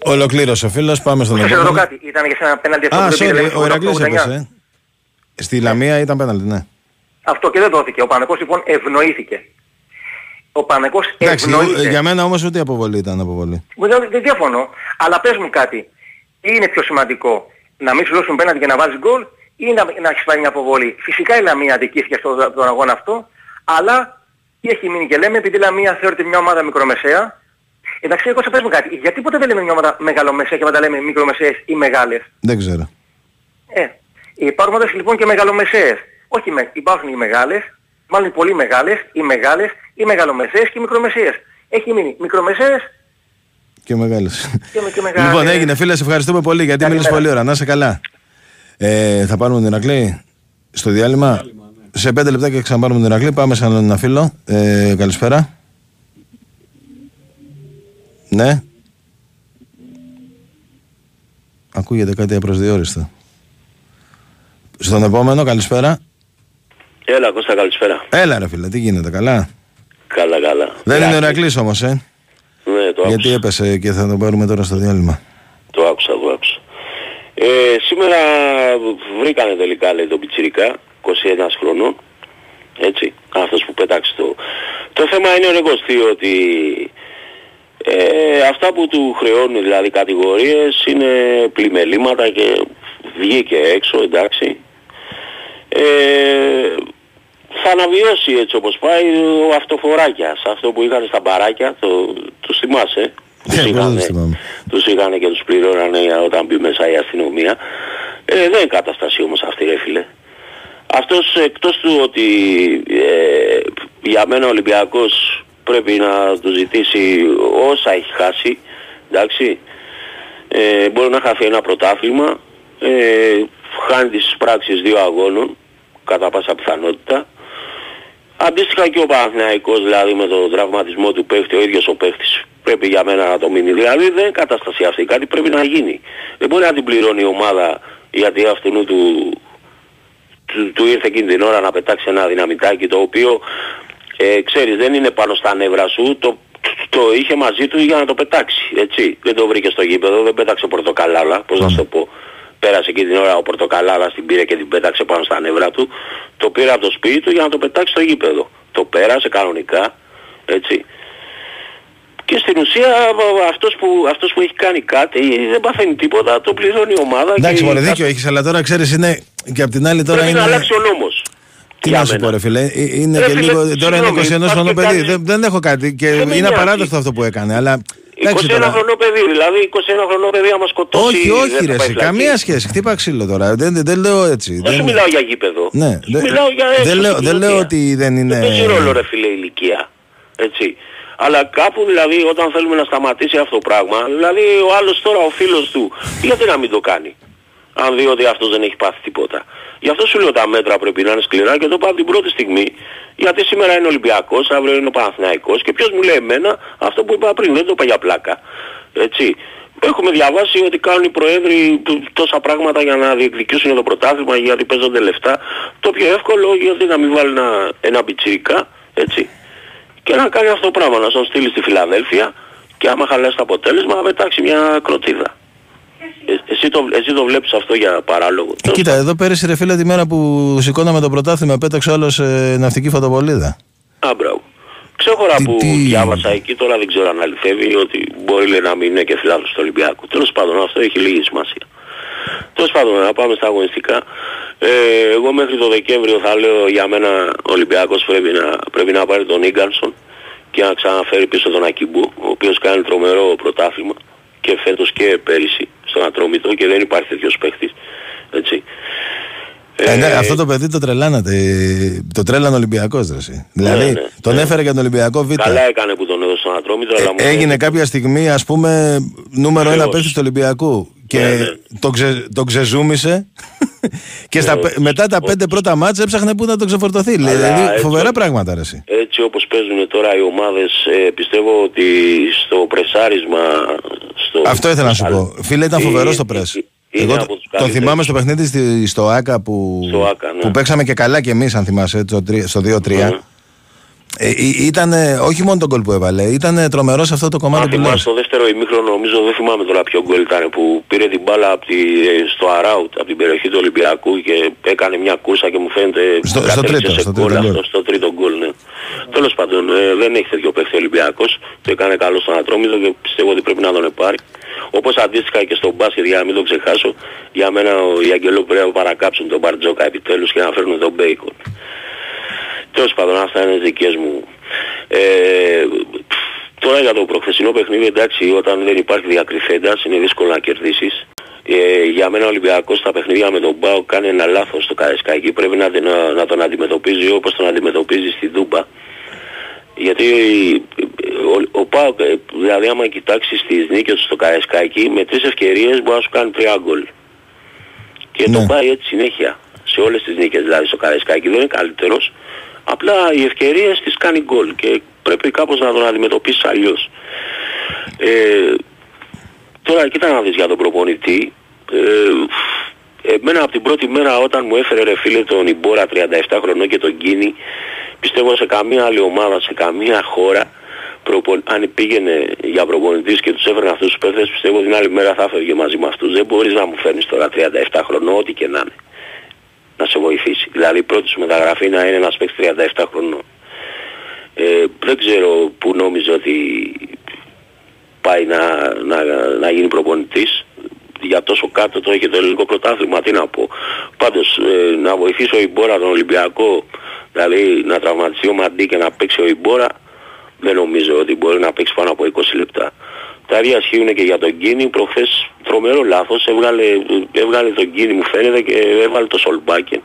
B: Ολοκλήρωσε ο φίλος, πάμε στον
I: Σας ρωτώ
B: επόμενο.
I: κάτι, ήταν για σένα απέναντι αυτό
B: Α,
I: που δεν πήρε η
B: sorry,
I: Λαμία
B: ο
I: στο
B: Ηρακλής
I: 89.
B: έπεσε. ε. Στη Λαμία ήταν πέναλτι, ναι.
I: Αυτό και δεν δόθηκε. Ο Πανεκός λοιπόν ευνοήθηκε. Ο Πανεκός
B: Εντάξει,
I: ευνοείται.
B: για μένα όμως ούτε η αποβολή ήταν αποβολή.
I: Δεν, δεν διαφωνώ. Αλλά πες μου κάτι. Τι είναι πιο σημαντικό. Να μην σου δώσουν πέναντι και να βάζεις γκολ ή να, να έχεις πάρει μια αποβολή. Φυσικά η Λαμία αδικήθηκε στον στον αγώνα αυτό. Αλλά τι έχει μείνει και λέμε επειδή η Λαμία θεωρείται μια ομάδα μικρομεσαία. Εντάξει, εγώ σε πες μου κάτι. Γιατί ποτέ δεν λέμε μια ομάδα μεγαλομεσαία και πάντα λέμε μικρομεσαίες ή μεγάλες;
B: Δεν ξέρω.
I: Ε, υπάρχουν ομάδες λοιπόν και μεγαλομεσαίες. Όχι, με, υπάρχουν οι μεγάλες, μάλλον οι πολύ μεγάλες, οι μεγάλες, οι μεγαλομεσαίες και οι μικρομεσαίες. Έχει μείνει μικρομεσαίες
B: Και μεγάλες.
I: και, με- και μεγάλες.
B: Λοιπόν, έγινε φίλε, σε ευχαριστούμε πολύ γιατί
I: Καλημέρα.
B: μίλησε πολύ ώρα. Να είσαι καλά. Ε, θα πάρουμε την Ηρακλή στο διάλειμμα. Σε πέντε λεπτά και ξαναπάρουμε την Ηρακλή. Πάμε σε έναν ένα φίλο. Ε, καλησπέρα. Ναι. Ακούγεται κάτι απροσδιόριστο. Στον επόμενο, καλησπέρα.
J: Έλα Κώστα καλησπέρα.
B: Έλα ρε φίλε, τι γίνεται, καλά;
J: Καλά καλά.
B: Δεν είναι ο
J: Ηρακλής.
B: Ηρακλής όμως, ε.
J: Ναι το
B: Γιατί
J: άκουσα.
B: έπεσε και θα τον πάρουμε τώρα στο διάλειμμα.
J: Το άκουσα, το άκουσα. Ε, σήμερα βρήκανε τελικά λέει τον Πιτσιρικά, 21 χρονών. Έτσι, αυτός που πέταξε το... Το θέμα είναι ο Νεκοστή ότι ε, αυτά που του χρεώνουν δηλαδή κατηγορίες είναι πλημελήματα και βγήκε έξω εντάξει. Ε, θα αναβιώσει έτσι όπως πάει ο αυτοφοράκιας, αυτό που είχαν στα μπαράκια, το, το θυμάσαι; Τους
B: Ε, πώς δεν
J: είχανε-
B: το θυμάμαι.
J: τους είχαν και τους πληρώνανε όταν μπει μέσα η αστυνομία. Ε, δεν είναι κατάσταση όμως αυτή ρε φίλε. Αυτός εκτός του ότι ε, για μένα ο Ολυμπιακός πρέπει να του ζητήσει όσα έχει χάσει, εντάξει, ε, μπορεί να χαθεί ένα πρωτάθλημα, ε, χάνει κάνει τις πράξεις δύο αγώνων, κατά πάσα πιθανότητα. Αντίστοιχα και ο Παναθηναϊκός δηλαδή με τον τραυματισμό του παίχτη, ο ίδιος ο παίχτης πρέπει για μένα να το μείνει. Δηλαδή δεν είναι κατάσταση αυτή, κάτι πρέπει να γίνει. Δεν μπορεί να την πληρώνει η ομάδα γιατί αυτού του, του, του ήρθε εκείνη την ώρα να πετάξει ένα δυναμητάκι το οποίο ε, ξέρεις δεν είναι πάνω στα νεύρα σου, το, το είχε μαζί του για να το πετάξει, έτσι. Δεν το βρήκε στο γήπεδο, δεν πέταξε πορτοκαλάδα, πώς να σου το πω. Πέρασε εκείνη την ώρα ο Πορτοκαλάδας την πήρε και την πέταξε πάνω στα νεύρα του. Το πήρε από το σπίτι του για να το πετάξει στο γήπεδο. Το πέρασε κανονικά, έτσι. Και στην ουσία αυτός που, αυτός που έχει κάνει κάτι δεν παθαίνει τίποτα, το πληρώνει η ομάδα.
B: Εντάξει,
J: και
B: μωρέ, δίκιο έχεις, αλλά τώρα ξέρεις είναι. Και απ' την άλλη τώρα
J: πρέπει
B: είναι.
J: να αλλάξει ο νόμος.
B: Τι
J: για
B: να σου
J: μένα.
B: πω, ρε φίλε, ε, είναι
J: Ρε
B: και
J: φίλε,
B: λίγο. Τώρα είναι
J: συγγνώμη,
B: 21
J: πας
B: χρονών
J: και
B: παιδί.
J: κάνεις-
B: Δεν, δεν έχω κάτι και
J: Δεν με
B: είναι
J: νοιάζει.
B: απαράδεκτο αυτό που έκανε. Αλλά.
J: 21
B: εντάξει τώρα.
J: χρονό παιδί, δηλαδή 21 χρονό παιδί άμα σκοτώσει...
B: Όχι,
J: δεν
B: όχι,
J: θα
B: ρε,
J: πάει
B: εσύ,
J: φυλακή.
B: καμία σχέση. Χτύπα ξύλο τώρα. Δεν, δεν, δεν λέω έτσι.
J: Δεν σου μιλάω για γήπεδο.
B: Ναι,
J: Σου
B: δεν-
J: μιλάω για έξω
B: δεν λέω-
J: στην
B: δεν λέω
J: κοινωνία.
B: ότι δεν είναι-
J: Δεν παίζει ρόλο ρε φίλε η ηλικία. Έτσι. Αλλά κάπου δηλαδή όταν θέλουμε να σταματήσει αυτό το πράγμα, δηλαδή ο άλλος τώρα ο φίλος του, γιατί να μην το κάνει; Αν δει ότι αυτός δεν έχει πάθει τίποτα. Γι' αυτό σου λέω τα μέτρα πρέπει να είναι σκληρά και το πάω από την πρώτη στιγμή. Γιατί σήμερα είναι Ολυμπιακός, αύριο είναι ο Παναθηναϊκός και ποιος μου λέει εμένα αυτό που είπα πριν, δεν το είπα για πλάκα. Έτσι. Έχουμε διαβάσει ότι κάνουν οι προέδροι τ- τόσα πράγματα για να διεκδικήσουν το πρωτάθλημα γιατί παίζονται λεφτά. Το πιο εύκολο γιατί να μην βάλει ένα, ένα πιτσιρικά, έτσι. Και να κάνει αυτό το πράγμα, να τον στείλει στη Φιλαδέλφια και άμα χαλάσει το αποτέλεσμα να πετάξει μια κροτίδα. Ε, εσύ, το, εσύ το βλέπεις αυτό για παράλογο.
B: Ε, Κοίτα, εδώ πέρυσι ρε φίλε τη μέρα που σηκώναμε το πρωτάθλημα πέταξε άλλος ε, ναυτική φωτοβολίδα.
J: Α, μπράβο. Ξέχωρα
B: Τι-
J: που
B: τι-
J: διάβασα εκεί, τώρα δεν ξέρω αν αληθεύει ότι μπορεί λέει, να μην είναι και φιλάθλος του Ολυμπιακού. Τέλος πάντων, αυτό έχει λίγη σημασία. Τέλος πάντων, να πάμε στα αγωνιστικά. Ε, εγώ μέχρι το Δεκέμβριο θα λέω για μένα ο Ολυμπιακός πρέπει να, πρέπει να πάρει τον Ίγκανσον και να ξαναφέρει πίσω τον Ακιμπού, ο οποίος κάνει τρομερό πρωτάθλημα και φέτος και πέρυσι στον Ατρόμητο και δεν υπάρχει τέτοιος παίχτης. Έτσι.
B: Ε, ναι, αυτό το παιδί το τρελάνατε. ε, Το τρέλανε ο Ολυμπιακός, Δηλαδή
J: ναι, ναι,
B: τον έφερε για τον Ολυμπιακό Β.
J: Καλά έκανε που τον έδωσε στον Ατρόμητο, αλλά μου
B: Έγινε κάποια στιγμή, ας πούμε, νούμερο ένα
J: Θεός.
B: παίκτη του Ολυμπιακού. Και
J: Ναι, ναι.
B: τον, ξε, τον ξεζούμισε. <laughs> και στα,
J: Θεός.
B: πε- μετά τα πέντε πρώτα μάτσα έψαχνε πού να τον ξεφορτωθεί.
J: Αλλά
B: Δηλαδή,
J: έτσι-
B: φοβερά πράγματα, ρε, εσύ.
J: έτσι όπως παίζουν τώρα οι ομάδες ε, πιστεύω ότι στο πρεσάρισμα στο...
B: Αυτό ήθελα να σου πω. Φίλε, ήταν
J: Ε,
B: φοβερό
J: ε,
B: στο πρess.
J: ε, είναι
B: Εγώ
J: από
B: το-
J: τους
B: τον
J: καλύτερους.
B: θυμάμαι στο παιχνίδι στη- στο ΑΚΑ που,
J: Στο ΆΚΑ, ναι.
B: που παίξαμε και καλά κι εμείς, αν θυμάσαι, στο, τρι- στο 2-3.
J: Ναι.
B: Ε, ήταν όχι μόνο τον γκολ που έβαλε, ήταν τρομερός σε αυτό το κομμάτι
J: Αν
B: που
J: θυμάσαι
B: λες.
J: το δεύτερο ημίχρονο, νομίζω δεν θυμάμαι τώρα ποιο γκολ ήταν που πήρε την μπάλα από τη, ε, στο αράουτ, από την περιοχή του Ολυμπιακού και έκανε μια κούρσα και μου φαίνεται
B: Στο- στο
J: κατέληξε
B: τρίτο,
J: σε
B: στο
J: γκολ
B: τρίτο
J: αυτό,
B: γκολ.
J: στο τρίτο γκολ, ναι. Τέλος πάντων, ε, δεν έχει τέτοιο παίχτη ο Ολυμπιακός, το έκανε καλό στον Ατρόμητο και πιστεύω ότι πρέπει να τον πάρει. Όπως αντίστοιχα και στον μπάσκετ, για να μην το ξεχάσω, για μένα ο, οι Αγγελόπουλοι πρέπει να παρακάμψουν τον Μπαρτζόκα επιτέλους και να φέρνουν τον Μπέικον. Τέλος πάντων, αυτά είναι δικές μου. Ε, τώρα για το προχθεσινό παιχνίδι, εντάξει, όταν δεν υπάρχει διακριθέντας, είναι δύσκολο να κερδίσεις. Ε, για μένα ο Ολυμπιακός στα παιχνίδια με τον Πάο κάνει ένα λάθος στο Καρεσκάκι. Πρέπει να, να, να τον αντιμετωπίζει όπως τον αντιμετωπίζει στη Δούμπα. Γιατί ο, ο Πάοκ, ε, δηλαδή άμα κοιτάξεις τις νίκες του στο Καρεσκάκι, με τρεις ευκαιρίες μπορεί να σου κάνει τρία γκολ. Και
B: Ναι.
J: τον πάει έτσι συνέχεια. Σε όλες τις νίκες δηλαδή στο Καρεσκάκι δεν είναι καλύτερος. Απλά οι ευκαιρίες τις κάνει γκολ και πρέπει κάπως να τον αντιμετωπίσεις αλλιώς. Ε, τώρα κοίτα να δεις για τον προπονητή. Ε, εμένα από την πρώτη μέρα όταν μου έφερε ρε φίλε τον Ιμπόρα 37 χρονών και τον Κίνη πιστεύω σε καμία άλλη ομάδα, σε καμία χώρα προπο... αν πήγαινε για προπονητής και τους έφερε αυτούς τους παίχτες πιστεύω την άλλη μέρα θα έφευγε μαζί με αυτούς. Δεν μπορείς να μου φέρνεις τώρα 37 χρονών ό,τι και να είναι να σε βοηθήσει. Δηλαδή η πρώτη σου μεταγραφή να είναι ένας παίκτης 37 χρονών. Ε, δεν ξέρω που νόμιζε ότι πάει να, να, να γίνει προπονητής για τόσο κάτω το έχει το ελληνικό πρωτάθλημα, τι να πω. Πάντως ε, να βοηθήσει ο Ιμπόρα τον Ολυμπιακό, δηλαδή να τραυματιστεί ο Μαντί και να παίξει ο Ιμπόρα, δεν νομίζω ότι μπορεί να παίξει πάνω από 20 λεπτά. Τα ίδια ισχύουν και για τον Κίνη, προχθές τρομερό λάθος, έβγαλε, έβγαλε τον Κίνη μου φαίνεται και έβαλε το Σολμπάκεν.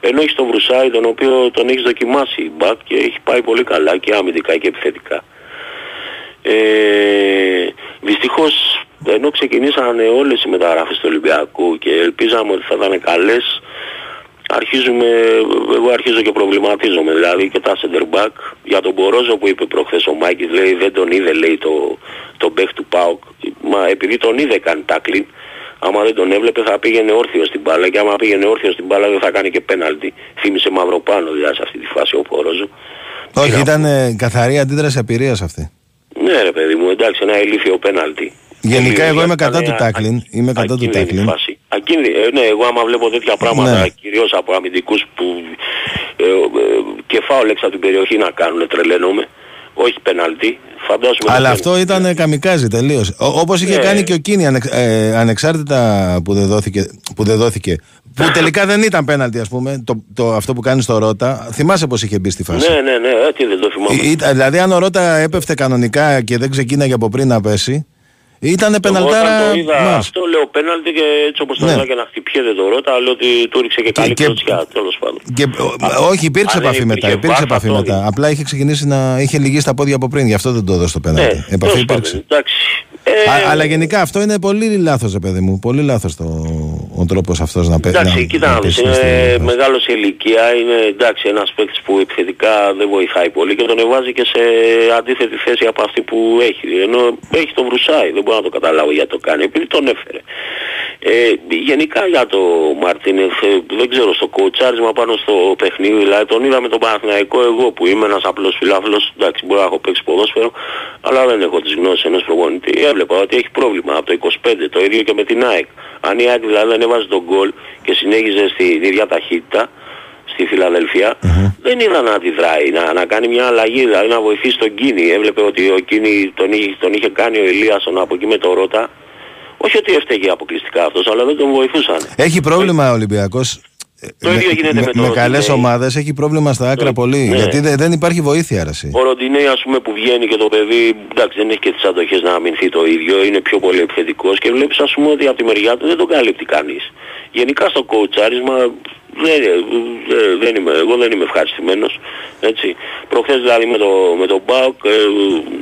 J: Ενώ έχει τον Βρουσάη τον οποίο τον έχεις δοκιμάσει μπακ και έχει πάει πολύ καλά και αμυντικά και επιθετικά. Ε, δυστυχώς ενώ ξεκινήσανε όλες οι μεταγραφές του Ολυμπιακού και ελπίζαμε ότι θα ήταν καλές, αρχίζουμε, εγώ αρχίζω και προβληματίζομαι, δηλαδή και τα center back, για τον Μπορόζο που είπε προχθές ο Μάκης, λέει δεν τον είδε, λέει το, το back του ΠΑΟΚ, μα επειδή τον είδε κάνει τάκλιν, άμα δεν τον έβλεπε θα πήγαινε όρθιος στην μπάλα και άμα πήγαινε όρθιος στην μπάλα δεν θα κάνει και πέναλτι. Θύμισε Μαυροπάνο δηλαδή σε αυτή τη φάση ο Μπορόζο.
B: Όχι, ήταν ε, καθαρή αντίδραση απειρίας αυτή.
J: Ναι ρε παιδί μου, εντάξει, ένα ηλίθιο πέναλτι.
B: Γενικά,
J: Ηλίθιο,
B: εγώ είμαι
J: ήταν
B: κατά του
J: α-
B: τάκλιν. Είμαι κατά του
J: ακίνδυνη
B: τάκλιν.
J: φάση. Ακίνδυνη, ε, ναι, εγώ άμα βλέπω τέτοια πράγματα,
B: Ναι.
J: κυρίως από αμυντικούς που ε, ε, και φάουλ έξω από την περιοχή να κάνουν, τρελαίνομαι. Όχι πεναλτί, φαντάζομαι.
B: Αλλά
J: να
B: αυτό ήταν ε, καμικάζι τελείως. Όπως είχε
J: Ναι.
B: κάνει και ο Κίνη ανεξ- ε, ανεξάρτητα που δεν δόθηκε. Που, δεν δόθηκε, που <laughs> τελικά δεν ήταν πέναλτι, ας πούμε, το, το, αυτό που κάνει στο Ρότα. Θυμάσαι πώς είχε μπει στη φάση;
J: Ναι, ναι, ναι, ε, τι δεν το θυμάμαι.
B: Ή- ήταν- δηλαδή, αν ο Ρότα έπεφτε κανονικά και δεν ξεκίναγε από πριν να πέσει, ήταν
J: Εγώ
B: πεναλτάρα.
J: όταν το είδα
B: μας.
J: αυτό λέω πέναλτι και έτσι όπως το
B: Ναι.
J: είδα και να χτυπιέται το ρώτα, λέω ότι του ρίξε και καλή
B: και-
J: κλωτσιά, τέλος πάντων.
B: Και, ο- όχι, υπήρξε
J: Αν δεν
B: επαφή μετά.
J: υπήρχε
B: Υπήρξε
J: βάρ, θα
B: επαφή
J: το
B: μετά.
J: έδινε.
B: Απλά είχε ξεκινήσει να. είχε λυγίσει τα πόδια από πριν, γι' αυτό δεν το έδωσε το
J: Ναι,
B: πέναλτι. επαφή
J: τέλος
B: υπήρξε.
J: πάντων, εντάξει. Ε,
B: Α- αλλά γενικά αυτό είναι πολύ λάθος, παιδί μου. Πολύ λάθος ο τρόπος αυτός να παίζει.
J: Εντάξει, κοίτα να δεις, είναι μεγάλος σε ηλικία, είναι εντάξει ένας παίκτης που επιθετικά δεν βοηθάει πολύ και τον εβάζει και σε αντίθετη θέση από αυτή που έχει. Ενώ έχει τον βρουσάει, δεν μπορώ να το καταλάβω γιατί το κάνει, επειδή τον έφερε. Ε, γενικά για το Μαρτίνεθ, ε, δεν ξέρω, στο κοουτσάρισμα πάνω στο παιχνίδι, δηλαδή τον είδα με τον Παναθηναϊκό εγώ που είμαι ένας απλός φιλάφιλος, εντάξει μπορώ να έχω παίξει ποδόσφαιρο, αλλά δεν έχω τις γνώσεις ενός προπονητή. Έβλεπα ότι έχει πρόβλημα από το 25, το ίδιο και με την ΑΕΚ. Αν η ΑΕΚ δηλαδή δεν έβαζε τον γκολ και συνέχιζε στην ίδια ταχύτητα, στη φιλαδελφια δεν είδα να αντιδράει, να, να κάνει μια αλλαγή, δηλαδή να βοηθήσει τον Κίνη. Έβλεπε ότι ο Κίνη τον είχε, τον είχε κάνει ο Ηλίασον από εκεί με το Ρώτα. Όχι ότι έφταιγε αποκλειστικά αυτός, αλλά δεν τον βοηθούσαν.
B: Έχει πρόβλημα ο Ολυμπιακός;
J: Το ίδιο γίνεται με το
B: με καλές
J: Ροντινέι.
B: ομάδες έχει πρόβλημα στα άκρα πολύ.
J: ναι.
B: Γιατί δε- δεν υπάρχει βοήθεια, αρεσί.
J: Ο Ροντινέη ας πούμε που βγαίνει και το παιδί εντάξει δεν έχει και τις αντοχές να αμυνθεί το ίδιο, είναι πιο πολύ επιθετικός και βλέπεις ας πούμε ότι από τη μεριά του δεν τον καλύπτει κανείς. Γενικά στο κοουτσάρισμα δεν, δεν, δεν είμαι, εγώ δεν είμαι ευχαριστημένος. Έτσι. Προχθές δηλαδή με το, με τον Μπάουκ ε,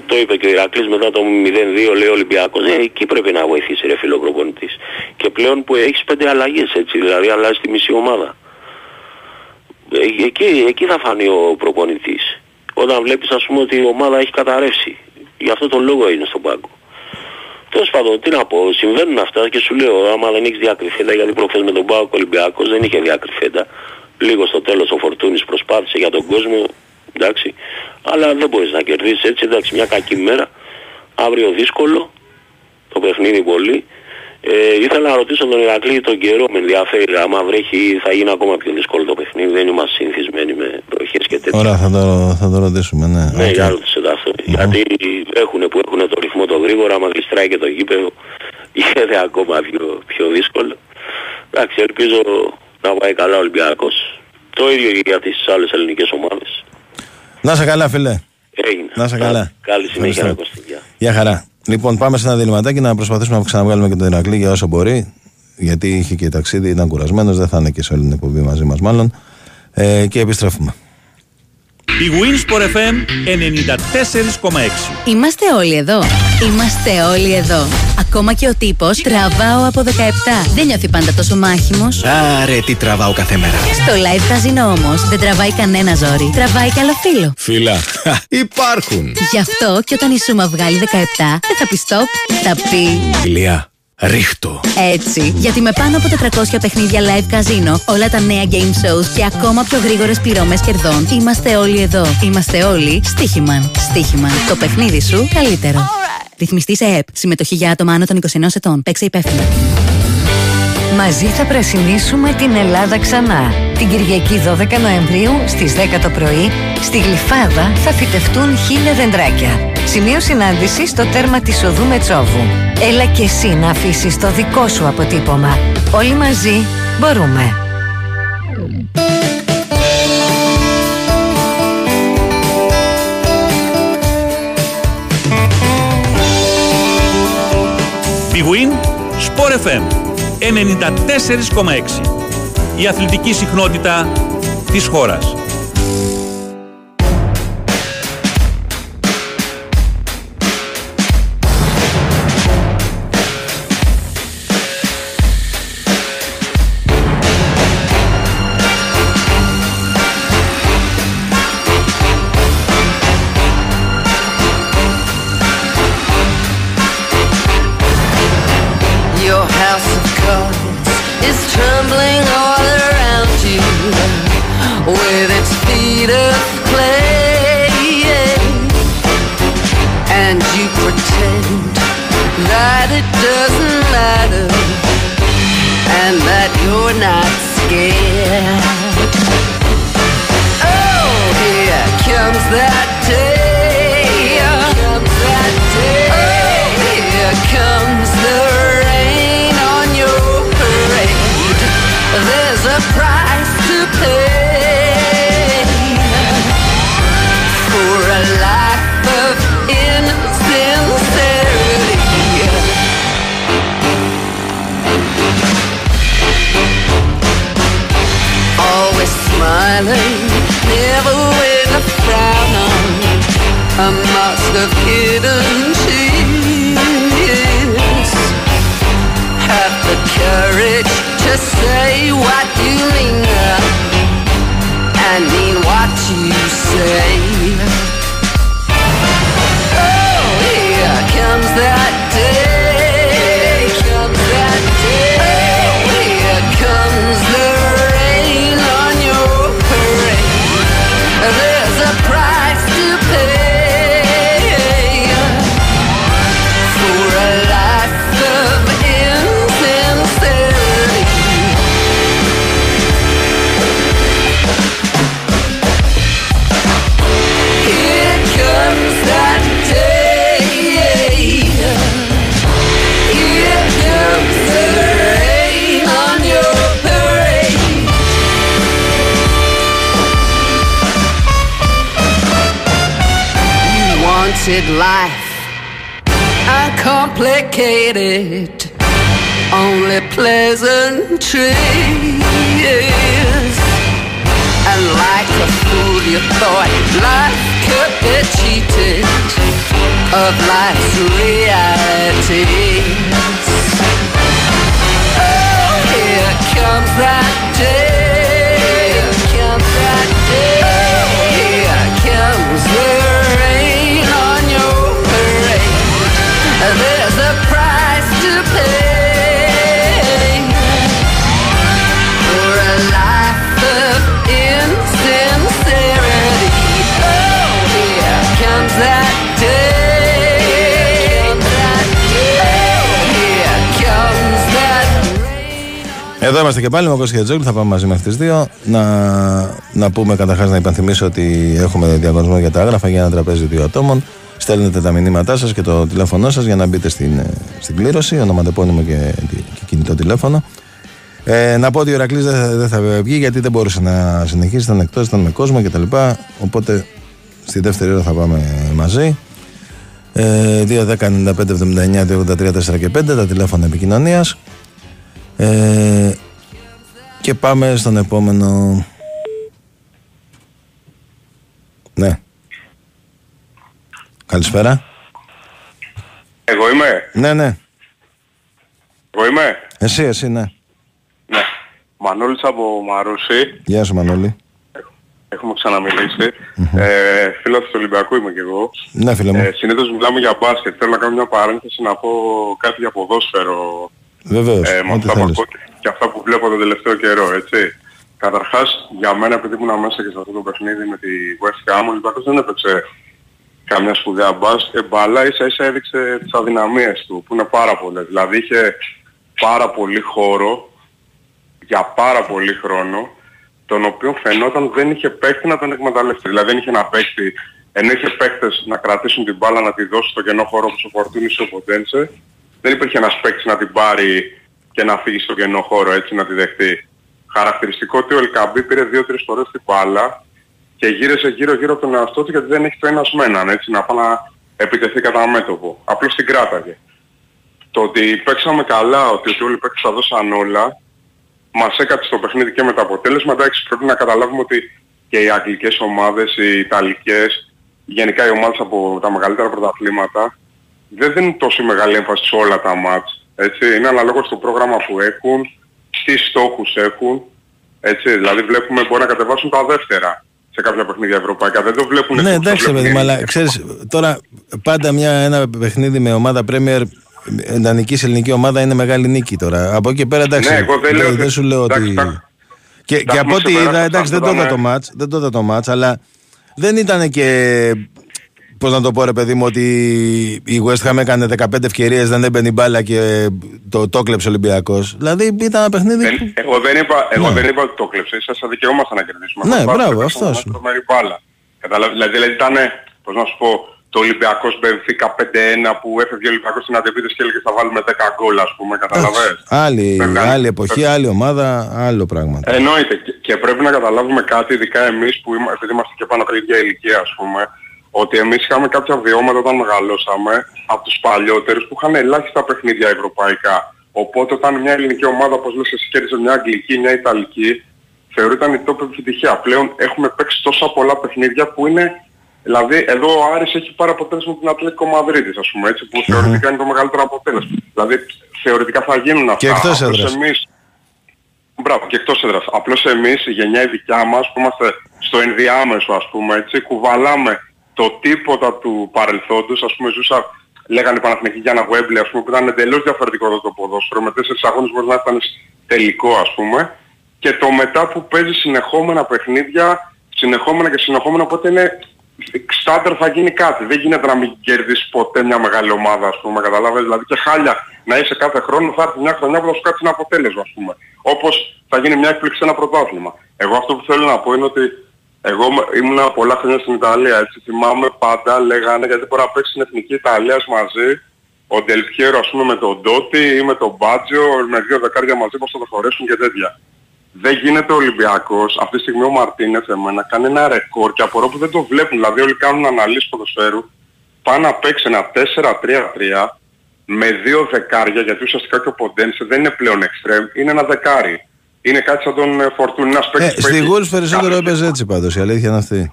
J: το είπε και ο Ηρακλής μετά το 0-2 λέει ο Ολυμπιακός ε, εκεί πρέπει να βοηθήσει ρε φίλο προπονητής. Και πλέον που έχεις πέντε αλλαγές έτσι δηλαδή αλλάζεις τη μισή ομάδα. Ε, εκεί, εκεί θα φανεί ο προπονητής. Όταν βλέπεις ας πούμε ότι η ομάδα έχει καταρρεύσει. Γι' αυτό τον λόγο είναι στον πάγκο. Τέλος πάντων, τι να πω, συμβαίνουν αυτά και σου λέω, άμα δεν έχεις διακριφέντα, γιατί προχθές με τον Πάοκ Ολυμπιακός δεν είχε διακριφέντα. Λίγο στο τέλος ο Φορτούνης προσπάθησε για τον κόσμο, εντάξει, αλλά δεν μπορείς να κερδίσεις έτσι, εντάξει, μια κακή μέρα, αύριο δύσκολο, το παιχνίδι πολύ. Ε, ήθελα να ρωτήσω τον Ηρακλή τον καιρό, με ενδιαφέρει, άμα βρέχει θα γίνει ακόμα πιο δύσκολο το παιχνίδι, δεν είμαστε συνηθισμένοι με βροχές και τέτοια.
B: Ωραία, θα το, θα το ρωτήσουμε, ναι.
J: Ναι,
B: Οκ.
J: για ρώτησε το αυτό. Γιατί έχουν που έχουν το ρυθμό το γρήγορο, άμα γλιστράει και το γήπεδο, γίνεται <laughs> ακόμα πιο, πιο δύσκολο. Εντάξει, ελπίζω να πάει καλά ο Ολυμπιακός. Το ίδιο και για τις άλλες ελληνικές ομάδες.
B: Να σε καλά, φίλε.
J: Έγινε.
B: Να σε καλά.
J: Καλή συνέχεια,
B: Ευχαριστώ.
J: ρε Κωστή. Γεια.
B: Γεια χαρά. Λοιπόν, πάμε σε ένα διληματάκι να προσπαθήσουμε να ξαναβγάλουμε και τον Ηρακλή για όσο μπορεί. Γιατί είχε και ταξίδι, ήταν κουρασμένος, δεν θα είναι και σε όλη την εκπομπή μαζί μας, μάλλον. Ε, και επιστρέφουμε.
E: Η Winsport FM 94,6.
K: Είμαστε όλοι εδώ. Είμαστε όλοι εδώ. Ακόμα και ο τύπος τραβάω από 17. Δεν νιώθει πάντα τόσο μάχημος.
L: Άρε, τι τραβάω κάθε μέρα.
K: Στο live καζίνο όμως δεν τραβάει κανένα ζόρι. Τραβάει καλό φίλο.
L: Φίλα, υπάρχουν.
K: Γι' αυτό και όταν η Σούμα βγάλει 17, δεν θα πει stop, θα πει
L: Ηλία, ρίχτω.
K: έτσι. Γιατί με πάνω από 400 παιχνίδια live καζίνο, όλα τα νέα game shows και ακόμα πιο γρήγορες πληρώμες κερδών, είμαστε όλοι εδώ. Είμαστε όλοι στοίχημαν. Στοίχημαν. Το παιχνίδι σου καλύτερο. Ρυθμιστή σε ΕΠ. Συμμετοχή για άτομα άνω των 21 ετών. Παίξε υπεύθυνα.
M: Μαζί θα πρασινίσουμε την Ελλάδα ξανά. Την Κυριακή 12 Νοεμβρίου στις 10 το πρωί, στη Γλυφάδα θα φυτευτούν χίλια δεντράκια. Σημείο συνάντηση στο τέρμα της οδού Μετσόβου. Έλα και εσύ να αφήσεις το δικό σου αποτύπωμα. Όλοι μαζί μπορούμε.
E: Big Win Sport FM 94,6. Η αθλητική συχνότητα της χώρας.
N: is trembling all around you with its feet of clay. And you pretend that it doesn't matter and that you're not scared. Of hidden tears. Have the courage to say what you mean and mean what you say. Wanted life uncomplicated, only pleasantries. And like a fool, you thought life could be cheated of life's realities.
B: Εδώ είμαστε και πάλι με ο Κώστας Χετζόγλου, θα πάμε μαζί μέχρι τις 2 να, να πούμε καταρχάς να υπενθυμίσω ότι έχουμε διαγωνισμό για τα άγραφα για ένα τραπέζι δύο ατόμων στέλνετε τα μηνύματά σας και το τηλέφωνό σας για να μπείτε στην, ε, στην κλήρωση ονοματεπώνυμο και, και κινητό τηλέφωνο ε, να πω ότι ο Ηρακλής δεν θα, δεν θα βγει γιατί δεν μπορούσε να συνεχίσει, ήταν εκτός, ήταν με κόσμο κτλ. Οπότε στη δεύτερη ώρα θα πάμε μαζί. Ε, 2, 10, 95, 79, 283, 4 και 5 τα τηλέφωνα επικοινωνίας. Ε, και πάμε στον επόμενο. Ναι. Καλησπέρα.
O: Εγώ είμαι;
B: Ναι, ναι.
O: Εγώ είμαι;
B: Εσύ, εσύ, ναι.
O: Ναι. Μανώλης από Μαρούσι.
B: Γεια σου, Μανώλη.
O: Έχουμε ξαναμιλήσει. Ε, φίλος του Ολυμπιακού είμαι και εγώ.
B: Ναι, φίλε μου.
O: Ε, συνήθως μιλάμε για μπάσκετ. Θέλω να κάνω μια παρένθεση να πω κάτι για ποδόσφαιρο.
B: Βεβαίως,
O: Ε, με
B: ό,τι
O: αυτά που
B: θέλεις.
O: ακούω και αυτά που βλέπω τον τελευταίο καιρό, έτσι. Καταρχάς, για μένα επειδή ήμουν μέσα και σε αυτό το παιχνίδι με τη West Ham, ο Ολυμπιακός δεν έπαιξε καμιά σπουδαία μπάσκετ, μπάλα ίσα ίσα έδειξε τις αδυναμίες του, που είναι πάρα πολλές. Δηλαδή είχε πάρα πολύ χώρο για πάρα πολύ χρόνο, τον οποίο φαινόταν δεν είχε παίκτη να τον εκμεταλλευτεί. Δηλαδή δεν είχε ένα παίκτη, ενώ είχε παίκτες να κρατήσουν την μπάλα να τη δώσει στο κενό χώρο όπως ο Φορτούνης ή ο Ποντένσε, δεν υπήρχε ένας παίκτης να την πάρει και να φύγει στο κενό χώρο έτσι να τη δεχτεί. Χαρακτηριστικό ότι ο Ελκαμπή πήρε δύο-τρεις φορές την μπάλα και γύρισε γύρω-γύρω από τον εαυτό του γιατί δεν έχει το ένας με έναν έτσι να πάει να επιτεθεί κατά μέτωπο. Απλώς την κράταγε. Το ότι παίξαμε καλά, ότι, ότι όλοι οι παίκτες τα δώσαν όλα, μας έκατσε στο παιχνίδι και με το αποτέλεσμα. Εντάξει, πρέπει να καταλάβουμε ότι και οι αγγλικές ομάδες, οι ιταλικές, γενικά οι ομάδες από τα μεγαλύτερα πρωταθλήματα, δεν δίνουν τόσο μεγάλη έμφαση σε όλα τα μάτς. Έτσι, είναι αναλόγως στο πρόγραμμα που έχουν, τι στόχους έχουν. Έτσι, δηλαδή βλέπουμε μπορεί να κατεβάσουν τα δεύτερα σε κάποια παιχνίδια ευρωπαϊκά. Δεν το βλέπουν
B: Ναι,
O: στο-
B: εντάξει,
O: στο
B: ρε παιδί μου,
O: βλέπουν
B: αλλά ξέρεις, τώρα πάντα μια, ένα παιχνίδι με ομάδα Premier να νικήσει ελληνική ομάδα είναι μεγάλη νίκη τώρα. Από εκεί και πέρα εντάξει.
O: Ναι, εγώ δεν λέω ότι-
B: σου λέω
O: εντάξει,
B: ότι.
O: τα-
B: Και,
O: τα
B: και από
O: έχουμε
B: ό,τι
O: ξεπεράσει
B: είδα,
O: αυτά,
B: εντάξει, δεν το
O: αυτά,
B: είδα το
O: ναι.
B: μάτς, δεν το είδα το μάτς, αλλά δεν ήταν και. Πώς να το πω, ρε παιδί μου, ότι η West Ham έκανε 15 ευκαιρίες, δεν έμπαινε η μπάλα και το, το κλέψε ο Ολυμπιακός. Δηλαδή ήταν ένα παιχνίδι.
O: Δεν-
B: που-
O: εγώ δεν είπα, εγώ
B: Ναι.
O: δεν είπα ότι το κλέψε, ίσα δικαιόμαστε να κερδίσουμε.
B: Ναι,
O: Απλά
B: μπράβο,
O: έπαιξαμε
B: αυτός
O: μια
B: σου.
O: τρομερή μπάλα. Καταλάβεις, δηλαδή, δηλαδή ήταν, πώς να σου πω, το Ολυμπιακός Μπενφίκα 5-1 που έφευγε ο Ολυμπιακός στην αντεπίθεση και έλεγε θα βάλουμε 10 γκολ ας πούμε, καταλαβες.
B: Άλλη,
O: Βέβαια,
B: άλλη εποχή, άλλη ομάδα, άλλο πράγμα.
O: Εννοείται. Και, και πρέπει να καταλάβουμε κάτι, ειδικά εμείς που είμα, επειδή είμαστε και πάνω από την ίδια ηλικία ας πούμε, ότι εμείς είχαμε κάποια βιώματα όταν μεγαλώσαμε από τους παλιότερους που είχαν ελάχιστα παιχνίδια ευρωπαϊκά. Οπότε όταν μια ελληνική ομάδα, όπως λες εσύ, κέρδισε μια αγγλική, μια ιταλική, θεωρείται η top επιτυχία. Πλέον έχουμε παίξει τόσα πολλά παιχνίδια που είναι Δηλαδή εδώ ο Άρης έχει πάρει αποτέλεσμα την Ατλέτικο Μαδρίτης ας πούμε έτσι που θεωρητικά είναι το μεγαλύτερο αποτέλεσμα. Δηλαδή θεωρητικά θα γίνουν αυτά.
B: Και εκτός
O: Απλώς
B: έδρας.
O: Εμείς, μπράβο και εκτός έδρας. Απλώς εμείς η γενιά η δικιά μας που είμαστε στο ενδιάμεσο ας πούμε έτσι κουβαλάμε το τίποτα του παρελθόντος ας πούμε ζούσα λέγανε οι Παναθηναϊκοί για ένα Γουέμπλε ας πούμε που ήταν εντελώς διαφορετικό το, το ποδόσφαιρο με τέσσερις αγώνες μπορεί να ήταν τελικό ας πούμε και το μετά που παίζει συνεχόμενα παιχνίδια συνεχόμενα και συνεχόμενα οπότε είναι στάντερ θα γίνει κάτι. Δεν γίνεται να μην κερδίσει ποτέ μια μεγάλη ομάδα, ας πούμε, καταλάβες. Δηλαδή και χάλια να είσαι κάθε χρόνο θα έρθει μια χρονιά που θα σου κάτσει ένα αποτέλεσμα, ας πούμε. Όπως θα γίνει μια έκπληξη σε ένα πρωτάθλημα. Εγώ αυτό που θέλω να πω είναι ότι εγώ ήμουν πολλά χρόνια στην Ιταλία, έτσι θυμάμαι πάντα λέγανε γιατί μπορεί να παίξεις στην Εθνική Ιταλίας μαζί ο Ντελπιέρο ας πούμε με τον Ντότι ή με τον Μπάτζιο με δύο δεκάρια μαζί πως θα το χωρέσουν και τέτοια. Δεν γίνεται ο Ολυμπιακός, αυτή τη στιγμή ο Μαρτίνεθ εμένα κάνει ένα ρεκόρ και απορώ που δεν το βλέπουν. Δηλαδή όλοι κάνουν αναλύσεις ποδοσφαίρου. Πάει να παίξει ένα 4-3-3 με δύο δεκάρια γιατί ουσιαστικά και ο Ποντένσε δεν είναι πλέον εξτρέμ, είναι ένα δεκάρι. Είναι κάτι σαν τον ε, Φορτούνι, ένας
B: Ε,
O: παίκτης που
B: στη
O: έχει
B: Γούλς περισσότερο
O: κάθε
B: έπαιζε έτσι πάντως, η αλήθεια είναι αυτή.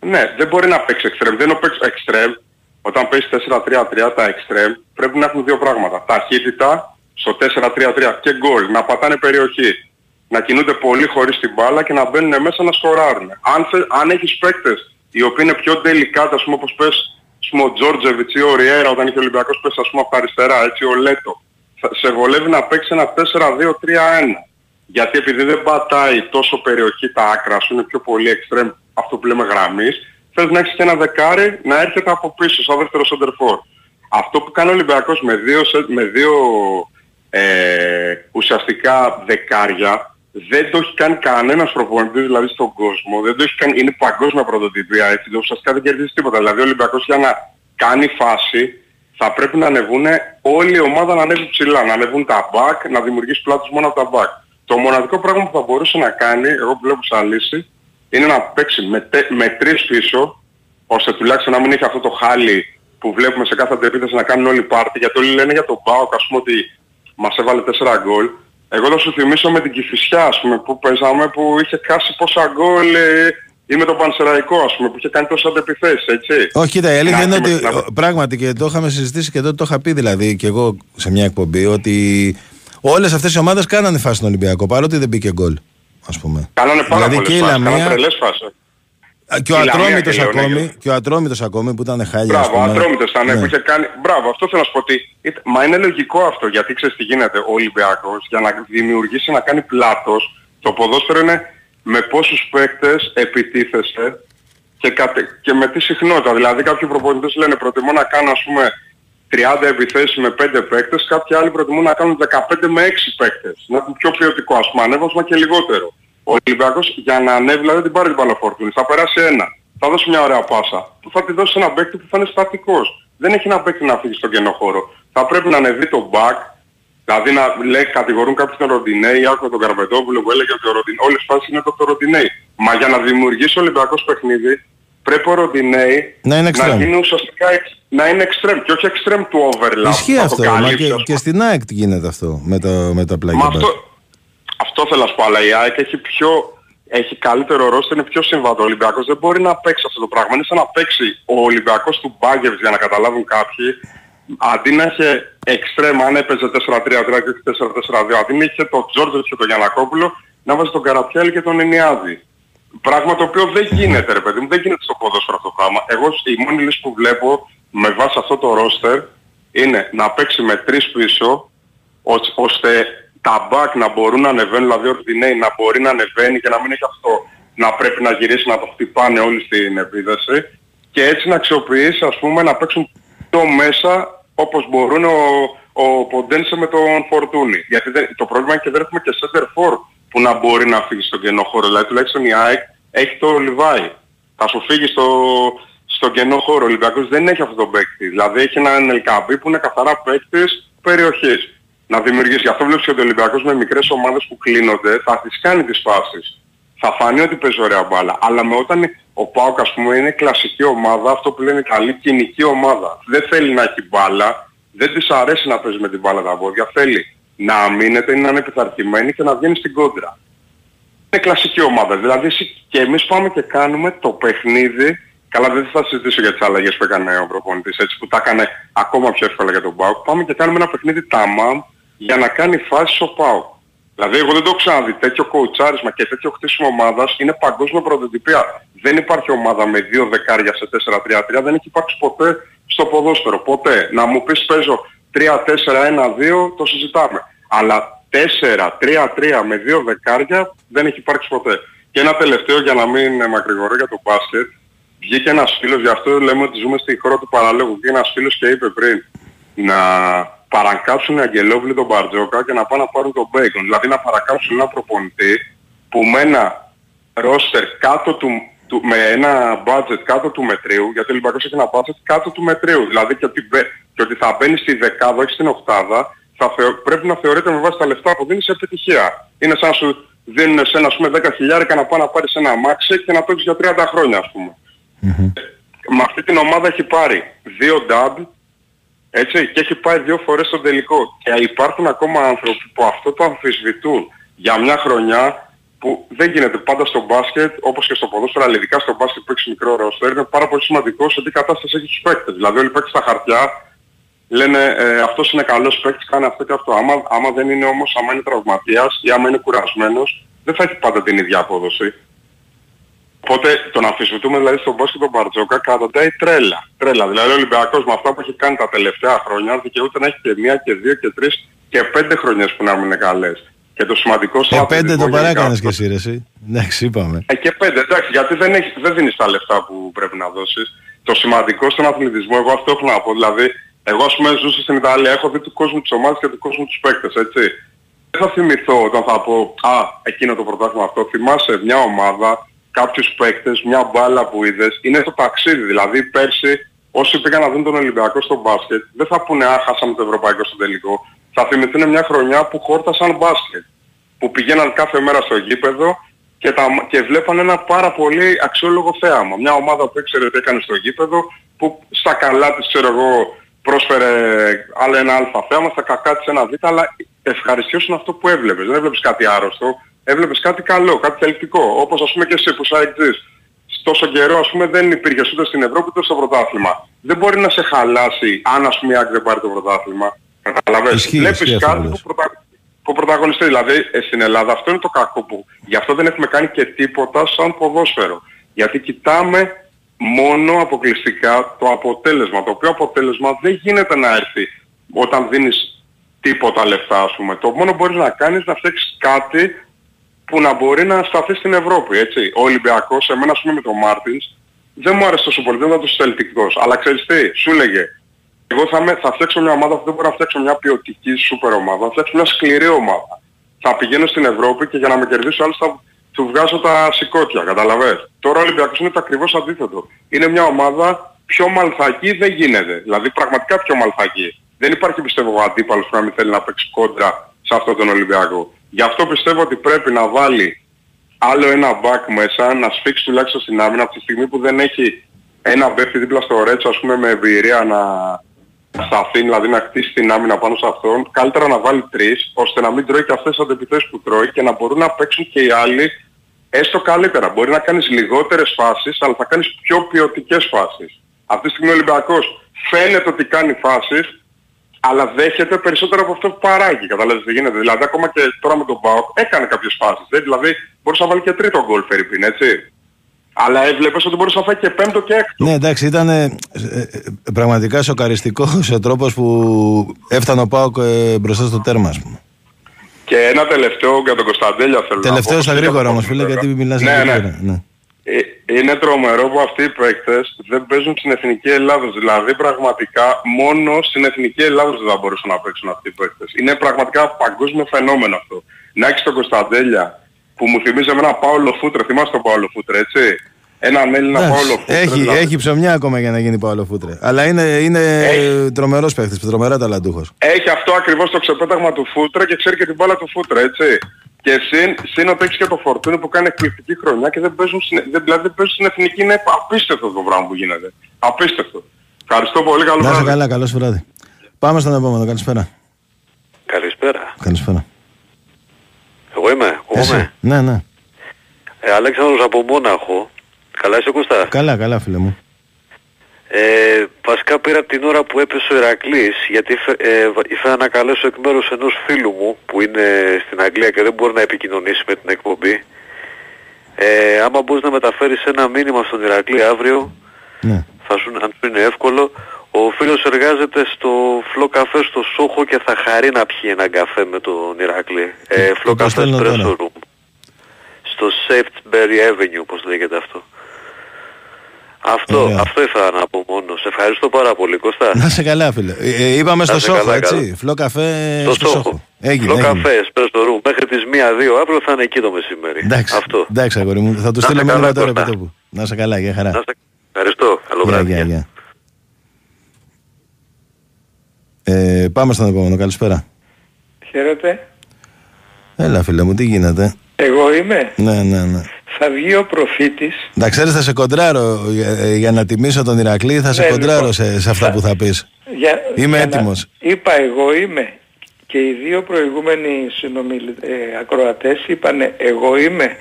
O: ναι, δεν μπορεί να παίξει εξτρέμ. Δεν είναι παίξει εξτρέμ. Όταν παίζει 4-3-3 τα εξτρέμ πρέπει να έχουν δύο πράγματα. Ταχύτητα στο 4-3-3 και γκολ. Να πατάνε περιοχή. Να κινούνται πολύ χωρίς την μπάλα και να μπαίνουν μέσα να σκοράρουν. Αν, θε, αν έχεις παίκτες οι οποίοι είναι πιο τελικά, ας πούμε όπως πες ας πούμε, ο Τζόρτζεβιτς ή ο Ριέρα όταν είχε ο Ολυμπιακός πες ας πούμε από τα αριστερά, έτσι ο Λέτο. Θα- Σε βολεύει να παίξει ένα 4-2-3-1. Γιατί επειδή δεν πατάει τόσο περιοχή τα άκρα σου, είναι πιο πολύ extreme αυτό που λέμε γραμμής, θες να έχεις και ένα δεκάρι να έρχεται από πίσω σαν δεύτερο center for. Αυτό που κάνει ο Ολυμπιακός με δύο, σε- με δύο ε, ουσιαστικά δεκάρια δεν το έχει κάνει κανένας προπονητής δηλαδή στον κόσμο. Δεν το έχει κάνει, είναι παγκόσμια πρωτοτυπία έτσι. Ουσιαστικά δεν κερδίζει τίποτα. Δηλαδή ο Ολυμπιακός για να κάνει φάση θα πρέπει να ανεβούν όλη η ομάδα να ανέβει ψηλά. Να ανεβούν τα back, να δημιουργήσει πλάτους μόνο από τα back. Το μοναδικό πράγμα που θα μπορούσε να κάνει, εγώ που βλέπω σαν λύση, είναι να παίξει με, τε- με τρεις πίσω, ώστε τουλάχιστον να μην έχει αυτό το χάλι που βλέπουμε σε κάθε αντεπίθεση να κάνουν όλοι πάρτι, γιατί όλοι λένε για τον Μπάουκ ας πούμε ότι μας έβαλε 4 γκολ. Εγώ θα σου θυμίσω με την Κηφισιά ας πούμε που παίζαμε που είχε χάσει πόσα γκολ ε, ή με τον Πανσεραϊκό ας πούμε που είχε κάνει τόσες αντεπιθέσεις έτσι.
B: Όχι, κοίτα, η αλήθεια
O: Να
B: είναι
O: έχουμε-
B: ότι
O: να-
B: ο, πράγματι και το είχαμε συζητήσει και τότε το είχα πει δηλαδή και εγώ σε μια εκπομπή ότι όλες αυτές οι ομάδες κάνανε φάση στον Ολυμπιακό παρότι δεν μπήκε γκολ. Ας πούμε.
O: Κάνανε πάρα
B: δηλαδή
O: πολλές
B: και η
O: φάσεις, κάνανε
B: Λαμία
O: τρελές φάσεις.
B: α, και ο
O: Η Λαμία
B: Ατρόμητος
O: και λέω, ναι,
B: ακόμη,
O: και-
B: και ο Ατρόμητος ακόμη που ήταν χάλια. ας
O: Μπράβο,
B: πούμε.
O: ατρόμητος ήταν
B: Ναι.
O: που είχε κάνει. Μπράβο, αυτό θέλω να σου πω ότι. είτε- Μα είναι λογικό αυτό γιατί ξέρεις τι γίνεται. Ο Ολυμπιακός για να δημιουργήσει να κάνει πλάτος, το ποδόσφαιρο είναι με πόσους παίκτες επιτίθεσαι και, κατε- και με τι συχνότητα. Δηλαδή κάποιοι προπονητές λένε προτιμώ να κάνω ας πούμε 30 επιθέσεις με 5 παίκτες, κάποιοι άλλοι προτιμούν να κάνουν 15 με 6 παίκτες. Να έχουν πιο ποιοτικό ας πούμε ανέβασμα και λιγότερο. Ο Ολυμπιακός για να ανέβει δηλαδή δεν την πάρει την μπάλα φορτούνη. Θα περάσει ένα. Θα δώσει μια ωραία πάσα. Που θα τη δώσει σε έναν παίκτη που θα είναι στατικός. Δεν έχει ένα παίκτη να φύγει στον κενό χώρο. Θα πρέπει να ανεβεί το back. Δηλαδή να λέει, κατηγορούν κάποιοι τον Ροντινέη, άκουγα τον Καρπετόπουλο που έλεγε ότι ο Ροντινέη, όλες τις φάσεις είναι το, το Ροντινέη. Μα για να δημιουργήσει ο Ολυμπιακός παιχνίδι, πρέπει ο Ροντινέη
B: Να είναι extreme.
O: γίνει ουσιαστικά εξ- να είναι extreme και όχι extreme του overlap.
B: Ισχύει
O: Θα το
B: αυτό. Μα
O: καλύψει,
B: και,
O: ας
B: και στην ΑΕΚ γίνεται αυτό με, το, με τα πλάγια.
O: Μα αυτό, αυτό θέλω να σου πω, αλλά η ΑΕΚ έχει πιο, έχει καλύτερο ρόστο, είναι πιο συμβατό. Ο Ολυμπιακός δεν μπορεί να παίξει αυτό το πράγμα. Είναι σαν να παίξει ο Ολυμπιακός του Μπάγκεβς για να καταλάβουν κάποιοι, αντί να είχε εξτρέμα, αν έπαιζε 4-3-3 και όχι 4-4-2, αντί να είχε τον Τζόρτζετ και τον Γιανακόπουλο, να βάζει τον Καραπιάλη και τον Ενιάδη. Πράγμα το οποίο δεν γίνεται ρε παιδί μου, δεν γίνεται στο ποδόσφαιρο αυτό το πράγμα. Εγώ η μόνη λύση που βλέπω με βάση αυτό το ρόστερ είναι να παίξει με τρεις πίσω ως- ώστε τα back να μπορούν να ανεβαίνουν, δηλαδή ο Ροντινέη να μπορεί να ανεβαίνει και να μην έχει αυτό να πρέπει να γυρίσει να το χτυπάνε όλοι στην επίδεση και έτσι να αξιοποιήσει ας πούμε να παίξουν το μέσα όπως μπορούν ο, ο Ποντένσε με τον Φορτούνη. Γιατί δεν, το πρόβλημα είναι και δεν έχουμε και center for που να μπορεί να φύγει στον κενό χώρο. Δηλαδή τουλάχιστον η ΑΕΚ έχει το Λιβάη. Θα σου φύγει στο, στον κενό χώρο. Ο Ολυμπιακός δεν έχει αυτό το παίκτη. Δηλαδή έχει έναν Ελκαμπή που είναι καθαρά παίκτης περιοχής. Να δημιουργήσει. Γι' αυτό βλέπεις ότι ο Ολυμπιακός με μικρές ομάδες που κλείνονται θα τις κάνει τις φάσεις. Θα φανεί ότι παίζει ωραία μπάλα. Αλλά με όταν ο Πάοκ ας πούμε είναι κλασική ομάδα, αυτό που λένε καλή κοινική ομάδα. Δεν θέλει να έχει μπάλα, δεν της αρέσει να παίζει με την μπάλα τα πόδια. Θέλει να αμήνεται, να είναι επιθαρχημένη και να βγαίνει στην κόντρα. Είναι κλασική ομάδα. Δηλαδή εσύ και εμείς πάμε και κάνουμε το παιχνίδι Καλά δεν θα συζητήσω για τις αλλαγές που έκανε ο προπονητής έτσι που τα έκανε ακόμα πιο εύκολα για τον ΠΑΟΚ. Πάμε και κάνουμε ένα παιχνίδι ταμάμ για να κάνει φάση ο ΠΑΟΚ. Δηλαδή εγώ δεν το έχω ξαναδεί τέτοιο κοουτσάρισμα και τέτοιο χτίσιμο ομάδας είναι παγκόσμια πρωτοτυπία. Δεν υπάρχει ομάδα με δύο δεκάρια σε 4-3-3, δεν έχει υπάρξει ποτέ στο ποδόσφαιρο. Ποτέ. Να μου πεις παίζω 3-4-1-2 το συζητάμε. Αλλά 4-3-3 με δύο δεκάρια δεν έχει υπάρξει ποτέ. Και ένα τελευταίο για να μην μακρηγορώ για το μπάσκετ. Βγήκε ένας φίλος, γι' αυτό λέμε ότι ζούμε στη χώρα του παραλόγου. Βγήκε ένας φίλος και είπε πριν να παρακάψουν Αγγελόβλη τον Μπαρτζόκα και να πάνε να πάρουν τον Μπέικον. Δηλαδή να παρακάψουν ένα προπονητή που με ένα ρόστερ κάτω του, του, με ένα budget κάτω του μετρίου, γιατί ο Ολυμπιακός έχει ένα budget κάτω του μετρίου. Δηλαδή και ότι, μπε- και ότι θα μπαίνει στη δεκάδα, όχι στην οκτάδα, θα θεω- πρέπει να θεωρείται με βάση τα λεφτά που δίνει σε επιτυχία. Είναι σαν να σου δίνουν σε ένα ας πούμε 10 χιλιάρικα να πάει να πάρεις ένα αμάξι και να παίξεις για 30 χρόνια ας πούμε. Με αυτή την ομάδα έχει πάρει δύο dub, έτσι, και έχει πάει δύο φορές στον τελικό. Και υπάρχουν ακόμα άνθρωποι που αυτό το αμφισβητούν για μια χρονιά που δεν γίνεται πάντα στο μπάσκετ, όπως και στο ποδόσφαιρο, αλλά ειδικά στο μπάσκετ που έχεις μικρό ρόστερ, είναι πάρα πολύ σημαντικό σε τι κατάσταση έχει τους παίκτες. Δηλαδή όλοι οι παίκτες στα χαρτιά λένε ε, αυτός είναι καλός παίκτης, κάνει αυτό και αυτό. Άμα, άμα δεν είναι όμως, άμα είναι τραυματίας ή άμα είναι κουρασμένος, δεν θα έχει πάντα την ίδια απόδοση. Οπότε τον αμφισβητούμε δηλαδή στον μπάσκετ τον Μπαρτζόκα καταντάει τρέλα. Τρέλα. Δηλαδή ο Ολυμπιακός με αυτά που έχει κάνει τα τελευταία χρόνια δικαιούται να έχει και μία και δύο και τρεις και πέντε χρονιές που να μην είναι καλές. Και το σημαντικό στο
B: Ε, πέντε το
O: αθλητικό
B: παράκανες
O: γενικά-
B: και εσύ ρε εσύ. Εντάξει, είπαμε.
O: ε, και πέντε, εντάξει, γιατί δεν, έχεις, δεν δίνεις τα λεφτά που πρέπει να δώσεις. Το σημαντικό στον αθλητισμό, εγώ αυτό έχω να πω, δηλαδή, εγώ ας πούμε ζούσα στην Ιταλία, έχω δει του κόσμου τις ομάδες και του κόσμου τους παίκτες, έτσι. Δεν θα θυμηθώ όταν θα πω, α, εκείνο το πρωτάθλημα αυτό, θυμάσαι μια ομάδα, κάποιους παίκτες, μια μπάλα που είδες, είναι στο ταξίδι, δηλαδή πέρσι όσοι πήγαν να δουν τον Ολυμπιακό στο μπάσκετ, δεν θα πούνε, α, χάσαμε το Ευρωπαϊκό στο τελικό. Θα θυμηθούν μια χρονιά που χόρτασαν μπάσκετ που πηγαίναν κάθε μέρα στο γήπεδο και, τα, και βλέπαν ένα πάρα πολύ αξιόλογο θέαμα. Μια ομάδα που ήξερε τι έκανε στο γήπεδο, που στα καλά της, ξέρω εγώ, πρόσφερε άλλο ένα αλφα θέαμα, στα κακά της ένα β, αλλά ευχαριστιώσουν αυτό που έβλεπες. Δεν έβλεπες κάτι άρρωστο, έβλεπες κάτι καλό, κάτι θελκτικό. Όπως ας πούμε και εσύ που σαν τόσο καιρό ας πούμε δεν υπήρχες ούτε στην Ευρώπη ούτε στο πρωτάθλημα. Δεν μπορεί να σε χαλάσει αν ας πούμε η ΑΕΚ δεν πάρει το πρωτάθλημα. Καταλαβες.
B: Ισχύει,
O: Βλέπεις
B: ισχύει αυτό
O: κάτι
B: που
O: που,
B: λες.
O: πρωτα... που πρωταγωνιστεί. Δηλαδή ε, στην Ελλάδα αυτό είναι το κακό που γι' αυτό δεν έχουμε κάνει και τίποτα σαν ποδόσφαιρο. Γιατί κοιτάμε μόνο αποκλειστικά το αποτέλεσμα. Το οποίο αποτέλεσμα δεν γίνεται να έρθει όταν δίνεις τίποτα λεφτά ας πούμε. Το μόνο που μπορείς να κάνεις να φτιάξεις κάτι που να μπορεί να σταθεί στην Ευρώπη, έτσι. Ο Ολυμπιακός, εμένα ας πούμε με τον Μάρτινς, δεν μου άρεσε τόσο πολύ, δεν ήταν τόσο θελτικός. Αλλά ξέρεις τι, σου λέγε, εγώ θα, με, θα φτιάξω μια ομάδα που δεν μπορώ να φτιάξω μια ποιοτική σούπερ ομάδα, θα φτιάξω μια σκληρή ομάδα. Θα πηγαίνω στην Ευρώπη και για να με κερδίσει ο άλλος θα του βγάζω τα σηκώτια, καταλαβες; Τώρα ο Ολυμπιακός είναι το ακριβώς αντίθετο. Είναι μια ομάδα πιο μαλθακή δεν γίνεται. Δηλαδή πραγματικά πιο μαλθακή. Δεν υπάρχει πιστεύω αντίπαλος που να μην θέλει να παίξει κόντρα σε αυτόν τον Ολυμπιακό. Γι' αυτό πιστεύω ότι πρέπει να βάλει άλλο ένα back μέσα, να σφίξει τουλάχιστον στην άμυνα από τη στιγμή που δεν έχει ένα μπέφτη δίπλα στο Ρέτσο ας πούμε με εμπειρία να σταθεί, δηλαδή να χτίσει την άμυνα πάνω σε αυτόν, καλύτερα να βάλει τρεις, ώστε να μην τρώει και αυτές τις αντεπιθέσεις που τρώει και να μπορούν να παίξουν και οι άλλοι έστω καλύτερα. Μπορεί να κάνεις λιγότερες φάσεις, αλλά θα κάνεις πιο ποιοτικές φάσεις. Αυτή τη στιγμή ο Ολυμπιακός φαίνεται ότι κάνει φάσεις, αλλά δέχεται περισσότερο από αυτό που παράγει. Καταλάβεις τι γίνεται. Δηλαδή ακόμα και τώρα με τον ΠΑΟΚ έκανε κάποιες φάσεις. Δεν, δηλαδή μπορούσε να βάλει και τρίτο γκολ Φερρυπίν, έτσι. Αλλά έβλεπες ότι μπορούσε να φάει και πέμπτο και έκτο.
B: Ναι, εντάξει, ήταν ε, ε, πραγματικά σοκαριστικός ο <laughs> τρόπος που έφτανε ο Πάοκ ε, μπροστά στο τέρμα, ας πούμε.
O: Και ένα τελευταίο για τον Κωνσταντέλια θέλω
B: Τελευταίο
O: να πω.
B: στα γρήγορα όμως, φίλε, γιατί μιλάς
O: Ναι,
B: για
O: ναι.
B: γρήγορα. Ναι.
O: Ε, είναι τρομερό που αυτοί οι παίκτες δεν παίζουν στην Εθνική Ελλάδος. Δηλαδή πραγματικά μόνο στην Εθνική Ελλάδος δεν θα μπορούσαν να παίξουν αυτοί οι παίκτες. Είναι πραγματικά παγκόσμιο φαινόμενο αυτό. Να έχεις τον Κωνσταντέλια που μου θυμίζει εμένα Πάολο Φούτρε, θυμάσαι τον Πάολο Φούτρε έτσι; έναν Έλληνα
B: Εντάξει,
O: Παόλο Φούτρε.
B: έχει,
O: δηλαδή.
B: έχει ψωμιά ακόμα για να γίνει Παόλο Φούτρε. Αλλά είναι, είναι τρομερός παίχτης, τρομερά ταλαντούχος.
O: Έχει αυτό ακριβώς το ξεπέταγμα του Φούτρε και ξέρει και την μπάλα του Φούτρε, έτσι. Και συν, συν ότι έχεις και το Φορτούνι που κάνει εκπληκτική χρονιά και δεν παίζουν, στην- δεν, δηλαδή δεν παίζουν στην εθνική. Είναι απίστευτο το πράγμα που γίνεται. Απίστευτο. Ευχαριστώ πολύ, καλό
B: Να είσαι
O: βράδυ.
B: καλά, καλό βράδυ. Πάμε στον επόμενο, καλησπέρα.
P: Καλησπέρα.
B: Καλησπέρα.
P: Εγώ είμαι.
B: Εσύ. Ναι, ναι.
P: Ε, Αλέξανδρος από Μόναχο. Καλά είσαι Κώστα;
B: Καλά, καλά φίλε μου.
P: Ε, βασικά πήρα από την ώρα που έπεσε ο Ηρακλής γιατί ήφε- ε, βα- ήθελα να καλέσω εκ μέρους ενός φίλου μου που είναι στην Αγγλία και δεν μπορεί να επικοινωνήσει με την εκπομπή. Ε, άμα μπορείς να μεταφέρεις ένα μήνυμα στον Ηρακλή αύριο,
B: Ναι.
P: θα σου, αν σου είναι εύκολο, ο φίλος εργάζεται στο Φλό Καφέ στο Σόχο και θα χαρεί να πιει έναν καφέ με τον Ηρακλή. Ε, Φλό
B: το
P: Καφέ
B: στέλνω
P: Espresso
B: τώρα.
P: Room. Στο Safebury Avenue, όπως λέγεται αυτό. Αυτό,
B: Ωραία.
P: αυτό ήθελα να πω μόνος. Σε ευχαριστώ πάρα πολύ Κώστα.
B: Να είσαι καλά φίλε. Ε, ε, είπαμε
P: Να
B: στο
P: είσαι
B: Σόχο,
P: καλά,
B: έτσι.
P: καλά.
B: Φλό καφέ
P: Στο
B: στο
P: Σόχο.
B: Σόχο. Έγινε,
P: Φλό
B: έγινε.
P: Καφέ Espresso Room. Μέχρι τις 1-2 αύριο θα είναι εκεί το μεσημέρι.
B: Εντάξει,
P: Αυτό.
B: εντάξει αγόρι μου. Θα τους
P: Να
B: στείλω
P: είσαι
B: μήνυμα
P: καλά,
B: τώρα
P: Κώστα.
B: επί τόπου. Να είσαι καλά, για χαρά.
P: Να είστε- Ευχαριστώ. Καλό
B: Γεια,
P: βράδυ.
B: γεια, γεια. Ε, πάμε στον επόμενο, καλησπέρα.
Q: Χαίρετε.
B: Έλα φίλε μου, τι γίνεται;
Q: Εγώ είμαι.
B: Ναι, ναι, ναι.
Q: Θα βγει ο προφήτης.
B: Να ξέρεις θα σε κοντράρω για, ε, για να τιμήσω τον Ηρακλή, θα σε
Q: Ναι,
B: κοντράρω
Q: λοιπόν.
B: σε, σε αυτά που θα πεις.
Q: Για,
B: Είμαι
Q: για να-
B: έτοιμος.
Q: Είπα εγώ είμαι. Και οι δύο προηγούμενοι συνομιλ... ε, ακροατές είπαν εγώ είμαι.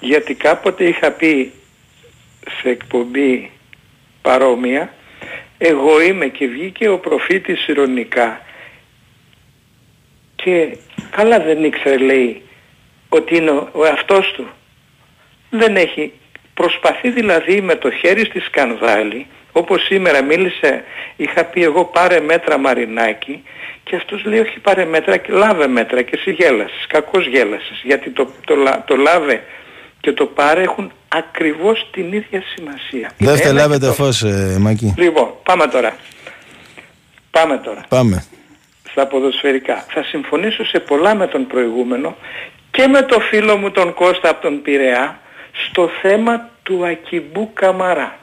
Q: Γιατί κάποτε είχα πει σε εκπομπή παρόμοια εγώ είμαι και βγήκε ο προφήτης ηρωνικά. Και καλά δεν ήξερε λέει ότι είναι ο, ο εαυτός του. Δεν έχει προσπαθεί δηλαδή με το χέρι στη σκανδάλη όπως σήμερα μίλησε είχα πει εγώ πάρε μέτρα Μαρινάκη. Και αυτός λέει όχι πάρε μέτρα και λάβε μέτρα και εσύ γέλασες κακώς γέλασες γιατί το, το, λα- το λάβε και το πάρε έχουν ακριβώς την ίδια σημασία Είναι
B: Δεύτερο
Q: ένα
B: λάβετε
Q: και το-
B: φως, ε, Μάκη.
Q: Λοιπόν, πάμε τώρα. Πάμε τώρα
B: Πάμε.
Q: στα ποδοσφαιρικά. Θα συμφωνήσω σε πολλά με τον προηγούμενο και με το φίλο μου τον Κώστα από τον Πειραιά στο θέμα του Ακιμπού Καμαρά.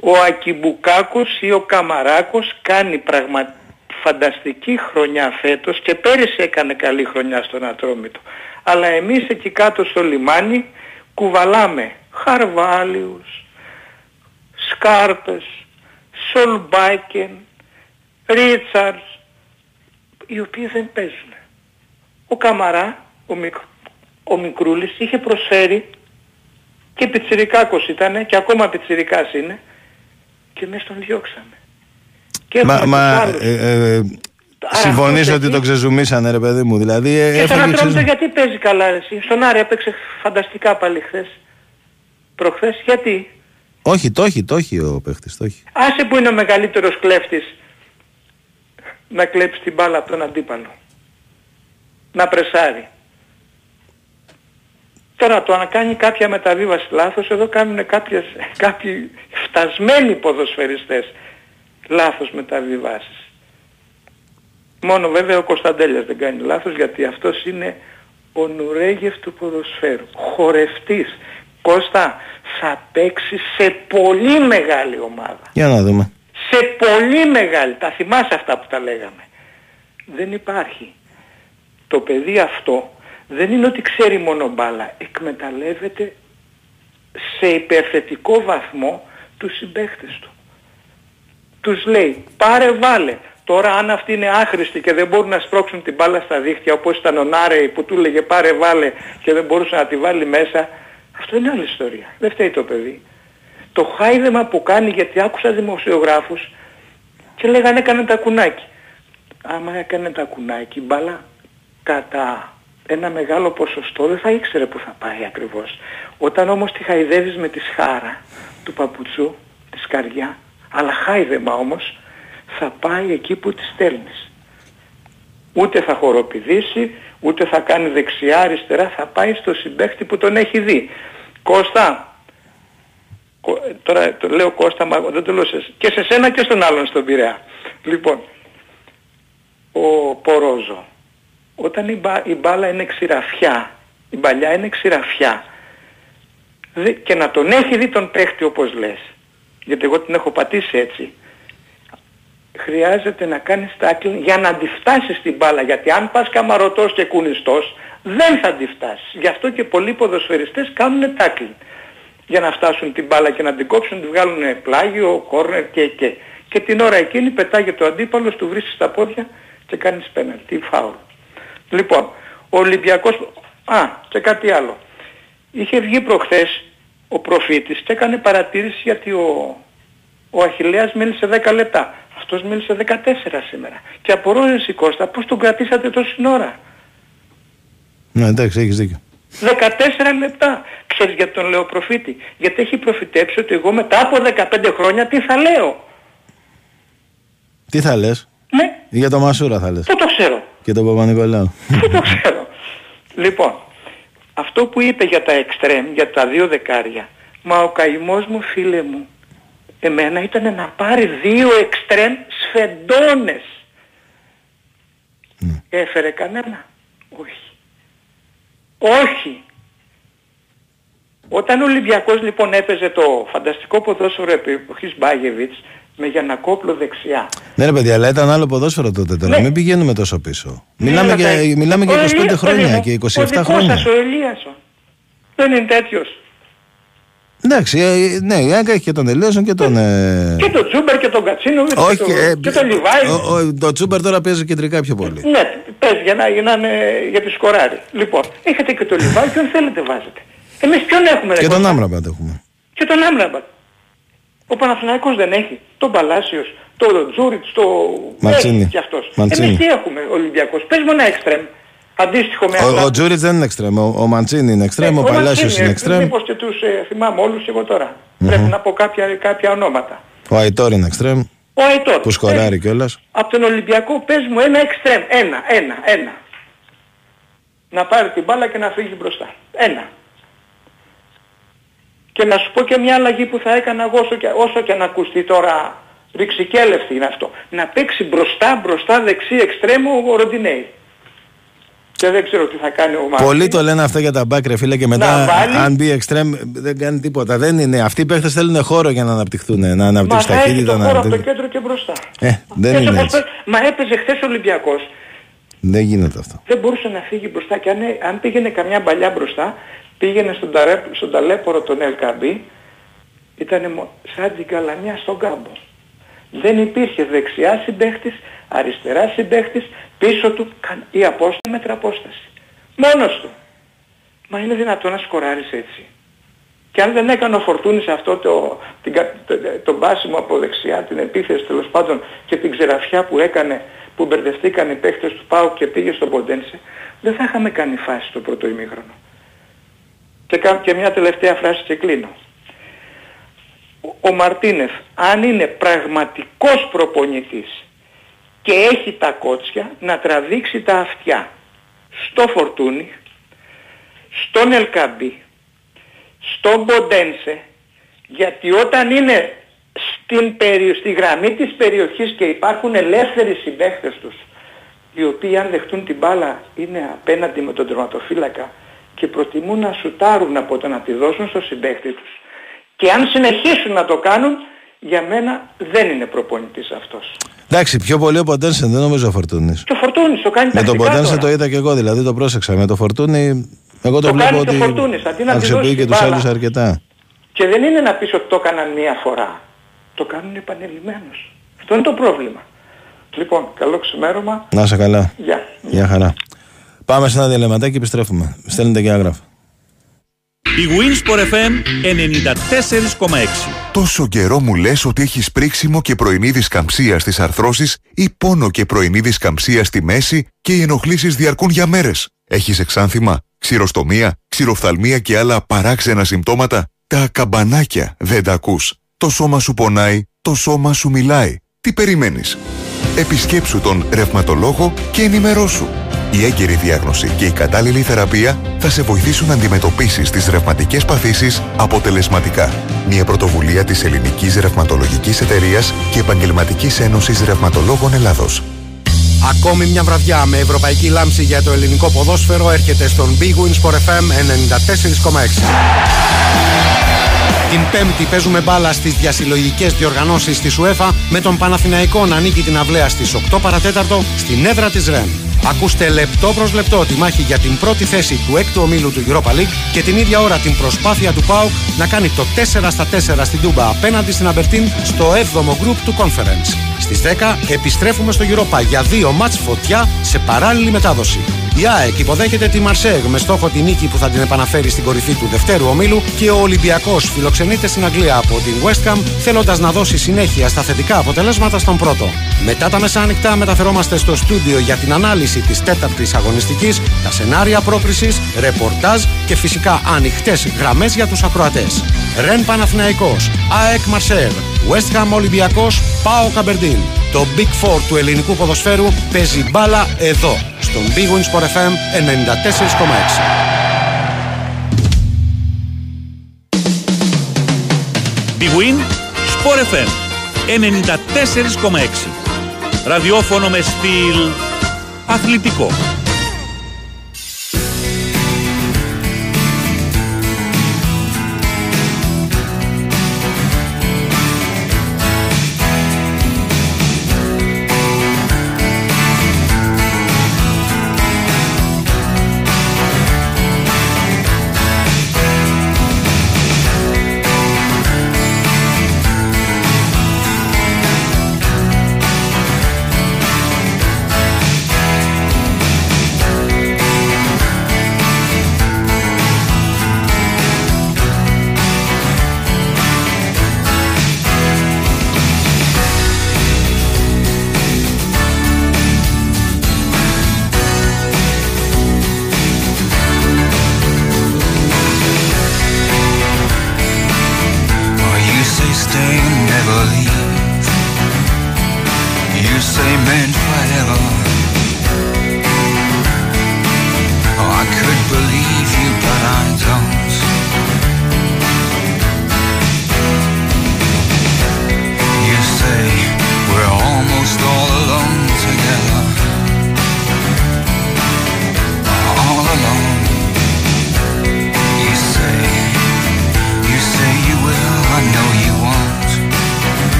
Q: Ο Ακιμπουκάκος ή ο Καμαράκος κάνει πραγμα... φανταστική χρονιά φέτος και πέρυσι έκανε καλή χρονιά στον Ατρόμητο. Αλλά εμείς εκεί κάτω στο λιμάνι κουβαλάμε Χαρβάλιους, Σκάρπες, Σολμπάκεν, Ρίτσαρς, οι οποίοι δεν παίζουν. Ο Καμαρά, ο, μικ, ο Μικρούλης, είχε προσφέρει και πιτσιρικάκος ήταν και ακόμα πιτσιρικάς είναι και εμείς τον διώξαμε. Και
B: Μα,
Q: έχουμε
B: μα
Q: τους άλλους.
B: ε, ε, συμφωνείς
Q: αυτός
B: ότι
Q: εκεί-
B: τον ξεζουμίσανε ρε παιδί μου. Δηλαδή ε,
Q: Και στον
B: έφαγε
Q: Ατρόμητο
B: ξεζου...
Q: γιατί παίζει καλά εσύ. Στον Άρη έπαιξε φανταστικά πάλι χθες. Προχθές γιατί;
B: Όχι, το έχει, το έχει ο παίχτης, το έχει.
Q: Άσε που είναι ο μεγαλύτερος κλέφτης να κλέψει την μπάλα από τον αντίπαλο. Να πρεσάρει. Τώρα το να κάνει κάποια μεταβίβαση λάθος, εδώ κάνουν κάποιες, κάποιοι φτασμένοι ποδοσφαιριστές λάθος μεταβιβάσεις. Μόνο βέβαια ο Κωνσταντέλιας δεν κάνει λάθος γιατί αυτός είναι ο Νουρέγεφ του ποδοσφαίρου. Χορευτής. Κώστα, θα παίξει σε πολύ μεγάλη ομάδα.
B: Για να δούμε.
Q: Σε πολύ μεγάλη. Τα θυμάσαι αυτά που τα λέγαμε. Δεν υπάρχει. Το παιδί αυτό δεν είναι ότι ξέρει μόνο μπάλα. Εκμεταλλεύεται σε υπερθετικό βαθμό τους συμπαίχτες του. Τους λέει πάρε βάλε. Τώρα αν αυτοί είναι άχρηστοι και δεν μπορούν να σπρώξουν την μπάλα στα δίχτυα όπως ήταν ο Νάρεϊ που του λέγε πάρε βάλε και δεν μπορούσε να τη βάλει μέσα. Αυτό είναι άλλη ιστορία. Δεν φταίει το παιδί. Το χάιδεμα που κάνει γιατί άκουσα δημοσιογράφους και λέγανε έκανε τα κουνάκι. Άμα έκανε τα κουνάκι μπάλα κατά ένα μεγάλο ποσοστό δεν θα ήξερε που θα πάει ακριβώς. Όταν όμως τη χαϊδεύεις με τη σχάρα του παπουτσού, τη σκαριά, αλλά χάιδεμα όμως, θα πάει εκεί που τη στέλνεις. Ούτε θα χοροπηδήσει, ούτε θα κάνει δεξιά, αριστερά, θα πάει στο συμπαίχτη που τον έχει δει. Κώστα, Κο- τώρα το λέω Κώστα, μα δεν το λέω σε, εσ- και σε σένα και στον άλλον στον Πειραιά. Λοιπόν, ο Πορόζο, όταν η, μπα- η μπάλα είναι ξηραφιά, η παλιά είναι ξηραφιά, Δε- και να τον έχει δει τον παίχτη όπως λες. Γιατί εγώ την έχω πατήσει έτσι. Χρειάζεται να κάνεις tackling για να τη φτάσεις στην μπάλα. Γιατί αν πας καμαρωτός και κουνιστός δεν θα τη φτάσεις. Γι' αυτό και πολλοί ποδοσφαιριστές κάνουν tackling. Για να φτάσουν την μπάλα και να την κόψουν, τη βγάλουν πλάγιο, κόρνερ και και. Και την ώρα εκείνη πετάγει το αντίπαλος, του βρίσκει στα πόδια και κάνεις πέναλτι, φάουλ. Λοιπόν, ο Ολυμπιακός... Α, και κάτι άλλο. Είχε βγει προχθές ο προφήτης και έκανε παρατήρηση γιατί ο, ο Αχιλέας μίλησε 10 λεπτά. Αυτός μίλησε 14 σήμερα. Και απορώ εσύ Κώστα πώς τον κρατήσατε τόση ώρα;
B: Ναι, εντάξει, έχεις δίκιο.
Q: 14 λεπτά. Ξέρεις γιατί τον λέω προφήτη; Γιατί έχει προφητέψει ότι εγώ μετά από 15 χρόνια τι θα λέω;
B: Τι θα λες;
Q: Ναι.
B: Για το Μασούρα θα λες.
Q: Πού το ξέρω;
B: Και τον Παπα-Νικολάου.
Q: Πού το ξέρω; Λοιπόν, αυτό που είπε για τα εξτρέμ, για τα δύο δεκάρια, μα ο καημός μου φίλε μου, εμένα ήταν να πάρει δύο εξτρέμ σφεντώνες. Έφερε κανένα; Όχι. Όχι. Όταν ο Ολυμπιακός λοιπόν έπαιζε το φανταστικό ποδόσφαιρο εποχής Μπάγεβιτς με Γιανακόπλο δεξιά.
B: Ναι, ρε παιδιά, αλλά ήταν άλλο ποδόσφαιρο τότε τώρα. Μην πηγαίνουμε τόσο πίσω. Μιλάμε,
Q: Ναι, αλλά
B: για,
Q: τα-
B: μιλάμε
Q: Ο
B: για 25
Q: Ελίας,
B: χρόνια
Q: παιδί μου,
B: και 27
Q: ο δικός
B: χρόνια.
Q: σας ο Ελίασον. Δεν είναι τέτοιος.
B: Εντάξει, ε, ναι, η Άγκα έχει και τον Ελίασον και τον. ε,
Q: Και τον Τζούμπερ και τον Κατσίνο
B: Όχι,
Q: και, το,
B: ε,
Q: και τον Λιβάη.
B: ο, ο, το Τσούμπερ τώρα παίζει κεντρικά πιο πολύ.
Q: Ναι, πες για να, για να είναι για τη σκοράρι. Λοιπόν, έχετε και τον Λιβάη ποιον θέλετε βάζετε. Εμείς ποιον έχουμε ρε
B: Και τον
Q: Κώστα;
B: Άμραμπαντ έχουμε.
Q: Και τον Άμραμπατ. Ο Παναθηναϊκός δεν έχει. Τον Παλάσιος, τον Τζούριτς, το...
B: Μαντσίνη.
Q: Έχει κι αυτός.
B: Μαντσίνη.
Q: Εμείς τι έχουμε ο Ολυμπιακός. Πες μου ένα εξτρέμ. Αντίστοιχο με αυτά.
B: Ο, ο Τζούριτ δεν είναι εξτρέμ. Ο, ο Μαντσίνη είναι εξτρέμ.
Q: Ε,
B: ο Παλάσιος
Q: Μαντσίνη,
B: είναι εξτρέμ.
Q: Μήπως και τους ε, θυμάμαι όλους εγώ τώρα. Πρέπει να πω κάποια, κάποια ονόματα.
B: Ο Αϊτόρ είναι εξτρέμ.
Q: Ο Αϊτόρ.
B: Που σκοράρει κιόλας.
Q: Από τον Ολυμπιακό πες μου ένα εξτρέμ. Ένα, ένα, ένα. Να πάρει την μπάλα και να φύγει μπροστά. Ένα. Και να σου πω και μια αλλαγή που θα έκανα εγώ όσο και, όσο και να ακουστεί τώρα ρηξικέλευτη είναι αυτό. Να παίξει μπροστά, μπροστά, δεξί, εξτρέμο ο Ροντινέη. Και δεν ξέρω τι θα κάνει ο Μάρτιν.
B: Πολλοί το λένε αυτά για τα μπακ, ρε φίλε, και μετά
Q: Να βάλει.
B: αν μπει εξτρέμ δεν κάνει τίποτα. Δεν είναι. Αυτοί οι παίχτες θέλουν χώρο για να αναπτυχθούν. Να
Q: Μα
B: αναπτύξουν
Q: θα έχει
B: ταχύτητα.
Q: το
B: Να...
Q: χώρο από το
B: αναπτύξουν-
Q: κέντρο και μπροστά.
B: Ε, δεν
Q: Έτσι
B: είναι
Q: όπως
B: έτσι.
Q: πες- Μα έπαιζε χθες ο Ολυμπιακός.
B: Δεν γίνεται αυτό.
Q: δεν μπορούσε να φύγει μπροστά και αν, αν πήγαινε καμιά παλιά μπροστά, πήγαινε στον, ταρέ, στον ταλέπορο τον LKB, ήταν σαν την καλανιά στον κάμπο. Δεν υπήρχε δεξιά συμπαίχτης, αριστερά συμπαίχτης, πίσω του καν- η απόσταση μέτρα απόσταση. Μόνος του. Μα είναι δυνατόν να σκοράρεις έτσι. Και αν δεν έκανε ο Φορτούνης αυτό το, την, κα- το, το μπάσιμο από δεξιά, την επίθεση τέλος πάντων και την ξεραφιά που έκανε, που μπερδευτήκαν οι παίχτες του ΠΑΟ και πήγε στον Ποντένσε, δεν θα είχαμε κάνει φάση στο πρώτο ημίχρονο. Και κάνω και μια τελευταία φράση και κλείνω. Ο, ο Μαρτίνεφ, αν είναι πραγματικός προπονητής και έχει τα κότσια, να τραβήξει τα αυτιά στο Φορτούνι, στον Ελκάμπη, στον Ποντένσε, γιατί όταν είναι στην περι... στη γραμμή της περιοχής και υπάρχουν ελεύθεροι συμπαίχτες τους, οι οποίοι αν δεχτούν την μπάλα είναι απέναντι με τον τερματοφύλακα και προτιμούν να σουτάρουν από το να τη δώσουν στο συμπαίχτη τους. Και αν συνεχίσουν να το κάνουν, για μένα δεν είναι προπονητής αυτός.
B: Εντάξει, πιο πολύ ο Ποντένσε δεν νομίζω ο Φορτούνης.
Q: Και ο Φορτούνης το κάνει
B: Με τον
Q: τακτικά
B: Ποντένσε
Q: τώρα.
B: το είδα και εγώ, δηλαδή το πρόσεξα. Με το Φορτούνη, εγώ το,
Q: Το
B: βλέπω
Q: κάνει και ο
B: ότι
Q: Φορτούνης, αντί να τη
B: αξιοποιεί
Q: δώσει
B: και
Q: την
B: τους
Q: μπάλα.
B: άλλους αρκετά.
Q: Και δεν είναι να πεις ότι το έκαναν μία φορά. Το κάνουν επανειλημμένως. Αυτό είναι το πρόβλημα. Λοιπόν, καλό ξημέρωμα.
B: Να είσαι καλά.
Q: Γεια.
B: Γεια χαρά. Πάμε σε ένα διαλυματάκι και επιστρέφουμε. Στέλνετε και άγραφα.
E: Η Winsport FM 94,6.
G: Τόσο καιρό μου λες ότι έχεις πρίξιμο και πρωινή δισκαμψία στις αρθρώσεις ή πόνο και πρωινή δισκαμψία στη μέση και οι ενοχλήσεις διαρκούν για μέρες. Έχεις εξάνθημα, ξηροστομία, ξηροφθαλμία και άλλα παράξενα συμπτώματα; Τα καμπανάκια δεν τα ακούς. Το σώμα σου πονάει, το σώμα σου μιλάει. Τι περιμένεις; Επισκέψου τον ρευματολόγο και ενημερώσου. Η έγκαιρη διάγνωση και η κατάλληλη θεραπεία θα σε βοηθήσουν να αντιμετωπίσεις τις ρευματικές παθήσεις αποτελεσματικά. Μια πρωτοβουλία της Ελληνικής Ρευματολογικής Εταιρείας και Επαγγελματικής Ένωσης Ρευματολόγων Ελλάδος.
R: Ακόμη μια βραδιά με ευρωπαϊκή λάμψη για το ελληνικό ποδόσφαιρο έρχεται στον Big Wins for FM 94,6. Την Πέμπτη παίζουμε μπάλα στις διασυλλογικές διοργανώσεις της UEFA με τον Παναθηναϊκό να ανήκει την αυλαία στις 8 παρατέταρτο στην έδρα της ΡΕΝ. Ακούστε λεπτό προς λεπτό τη μάχη για την πρώτη θέση του έκτου ομίλου του Europa League και την ίδια ώρα την προσπάθεια του ΠΑΟ να κάνει το 4 στα 4 στην Τούμπα απέναντι στην Αμπερτίν στο 7ο group του Conference. Στις 10 επιστρέφουμε στο Europa για δύο μάτς φωτιά σε παράλληλη μετάδοση. Η ΑΕΚ υποδέχεται τη Μαρσέγ με στόχο τη νίκη που θα την επαναφέρει στην κορυφή του δευτέρου ομίλου και ο Ολυμπιακός φιλοξενείται στην Αγγλία από την West Ham θέλοντας να δώσει συνέχεια στα θετικά αποτελέσματα στον πρώτο. Μετά τα μεσάνυχτα μεταφερόμαστε στο στούντιο για την ανάλυση της τέταρτης αγωνιστικής, τα σενάρια πρόκρισης, ρεπορτάζ και φυσικά ανοιχτές γραμμές για τους ακροατές. Ρεν Παναθηναϊκός, ΑΕΚ Μαρσέγ, West Ham Ολυμπιακός, ΠΑΟ Καμπερντίν. Το Big Four του ελληνικού ποδοσφαίρου παίζει μπάλα εδώ, στον Big Wins for FM 94,6.
E: Big Win, Sport FM 94,6. Ραδιόφωνο με στυλ αθλητικό.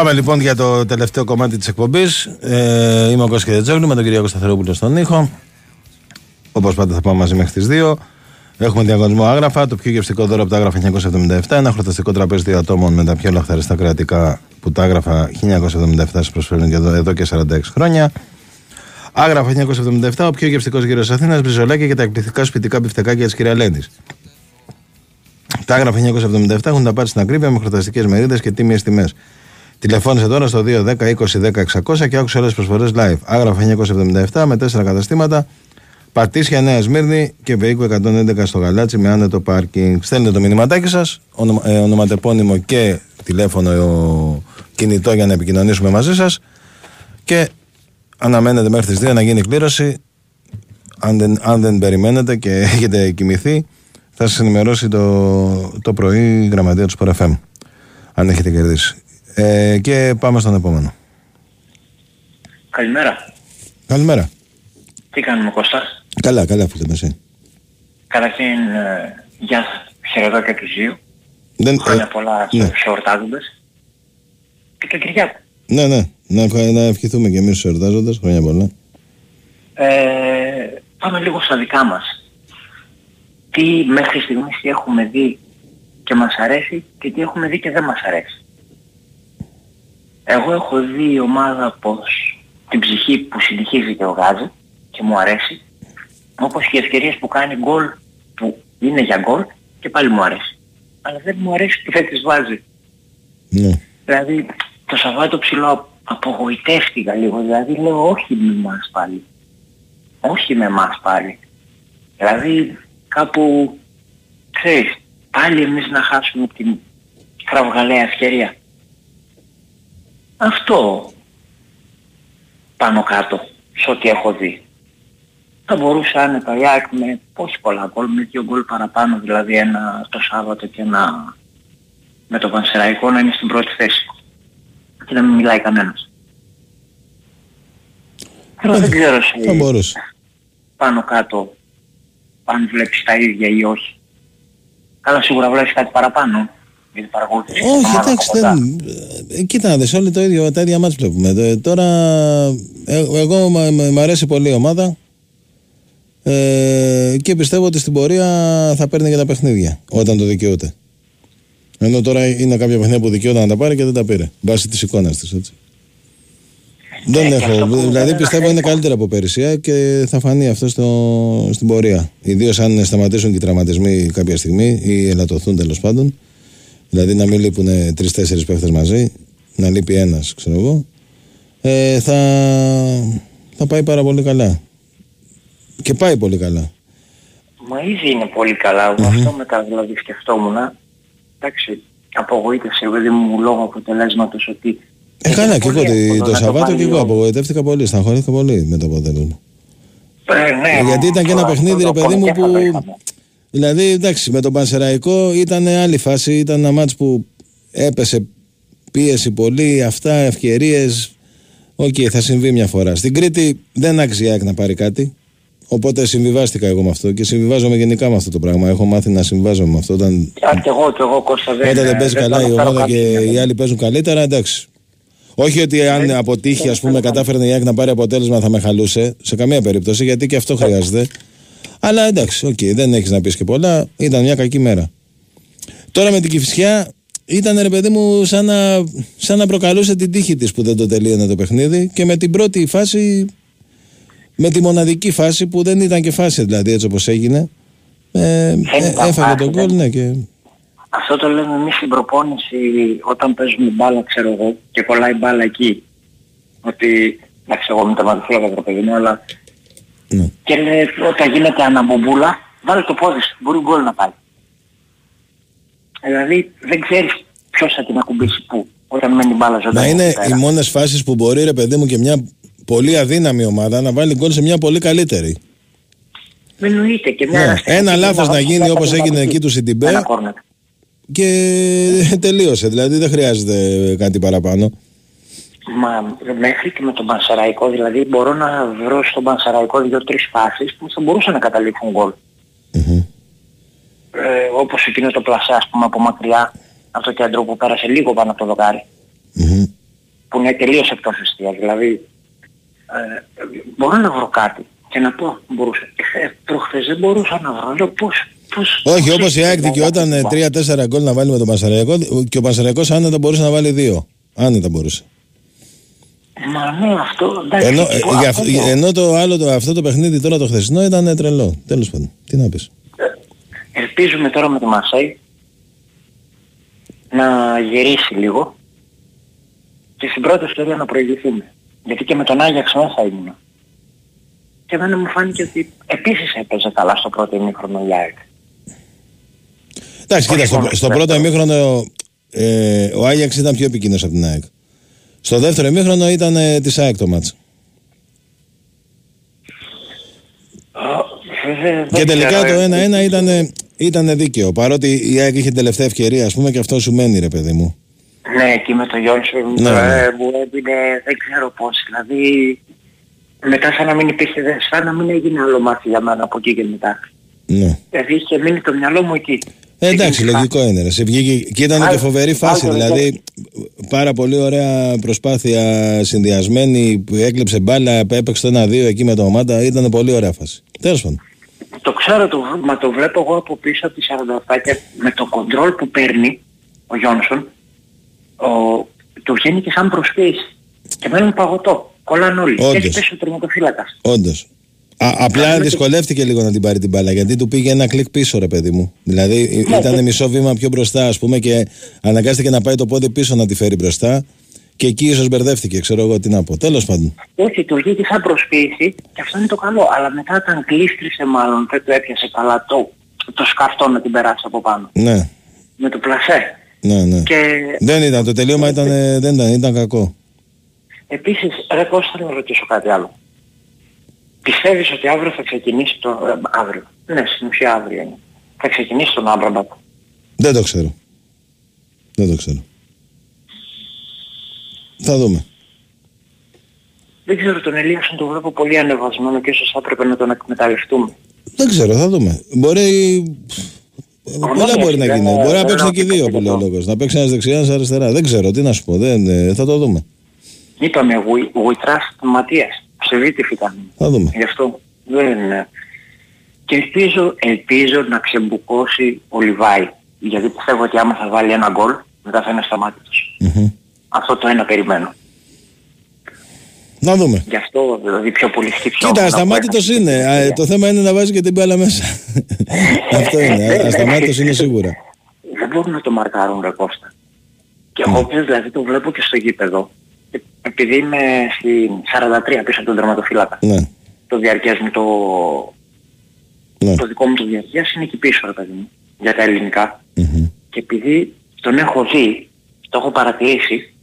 B: Πάμε λοιπόν για το τελευταίο κομμάτι της εκπομπής. Ε, είμαι ο Κώστας Κετσετζόγλου με τον κύριο Κωνσταθερόπουλο στον ήχο. Όπως πάντα θα πάμε μαζί μέχρι τις 2. Έχουμε διαγωνισμό άγραφα, το πιο γευστικό δώρο από τα άγραφα 1977. Ένα χορταστικό τραπέζι δύο ατόμων με τα πιο λαχταριστά κρεατικά που τα άγραφα 1977 σας προσφέρουν και εδώ, εδώ και 46 χρόνια. Άγραφα 1977, ο πιο γευστικός γύρος της Αθήνας, μπριζολάκια και τα εκπληκτικά σπιτικά μπιφτεκάκια της κυρίας Λέντη. Τα άγραφα 1977 έχουν τα πάρει στην ακρίβεια με χορταστικέ μερίδες και τίμιες τιμές. Τηλεφώνησε τώρα στο 210 20 10 600 και άκουσε όλες τις προσφορές live. Άγραφα 1977 με 4 καταστήματα. Πατήσια Νέα Σμύρνη και Βεϊκού 111 στο Γαλάτσι με άνετο πάρκινγκ. Στέλνετε το μηνυματάκι σας, ονομα, ε, ονοματεπώνυμο και τηλέφωνο ε, κινητό για να επικοινωνήσουμε μαζί σας. Και αναμένετε μέχρι τις 2 να γίνει η κλήρωση. Αν δεν, αν δεν περιμένετε και <laughs> έχετε κοιμηθεί, θα σας ενημερώσει το, το πρωί η γραμματεία του Sport FM. Αν έχετε κερδίσει. Ε, και πάμε στον επόμενο.
S: Καλημέρα.
B: Καλημέρα.
S: Τι κάνουμε Κώστα;
B: Καλά, καλά, φίλε με εσύ.
S: Καταρχήν, ε, γεια σας. Χαιρετώ και τους δύο.
B: Δεν,
S: Χρόνια
B: ε,
S: πολλά
B: ναι.
S: στους εορτάζοντες. Και τον Κυριάκο.
B: Ναι, ναι. Να, ευχα- να ευχηθούμε και εμείς στους εορτάζοντες. Χρόνια πολλά.
S: Ε, πάμε λίγο στα δικά μας. Τι μέχρι στιγμής τι έχουμε δει και μας αρέσει και τι έχουμε δει και δεν μας αρέσει. Εγώ έχω δει η ομάδα πως την ψυχή που συνεχίζει και βγάζει και μου αρέσει όπως και οι ευκαιρίες που κάνει γκολ που είναι για γκολ και πάλι μου αρέσει. Αλλά δεν μου αρέσει που δεν τις βάζει.
B: Ναι.
S: Δηλαδή το Σαββάτο ψηλό απογοητεύτηκα λίγο. Δηλαδή λέω όχι με εμάς πάλι. Όχι με εμάς πάλι. Δηλαδή κάπου, ξέρεις, πάλι εμείς να χάσουμε την κραυγαλαία ευκαιρία. Αυτό πάνω κάτω σε ό,τι έχω δει. Θα μπορούσε άνετα η ΑΕΚ με όχι πολλά γκολ, με δύο γκολ παραπάνω, δηλαδή ένα το Σάββατο και ένα με το Πανσεραϊκό να είναι στην πρώτη θέση. Και να μην μιλάει κανένας. Τώρα δεν ξέρω σε
B: Θα μπορούσε.
S: πάνω κάτω αν βλέπεις τα ίδια ή όχι. Καλά σίγουρα βλέπεις κάτι παραπάνω. Γιατί παρακολουθείς την
B: Όχι,
S: ομάδα
B: εντάξει,
S: από κοντά.
B: δεν... ε, Κοίτα να δεις, όλοι το ίδιο, τα ίδια μάτς βλέπουμε. Ε, Τώρα, ε, εγώ μ' μ' μ' αρέσει πολύ η ομάδα ε, και πιστεύω ότι στην πορεία θα παίρνει και τα παιχνίδια όταν το δικαιούται. Ενώ τώρα είναι κάποια παιχνίδια που δικαιούται να τα πάρει και δεν τα πήρε. Βάσει της εικόνας της, έτσι. Δεν έχω. Δηλαδή πιστεύω είναι καλύτερα από πέρυσι ε, και θα φανεί αυτό στο, στην πορεία. Ιδίως αν σταματήσουν και οι τραυματισμοί κάποια στιγμή ή ελαττωθούν τέλος πάντων. Δηλαδή να μην λείπουν τρει-τέσσερι παίχτες μαζί, να λείπει ένας, ξέρω εγώ. Ε, θα, θα πάει πάρα πολύ καλά. Και πάει πολύ καλά.
S: Μα ήδη είναι πολύ καλά. Εγώ αυτό μετά δηλαδή σκεφτόμουν. Εντάξει, απογοήτευσε παιδί μου λόγω αποτελέσματος ότι...
B: Ε, καλά, και εγώ
S: πολύ
B: το,
S: εύκολο
B: το
S: να το
B: Σαββάτο
S: πάρει
B: και εγώ
S: ο-
B: απογοητεύτηκα πολύ, στεναχωρήθηκα πολύ με το αποτέλεσμα.
S: Ε, ναι,
B: Γιατί ήταν και ένα
S: αυτό
B: παιχνίδι, ρε
S: το
B: παιδί μου,
S: κόμμα και θα το
B: που.
S: Είχαμε.
B: Δηλαδή, εντάξει, με τον Πανσεραϊκό ήταν άλλη φάση. Ήταν ένα μάτς που έπεσε πίεση πολύ, αυτά, ευκαιρίες. Οκ, θα συμβεί μια φορά. Στην Κρήτη δεν άξιζε η ΑΕΚ να πάρει κάτι. Οπότε συμβιβάστηκα εγώ με αυτό και συμβιβάζομαι γενικά με αυτό το πράγμα. Έχω μάθει να συμβιβάζομαι με αυτό. Όταν,
S: Α, και εγώ, και εγώ Κώστα δεν...
B: όταν δεν παίζει
S: δεν
B: καλά
S: θα
B: η
S: αναφέρω
B: ομάδα
S: κάτι
B: και
S: για
B: οι άλλοι παίζουν καλύτερα, εντάξει. Όχι ότι αν αποτύχει, ας πούμε, κατάφερε η ΑΕΚ να πάρει αποτέλεσμα θα με χαλούσε. Σε καμία περίπτωση, γιατί και αυτό χρειάζεται. Αλλά εντάξει, οκ, δεν έχεις να πεις και πολλά. Ήταν μια κακή μέρα. Τώρα με την Κηφισιά ήταν ρε παιδί μου σαν να, σαν να προκαλούσε την τύχη της που δεν το τελείωνε το παιχνίδι και με την πρώτη φάση, με τη μοναδική φάση που δεν ήταν και φάση δηλαδή έτσι όπως έγινε, ε, ε,
S: ήταν
B: έφαγε
S: φάση,
B: τον
S: δεν-
B: γκολ ναι και
S: Αυτό το λέμε εμείς στην προπόνηση όταν παίζουμε μπάλα, ξέρω εγώ, και κολλάει μπάλα εκεί. Ότι, εντάξει, εγώ είμαι τερματοφύλακα το παιδί μου, αλλά...
B: Ναι.
S: Και λέει, όταν γίνεται αναμπομπούλα, βάλε το πόδι σου, μπορεί γκολ να πάει. Δηλαδή, δεν ξέρεις ποιος θα την ακουμπήσει πού, όταν μένει η μπάλα ζωντανή.
B: να είναι
S: εκεί πέρα.
B: οι μόνες φάσεις που μπορεί ρε παιδί μου και μια πολύ αδύναμη ομάδα να βάλει γκολ σε μια πολύ καλύτερη.
S: Με εννοείται και μια
B: Ναι,
S: αναστατική
B: ένα λάθος
S: ομάδα
B: να
S: που
B: γίνει
S: θα
B: όπως
S: πατηματική.
B: έγινε εκεί του Σιντιμπέ
S: Ένα κόρνερ.
B: και <laughs> τελείωσε. Δηλαδή δεν χρειάζεται κάτι παραπάνω.
S: Μα μέχρι και με τον Πανσεραϊκό, δηλαδή μπορώ να βρω στον Πανσεραϊκό δύο-τρεις φάσεις που θα μπορούσαν να καταλήξουν γκολ. Ε, όπως εκείνο το πλασέ, ας πούμε, από μακριά, από το κέντρο που πέρασε λίγο πάνω από το δοκάρι. Που είναι τελείως εκτός εστίας. Δηλαδή, ε, μπορώ να βρω κάτι και να πω, μπορούσε. Ε, προχθές δεν μπορούσα να βρω. Λέω πώς, πώς...
B: Όχι,
S: πώς
B: όπως
S: έτσι
B: η ΑΕΚ
S: να
B: δικαιόταν
S: βάλει.
B: 3-4 γκολ να βάλει με τον Πανσεραϊκό και ο Πανσεραϊκός άνετα μπορούσε να βάλει 2. Άνετα μπορούσε.
S: Μα ναι, αυτό, εντάξει.
B: Ενώ,
S: και
B: ε,
S: πω,
B: για
S: αυτό
B: αυτό-
S: το-
B: ενώ το άλλο, το, αυτό το παιχνίδι τώρα το χθεσινό ήταν τρελό. Τέλος πάντων. Τι να πεις.
S: Ελπίζουμε τώρα με τη Μαρσέη να γυρίσει λίγο και στην πρώτη ευκαιρία να προηγηθούμε. Γιατί και με τον Άγιαξ μέσα ήμουν. Και εμένα μου φάνηκε ότι επίσης έπαιζε καλά στο πρώτο ημίχρονο η ΑΕΚ.
B: Εντάξει, κοίτα, στο,
S: μόνο
B: στο
S: στο
B: πρώτο ημίχρονο ε, ο Άγιαξ ήταν πιο επικίνδυνος από την ΑΕΚ. Στο δεύτερο ημίχρονο ήταν ε, της ΑΕΚ το μάτς.
S: Βέβαια,
B: Και
S: δεν
B: τελικά
S: ξέρω,
B: το
S: ε,
B: 1-1 ήταν, ήταν δίκαιο. Παρότι η ΑΕΚ είχε την τελευταία ευκαιρία, ας πούμε, και αυτό σου μένει, ρε παιδί μου.
S: Ναι, εκεί με τον Γιόνσον
B: Ναι, ναι.
S: ε, μου έδινε δεν ξέρω πώς. Δηλαδή μετά σαν να μην υπήρχε, δε- σαν να μην έγινε άλλο μάθη για μένα από εκεί και μετά.
B: Ναι.
S: Δηλαδή είχε μείνει το μυαλό μου εκεί.
B: Ε, εντάξει, λογικό είναι. Ρε. Σε βγήκε, και ήταν και
S: Άλλο-
B: φοβερή φάση.
S: άλλο
B: Δηλαδή, πάρα πολύ ωραία προσπάθεια συνδυασμένη που έκλεψε μπάλα, έπαιξε το 1-2 εκεί με το ομάδα. Ήταν πολύ ωραία φάση. Τέλος πάντων.
S: Το ξέρω, το, μα το βλέπω εγώ από πίσω από τη 47 και με το κοντρόλ που παίρνει ο Γιόνσον, ο, του βγαίνει και σαν προσφύγης. Και μένουν παγωτό. Κολλάνε όλοι. Και
B: Όντως.
S: έτσι πέσει ο τερματοφύλακας.
B: Όντως. Α, απλά δυσκολεύτηκε λίγο να την πάρει την μπάλα γιατί του πήγε ένα κλικ πίσω, ρε παιδί μου. Δηλαδή
S: Ναι,
B: ήταν
S: ναι.
B: μισό βήμα πιο μπροστά, ας πούμε, και αναγκάστηκε να πάει το πόδι πίσω να τη φέρει μπροστά. Και εκεί ίσως μπερδεύτηκε, ξέρω εγώ τι να πω. Τέλος πάντων.
S: Όχι, του βγήκε σαν προσποίηση και αυτό είναι το καλό. Αλλά μετά όταν κλείστρισε μάλλον, δεν του έπιασε καλά το, το σκαφτό να την περάσει από πάνω.
B: Ναι,
S: Με το πλασέ.
B: ναι, ναι.
S: Και
B: Δεν ήταν, το τελείωμα ήταν, ε, δεν ήταν, ήταν κακό.
S: επίσης, ρε Κώστα, θέλω να ρωτήσω κάτι άλλο. Πιστεύεις ότι αύριο θα ξεκινήσει το... ε, αύριο. Ναι, στην ουσία αύριο είναι. Θα ξεκινήσει τον Άμπραμπατ.
B: Δεν το ξέρω. Δεν το ξέρω. Θα δούμε.
S: Δεν ξέρω, τον Ελίασον τον βλέπω πολύ ανεβασμένο και ίσως θα έπρεπε να τον εκμεταλλευτούμε.
B: Δεν ξέρω, θα δούμε. Μπορεί. Πολλά μπορεί να
S: δεν-
B: γίνει. Μπορεί να
S: δεν
B: παίξουν
S: είναι
B: και οι δύο που λέει ο λόγος. Να παίξει ένας δεξιάς, ένας αριστεράς. Δεν ξέρω, τι να σου πω. Δεν, ε, θα το δούμε.
S: Είπαμε, we, we trust Ματίας. Ψευδίτη ήταν.
B: Θα δούμε.
S: Γι' αυτό δεν είναι. Και ελπίζω, ελπίζω να ξεμπουκώσει ο Λιβάη. Γιατί πιστεύω ότι άμα θα βάλει ένα γκολ, μετά θα είναι σταμάτητος. Αυτό το ένα περιμένω.
B: Να δούμε.
S: Γι' αυτό δηλαδή πιο πολύ σκύψω.
B: Κοίτα, ασταμάτητος είναι. Α, το θέμα είναι να βάζει και την μπάλα μέσα. <laughs> Αυτό είναι. Α- Ασταμάτητος είναι σίγουρα.
S: Δεν μπορούν να το μαρκάρουν ρε Κώστα. Και εγώ πες δηλαδή το βλέπω και στο γήπεδο. Ε, Επειδή είμαι στη 43 πίσω από τον τερματοφύλακα.
B: Ναι.
S: Το διαρκές μου το...
B: Ναι.
S: Το δικό μου το διαρκές είναι εκεί πίσω ρε παιδί μου. Για τα ελληνικα Και επειδή τον έχω δει, το έχω παρατηρήσει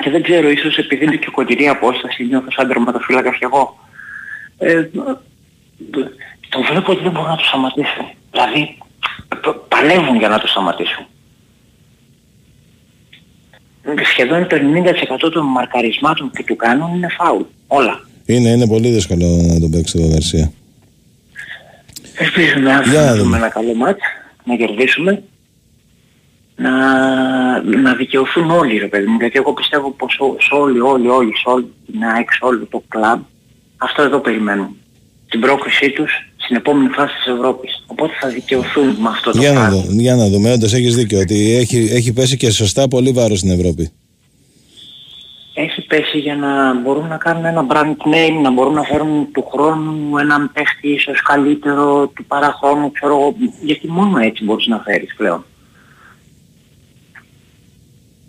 S: και δεν ξέρω ίσως επειδή είναι και κοντινή απόσταση νιώθω σαν τερματοφύλακας κι εγώ. Ε, το βλέπω ότι δεν μπορούν να το σταματήσουν. Δηλαδή π- παλεύουν για να το σταματήσουν. Σχεδόν το 90% των μαρκαρισμάτων που του κάνουν είναι φάουλ. Όλα.
B: Είναι, είναι πολύ δύσκολο να τον παίξει το Γαρσία.
S: Ελπίζουμε αύριο
B: Για να
S: να
B: δούμε.
S: δούμε ένα καλό μάτς, να κερδίσουμε, να, να δικαιωθούν όλοι ρε παιδί μου, γιατί εγώ πιστεύω πως ό- σε όλοι, όλοι, όλοι, σε όλη την ΑΕΚ, σε όλο το κλαμπ, αυτό εδώ περιμένουν. Την πρόκρισή τους στην επόμενη φάση της Ευρώπης. Οπότε θα δικαιωθούν με αυτό το
B: Για να,
S: πράγμα.
B: δω, για να δούμε. Όντως έχεις δίκιο ότι έχει, έχει πέσει και σωστά πολύ βάρος στην Ευρώπη.
S: Έχει πέσει για να μπορούν να κάνουν ένα brand name, να μπορούν να φέρουν του χρόνου έναν παίχτη ίσως καλύτερο, του παραχρόνου, ξέρω εγώ, γιατί μόνο έτσι μπορείς να φέρεις πλέον.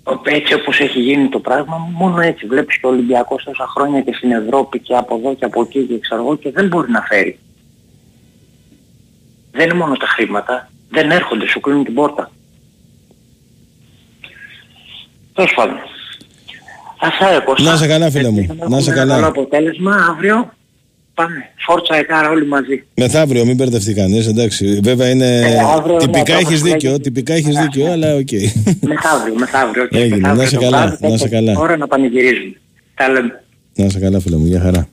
S: Ο- Έτσι όπως έχει γίνει το πράγμα, μόνο έτσι. Βλέπεις και ο Ολυμπιακός τόσα χρόνια και στην Ευρώπη και από εδώ και από εκεί και ξέρω εγώ και δεν μπορεί να φέρει. Δεν είναι μόνο τα χρήματα, δεν έρχονται, σου κλείνουν την πόρτα. Τέλος πάντων. Αυτά ρε Κώστα.
B: Να 'σαι καλά, φίλε μου.
S: Ελπίζω
B: Να σε
S: έχουμε ένα
B: καλά.
S: καλό αποτέλεσμα αύριο. Πάμε. Φόρτσα ΑΕΚάρα όλοι μαζί.
B: Μεθαύριο, μην μπερδευτεί κανείς, εντάξει. Βέβαια είναι.
S: Ε, αύριο,
B: τυπικά
S: ναι,
B: έχεις
S: όπως
B: δίκιο,
S: λέγεται.
B: τυπικά έχεις δίκιο, αλλά οκ.
S: Μεθαύριο, μεθαύριο. όχι,
B: Έγινε.
S: μεθαύριο
B: Να σε
S: το
B: καλά,
S: βράδυ,
B: να σε
S: τέτοια
B: καλά.
S: Ώρα να πανηγυρίζουμε. Τα λέμε.
B: Να 'σαι καλά, φίλε μου, γεια χαρά.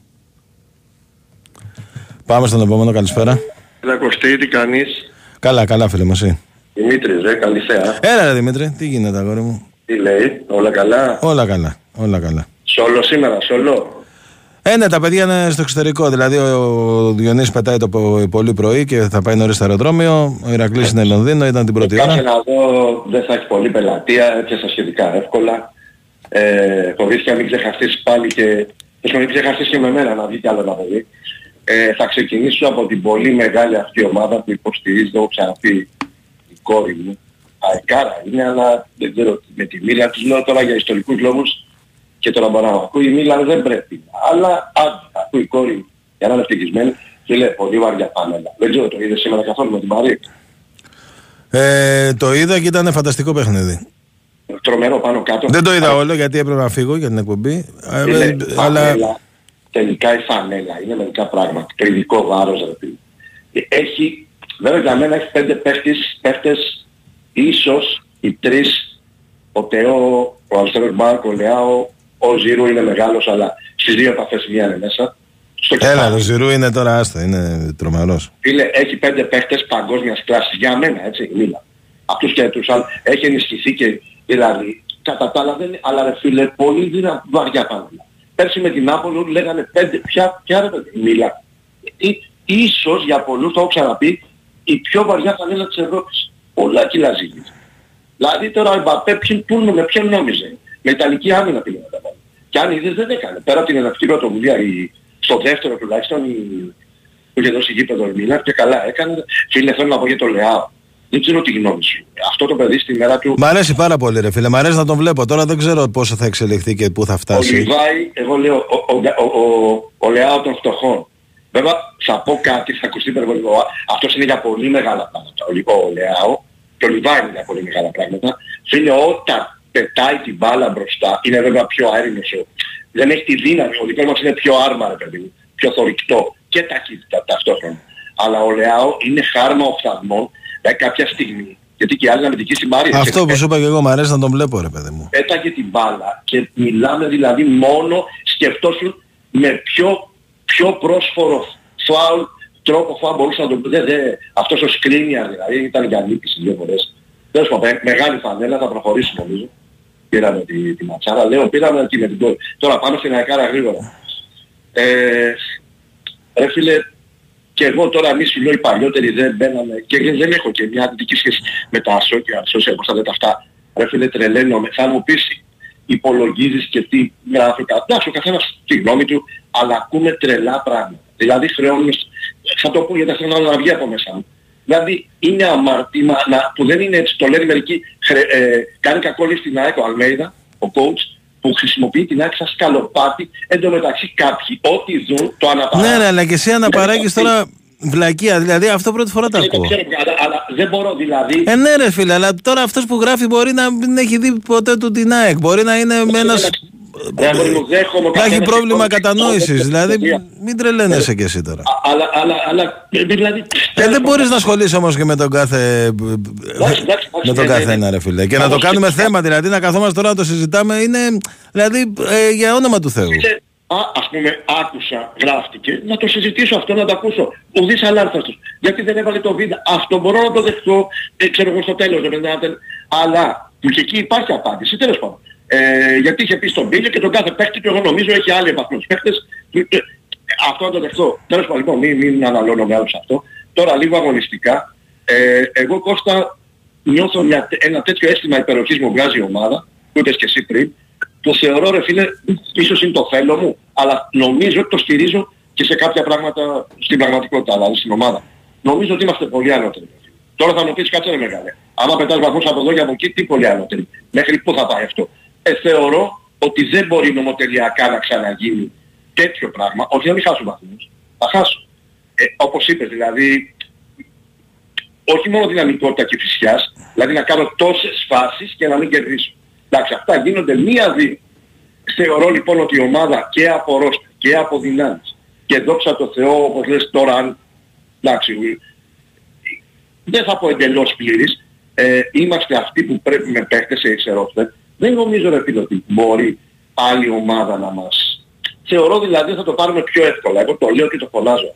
B: Πάμε στον επόμενο, καλησπέρα.
T: Έλα Κωστή, τι κάνεις.
B: Καλά, καλά, φίλε μου, εσύ.
T: Δημήτρης, ρε, καλή θέα.
B: Έλα, ρε Δημήτρη, τι γίνεται, αγόρι μου;
T: Τι λέει, όλα καλά;
B: Όλα καλά, όλα καλά.
T: Σόλο σήμερα, σόλο;
B: Ε, ναι, τα παιδιά είναι στο εξωτερικό. Δηλαδή, ο Διονύσης πετάει το πο- πολύ πρωί και θα πάει νωρίς στο αεροδρόμιο. Ο Ηρακλής είναι Λονδίνο, ήταν την πρώτη
T: Κάτσε
B: ώρα.
T: να δω, δεν θα έχει πολύ πελατεία, έπιασα σχετικά εύκολα. Ε, φοβήθηκα να μην ξεχαστείς πάλι και... Θες να μην ξεχαστείς και με μένα να βγει κι άλλο ένα παιδί. Ε, θα ξεκινήσω από την πολύ μεγάλη αυτή ομάδα που υποστηρίζει, το έχω ξαναπεί, η κόρη μου. Αεκάρα είναι, αλλά δεν ξέρω, με τη Μίλα τους λέω τώρα για ιστορικούς λόγους και τώρα μπορώ να ακούει η Μίλα δεν πρέπει. Αλλά άντε, ακούει η κόρη μου, για να είναι ευτυχισμένη και λέει πολύ βαριά πάνελα. Δεν ξέρω, το είδες σήμερα καθόλου με την Παρή.
B: Ε, το είδα και ήταν φανταστικό παιχνίδι.
T: Τρομερό πάνω κάτω.
B: Δεν το είδα όλο γιατί έπρεπε να φύγω για την εκπομπή. Ε,
T: Φίλε,
B: ε, αλλά
T: φανέλα, τελικά η φανέλα είναι μερικά πράγματα. Το ειδικό βάρος ρε φίλε. Ε, Έχει, βέβαια για μένα έχει πέντε παίχτες, παίχτες ίσως οι τρεις, ο Τεό, ο αριστερός Μπάρκο, ο Λεάο, ο Ζήρου είναι μεγάλος αλλά στις δύο επαφές μία είναι μέσα. Στο
B: έλα,
T: κεφάλι.
B: το Ζηρού είναι τώρα άστα, είναι τρομερός.
T: Φίλε, έχει πέντε παίχτες παγκόσμιας κλάσης για μένα, έτσι, μίλα. Αυτούς και τους άλλους. Έχει ενισχυθεί και δηλαδή, κατά τα άλλα δεν αλλά ρε φίλε, πολύ δυνα, βαριά πάνω. Πέρσι με την Άπολο λέγανε πέντε, ποια, ποια ρε παιδί, μίλα. Ή, ίσως για πολλούς, το έχω ξαναπεί, η πιο βαριά φανέλα της Ευρώπης. Πολλά κιλά ζήγησε. Δηλαδή τώρα ο Εμπαπέ ποιον, πού, με ποιον νόμιζε. Με Ιταλική άμυνα πήγε να τα βάλει. Και αν είδες δεν έκανε. Πέρα από την εναυτική πρωτοβουλία, η, στο δεύτερο τουλάχιστον, η, είχε δώσει γήπεδο η Μίλαν και καλά έκανε. Φίλε θέλω να πω για το Λεάο. Δεν ξέρω τι γνώμη σου. Αυτό το παιδί στη μέρα του...
B: Μ' αρέσει πάρα πολύ ρε φίλε, μ' αρέσει να τον βλέπω. Τώρα δεν ξέρω πόσο θα εξελιχθεί και πού θα
T: Ο
B: φτάσει.
T: Λιβάη, εγώ λέω, ο, ο, ο, ο, ο Λεάο των φτωχών. Βέβαια, θα πω κάτι, θα ακουστεί υπερβολικό. Αυτός είναι για πολύ μεγάλα πράγματα. Ο, Λι- ο Λεάο και ο Λιβάη είναι για πολύ μεγάλα πράγματα. Φίλε, όταν πετάει την μπάλα μπροστά, είναι βέβαια πιο αέρινος. ο- Δεν έχει τη δύναμη. Ο δικός μας είναι πιο άρμα, ρε παιδί μου. Πιο θορυκτό και ταχύτητα ταυτόχρονα. Αλλά ο Λεάο είναι χάρμα οφθαλμών δηλαδή κάποια στιγμή. Γιατί και οι άλλοι αμυντικοί συμπάρει.
B: Αυτό που σου είπα και εγώ, μ' αρέσει να τον βλέπω ρε παιδί μου.
T: πέταγε την μπάλα και μιλάμε δηλαδή μόνο σκεφτόσουν με πιο, πιο πρόσφορο φάουλ τρόπο φάουλ μπορούσε να το πει. Δεν, δεν, αυτός ο Σκρίνιαρ δηλαδή ήταν για νίκηση δύο φορές. Τέλος πάντων, ε, μεγάλη φανέλα, θα προχωρήσει νομίζω. Πήραμε τη, τη ματσάρα, λέω πήραμε τη με την κόρη. Τώρα πάμε στην Αεκάρα γρήγορα. Ε, ρε φίλε, και εγώ τώρα εμείς φιλώ οι παλιότεροι δεν μπαίναμε και δεν δεν έχω και μια αντική σχέση με τα social, social πώς θα λέτε αυτά. Ρε φίλε τρελαίνομαι, θα μου πεις υπολογίζεις και τι γράφει κατά. Εντάξει, ο καθένας τη γνώμη του, αλλά ακούμε τρελά πράγματα. Δηλαδή χρεώνουμε, θα το πω γιατί θέλω να βγει από μέσα μου. Δηλαδή είναι αμαρτήμα να, που δεν είναι έτσι, το λένε μερικοί, χρε, ε, κάνει κακόλη στην ΑΕΚ ο Αλμέιδα, ο coach, που χρησιμοποιεί την ΑΕΚ σαν σκαλοπάτι, εν τω μεταξύ κάποιοι, ό,τι δουν, το αναπαράγουν.
B: Ναι, ναι, αλλά και εσύ αναπαράγεις τώρα βλακεία. Δηλαδή αυτό πρώτη φορά το
T: Ναι, το
B: ακούω.
T: ξέρω, αλλά, αλλά δεν μπορώ δηλαδή...
B: Ε, ναι, ρε φίλε, αλλά τώρα αυτός που γράφει μπορεί να μην έχει δει ποτέ του την ΑΕΚ. Μπορεί να είναι με ένας.
T: Ρε, αγόρι μου, δέχομαι
B: Να έχει
T: καθένας
B: πρόβλημα
T: εικόνα.
B: κατανόησης. Δηλαδή,
T: Παιδιά,
B: μην τρελαίνεσαι κι εσύ τώρα.
T: Αλλά, αλλά, αλλά, δηλαδή...
B: Ε, δεν μπορείς να ασχολείσαι όμως και με τον κάθε. Με τον
T: ναι,
B: καθένα, ρε φίλε. Και να το κάνουμε θέμα, δηλαδή να καθόμαστε τώρα να το συζητάμε είναι. Δηλαδή, ε, για όνομα του Θεού.
T: Ξέρετε, Α, ας πούμε, άκουσα, γράφτηκε, να το συζητήσω αυτό, να το ακούσω. Ουδής αλάρθαστος. Γιατί δεν έβαλε το βίντεο. Αυτό μπορώ να το δεχτώ, ε, ξέρω εγώ στο τέλος, δεν είναι, αλλά που και εκεί υπάρχει απάντηση, τέλος πάντων. Ε, γιατί είχε πει στον Μπίλιο και τον κάθε παίκτη του, εγώ νομίζω έχει άλλοι επαθμούς παίκτες. Ε, ε, αυτό να το δεχτώ. Τέλος πάντων, λοιπόν, μην, μην αναλώνω με άλλους αυτό. Τώρα λίγο αγωνιστικά. Ε, εγώ Κώστα νιώθω μια, ένα τέτοιο αίσθημα υπεροχής μου βγάζει η ομάδα, που είπες και εσύ πριν, το θεωρώ ρε φίλε, ίσως είναι το θέλω μου, αλλά νομίζω ότι το στηρίζω και σε κάποια πράγματα στην πραγματικότητα, δηλαδή στην ομάδα. Νομίζω ότι είμαστε πολύ ανώτεροι. Τώρα θα μου πεις κάτσε ρε μεγάλε. Άμα πετάς βαθμούς από εδώ και από εκεί, τι πολύ ανώτεροι. Μέχρι πού θα πάει αυτό; Ε, θεωρώ ότι δεν μπορεί νομοτελειακά να ξαναγίνει τέτοιο πράγμα, όχι να μην χάσουν βαθμούς. Θα χάσουν. Ε, όπως είπες, δηλαδή, όχι μόνο δυναμικότητα και φυσιάς, δηλαδή να κάνω τόσες φάσεις και να μην κερδίσω. Εντάξει, αυτά γίνονται μία-δύο. Θεωρώ λοιπόν ότι η ομάδα και από ρόστα και από δυνάμεις και δόξα τω Θεώ όπως λες τώρα αν εντάξει δεν θα πω εντελώς πλήρης ε, είμαστε αυτοί που πρέπει με παίχτες σε εξερόφτε δεν νομίζω ρε φίλε ότι μπορεί άλλη ομάδα να μας θεωρώ δηλαδή θα το πάρουμε πιο εύκολα εγώ το λέω και το φωνάζω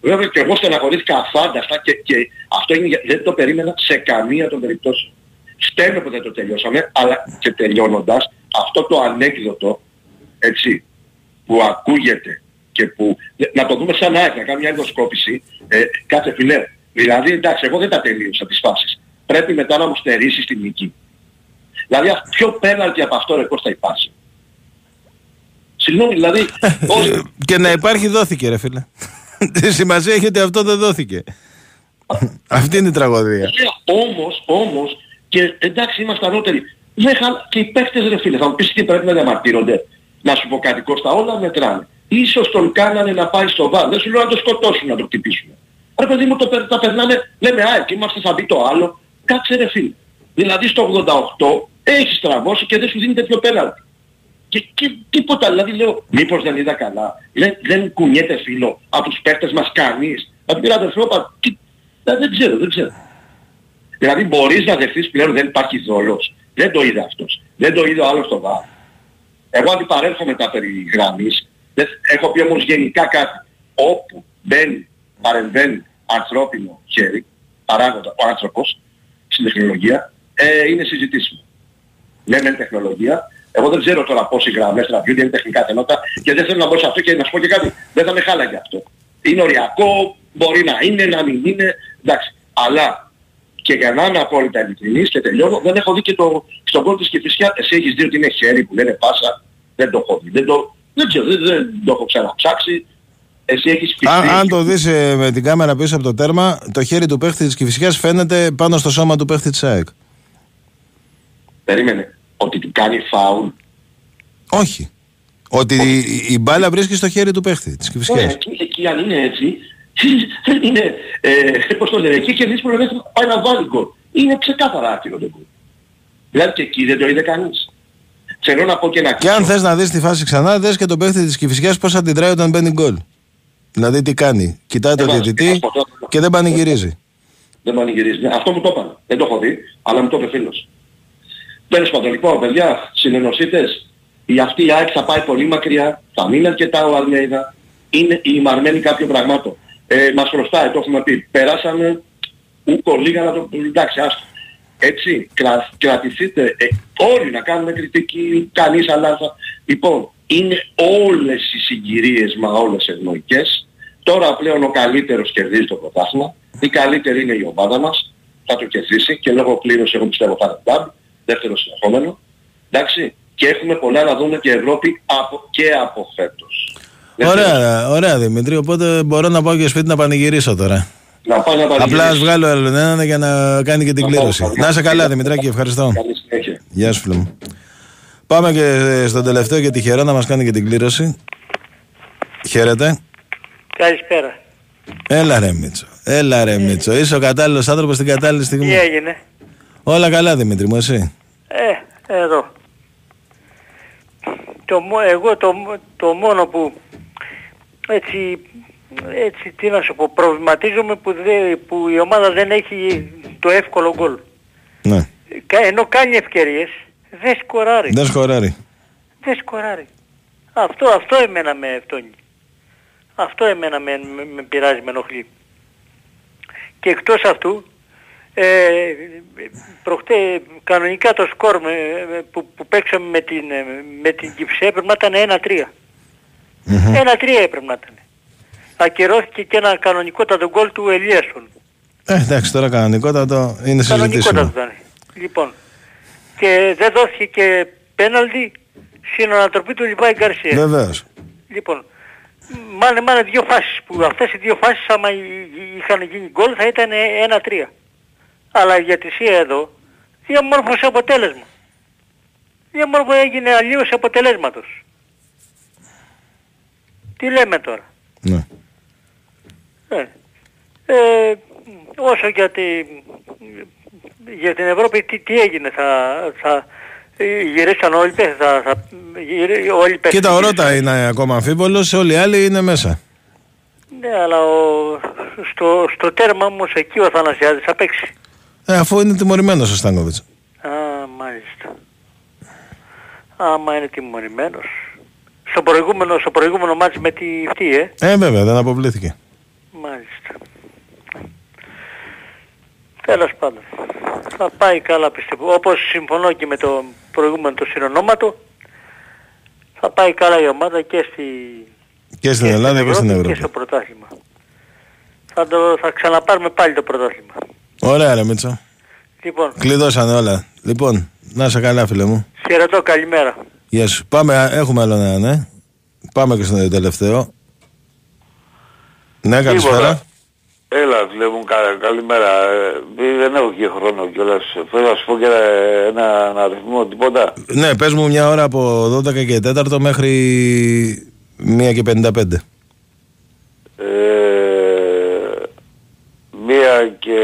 T: Βέβαια και εγώ στεναχωρήθηκα αφάνταστα και, και αυτό είναι, για- δεν το περίμενα σε καμία των περιπτώσεων. Στέλνω που δεν το τελειώσαμε, αλλά και τελειώνοντας, αυτό το ανέκδοτο, έτσι, που ακούγεται και που, να το δούμε σαν ΑΕΚ, να κάνουμε μια ενδοσκόπηση, ε, κάθε φιλέ. Δηλαδή, εντάξει, εγώ δεν τα τελείωσα τις φάσεις. Πρέπει μετά να μου στερήσεις τη νίκη. Δηλαδή, α- ποιο πέναλτι από αυτό ρε Κώστα υπάρχει. Συγγνώμη, δηλαδή, ως,
B: Και να υπάρχει δόθηκε, ρε φίλε. <laughs> Τη σημασία έχει ότι αυτό δεν δόθηκε. Αυτή είναι η τραγωδία.
T: Λέω, όμως, όμως, και εντάξει είμαστε ανώτεροι. Δεν χα... Και οι παίκτες ρε φίλε, θα μου πεις τι πρέπει να διαμαρτύρονται. Να σου πω κάτι Κώστα, όλα μετράνε. Ίσως τον κάνανε να πάει στο βάρ. Δεν σου λέω να το σκοτώσουν, να το χτυπήσουν. Ρε παιδί μου, το, περ- τα περνάμε, λέμε, α, εκεί είμαστε, θα μπει το άλλο. Κάτσε ρε φίλε. Δηλαδή στο 88 έχεις τραβώσει και δεν σου δίνει τέτοιο πέναλτι. Και, και τίποτα, δηλαδή λέω, μήπως δεν είδα καλά. Δεν, δεν κουνιέται φίλο από τους παίχτες μας κανείς. Από την αδερφό, πα- τι, ε, δεν ξέρω, δεν ξέρω. Δηλαδή μπορείς να δεχθείς πλέον δεν υπάρχει δόλος. Δεν το είδε αυτός. Δεν το είδε ο άλλος στο βάρ. Εγώ αντιπαρέρχομαι τα περί γραμμής. Δεν- Έχω πει όμως γενικά κάτι. Όπου μπαίνει, παρεμβαίνει ανθρώπινο χέρι, παράγοντα ο άνθρωπος, στην τεχνολογία, ε, είναι συζητήσιμο. Λέμε τεχνολογία. Εγώ δεν ξέρω τώρα πόσοι γραμμές τραβιούνται, είναι τεχνικά θέματα και δεν θέλω να μπω σε αυτό και να σου πω και κάτι. Δεν θα με χάλαγε αυτό. Είναι οριακό, μπορεί να είναι, να μην είναι, εντάξει. Αλλά και για να είμαι απόλυτα ειλικρινής και τελειώνω, δεν έχω δει και το, στον κόλ της Κηφισιά. Εσύ έχεις δει ότι είναι χέρι που λένε πάσα. Δεν το έχω δει. Δεν το, δεν ξέρω, δεν, δεν το έχω ξαναψάξει. εσύ έχεις πιστεί.
B: Αν, αν το δεις ε, με την κάμερα πίσω από το τέρμα, το χέρι του παίχτη της Κηφισιάς φαίνεται πάνω στο σώμα του παίχτη της ΑΕΚ.
T: Περίμενε. Ότι του κάνει φάουλ.
B: Όχι. Ότι η, η μπάλα βρίσκει στο χέρι του παίχτη της
T: Ωραία,
B: Κηφισιάς.
T: εκεί, εκεί αν είναι έτσι, <laughs> είναι, ε, πώς το λένε, εκεί και δεις προλαβές πάει να βάλει γκολ. Είναι ξεκάθαρα άκυρο το γκολ. Δηλαδή και εκεί δεν το είδε κανείς. Θέλω να πω και ένα
B: Και αν θες να δεις τη φάση ξανά, δες και τον παίχτη της Κηφισιάς πώς αντιδράει όταν μπαίνει γκολ. Δηλαδή τι κάνει. Κοιτάει τον
T: βάζω,
B: διαιτητή
T: ας πω τώρα.
B: και δεν πανηγυρίζει.
T: Δεν πανηγυρίζει. Ναι, Αυτό μου το είπαν. Δεν το έχω δει, αλλά μου το είπε φίλος. Τέλος πάντων, λοιπόν, παιδιά, συνενωσίτες, η αυτή η ΑΕΚ θα πάει πολύ μακριά, θα μείνει αρκετά ο Αλμέιδα, είναι η μαρμένη κάποιων πραγμάτων. Ε, μας χρωστάει, το έχουμε πει. Περάσαμε ούκο λίγα να το... Εντάξει, άστο. Έτσι, κρα, κρατηθείτε ε, όλοι να κάνουμε κριτική, κανείς αλλάζα. Λοιπόν, είναι όλες οι συγκυρίες μα όλες ευνοϊκές. Τώρα πλέον ο καλύτερος κερδίζει το πρωτάθλημα. Η καλύτερη είναι η ομάδα μας. Θα το κερδίσει και λόγω κλήρωση εγώ πιστεύω θα είναι ντάμπ. Δεύτερο συνεχόμενο. Εντάξει. Και έχουμε πολλά να δούμε και Ευρώπη από, και από φέτος.
B: Ωραία, ωραία Δημήτρη. Οπότε μπορώ να πάω και σπίτι να πανηγυρίσω τώρα.
T: Να πάω να
B: Απλά ας
T: πανηγυρίσεις.
B: βγάλω άλλον έναν για να κάνει και την
T: Να πάω,
B: κλήρωση.
T: θα βγάλω.
B: Να είσαι καλά Δημητράκη, ευχαριστώ.
T: Καλή συνέχεια.
B: Γεια σου φίλε μου. Πάμε και στον τελευταίο και τυχερό να μας κάνει και την κλήρωση. Χαίρετε.
U: Καλησπέρα.
B: Έλα ρε Μίτσο. Έλα ρε Μίτσο. Είσαι ο κατάλληλος άνθρωπος στην κατάλληλη στιγμή.
U: Τι έγινε;
B: Όλα καλά Δημήτρη μου, εσύ;
U: Ε, εδώ. Το, μο- εγώ το, μο- το μόνο που έτσι, έτσι τι να σου πω, προβληματίζομαι που, δε, που η ομάδα δεν έχει το εύκολο γκολ.
B: Ναι.
U: Κα- Ενώ κάνει ευκαιρίες, δεν σκοράρει.
B: Δεν σκοράρει.
U: Δεν σκοράρει. Αυτό, αυτό εμένα με φτώνει. Αυτό εμένα με, με, με πειράζει, με ενοχλεί. Και εκτός αυτού, ε, προχτέ, κανονικά το σκορ με, με- που, που παίξαμε με την, ε, με την Κυψέ έπρεπε να ήταν 1-3. 1-3 έπρεπε να ήταν. Ακυρώθηκε και ένα κανονικότατο γκολ του Ελίασον.
B: Ε, εντάξει, τώρα κανονικότατο είναι
U: Κανονικότατο
B: συζητήσιμο.
U: ήταν. Λοιπόν, και δεν δόθηκε και πέναλτι στην ανατροπή του Λιβάη Γκαρσία.
B: Βεβαίως.
U: Λοιπόν, μάνε μάνε δύο φάσεις που αυτές οι δύο φάσεις άμα εί- εί- είχαν γίνει γκολ θα ήταν 1-3. Αλλά για τη ΣΥΑ εδώ διαμόρφωσε αποτέλεσμα. Διαμόρφωσε έγινε αλλίωση αποτελέσματος. Τι λέμε τώρα;
B: Ναι.
U: Ε, ε, όσο για, τη, για την Ευρώπη τι, τι έγινε θα, θα ε, γυρίσαν όλοι πέ- θα, θα, γυρί- όλοι πέ-
B: Κοίτα, ο Ρώτα είναι ακόμα αμφίβολος, όλοι οι άλλοι είναι μέσα.
U: Ναι, αλλά ο, στο, στο τέρμα όμως εκεί ο Θανασιάδης θα παίξει.
B: Ε, αφού είναι τιμωρημένος ο Στάνκοβιτς.
U: Α, μάλιστα. Άμα είναι τιμωρημένος. Στο προηγούμενο, στο προηγούμενο μάτς με τη αυτή, ε.
B: Ε, βέβαια, δεν αποβλήθηκε.
U: Μάλιστα. Τέλος πάντων. Θα πάει καλά πιστεύω. Όπως συμφωνώ και με το προηγούμενο το συνονόματο, θα πάει καλά η ομάδα και στη,
B: Και στην Ελλάδα και στην Ευρώπη.
U: και στο πρωτάθλημα. Θα, το, θα ξαναπάρουμε πάλι το πρωτάθλημα.
B: Ωραία, ρε Μίτσο.
U: Λοιπόν,
B: Κλειδώσανε όλα. Λοιπόν, να είσαι καλά, φίλε μου.
U: χαιρετώ, καλημέρα.
B: Γεια σου. Πάμε, α, έχουμε άλλο ένα, ναι. Πάμε και στον τελευταίο. Ναι, καλησπέρα.
J: Έλα, φίλε μου, κα, καλημέρα. Ε, δεν έχω και χρόνο κιόλας. Θέλω να σου πω και ένα, ένα αριθμό, τίποτα.
B: Ναι, πες μου μια ώρα από 12 και 4 μέχρι 1 και 55.
J: Ε, μία και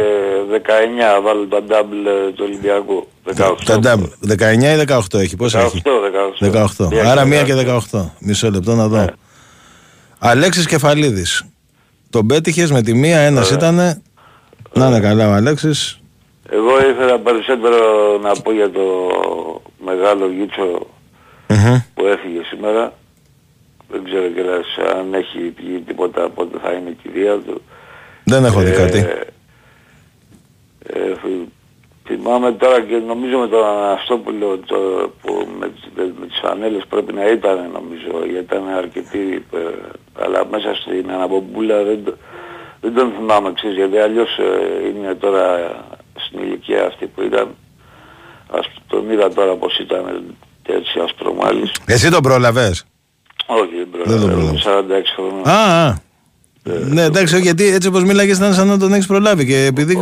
J: 19 βάλω τα double του Ολυμπιακού. 18.
B: Τα ντάμπ. 19 ή 18 έχει, πώς
J: 18,
B: έχει.
J: 18.
B: 18.
J: Μία
B: Άρα
J: και
B: 1 και 18. Μισό λεπτό να δω. Αλέξης Κεφαλίδης. Τον πέτυχες με τη μία, ένας ήτανε. Να είναι καλά ο Αλέξης.
J: Εγώ ήθελα περισσότερο να πω για το μεγάλο γίτσο που έφυγε σήμερα. Δεν ξέρω κιόλας αν έχει πει τίποτα πότε θα είναι η κηδεία του.
B: Δεν έχω δει
J: Ε,
B: κάτι.
J: ε, φυ- θυμάμαι τώρα και νομίζω με τον Αναστόπουλο το, που με, τις- με τις φανέλες πρέπει να ήταν νομίζω γιατί ήταν αρκετοί ε, αλλά μέσα στην αναπομπούλα δεν, το- δεν τον θυμάμαι ξέρεις γιατί αλλιώς ε, είναι τώρα στην ηλικία αυτή που ήταν ας, τον είδα τώρα πως ήταν έτσι ασπρομάλης
B: Εσύ τον πρόλαβες;
J: όχι δεν
B: Δεν τον
J: πρόλαβα 46 χρόνια
B: Α, α. Ναι, εντάξει, γιατί έτσι όπως μίλαγες ήταν σαν να τον έχεις προλάβει και επειδή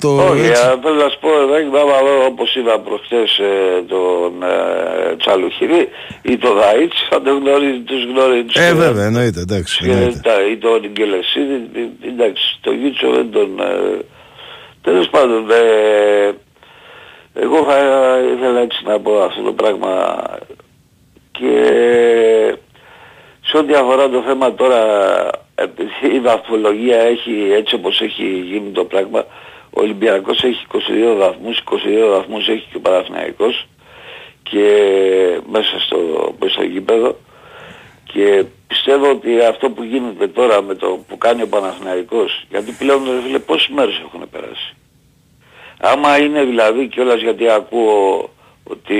B: το...
C: Όχι,
B: έτσι-
C: α, θέλω να σου πω, δεν άμα δω όπως είδα προχτές ε, τον ε, Τσαλουχηρή ή τον Δαΐτς, θα τον γνωρίζει, τους γνωρίζει. τους
B: Ε,
C: γνωρίζει.
B: βέβαια, εννοείται, εντάξει.
C: Και
B: εννοείται.
C: τα- ή τον Ιγγελεσίδη, ε, εντάξει, το Γιούτσο δεν τον... Ε, τέλος πάντων, ε, εγώ θα ήθελα έτσι να πω αυτό το πράγμα και σε ό,τι αφορά το θέμα τώρα, επειδή η βαθμολογία έχει έτσι όπως έχει γίνει το πράγμα, ο Ολυμπιακός έχει 22 βαθμούς, 22 βαθμούς έχει και ο Παναθηναϊκός και μέσα στο, μέσα στο γήπεδο και πιστεύω ότι αυτό που γίνεται τώρα με το που κάνει ο Παναθηναϊκός, γιατί πλέον ρε φίλε πόσες μέρες έχουν περάσει. Άμα είναι δηλαδή κιόλας γιατί ακούω ότι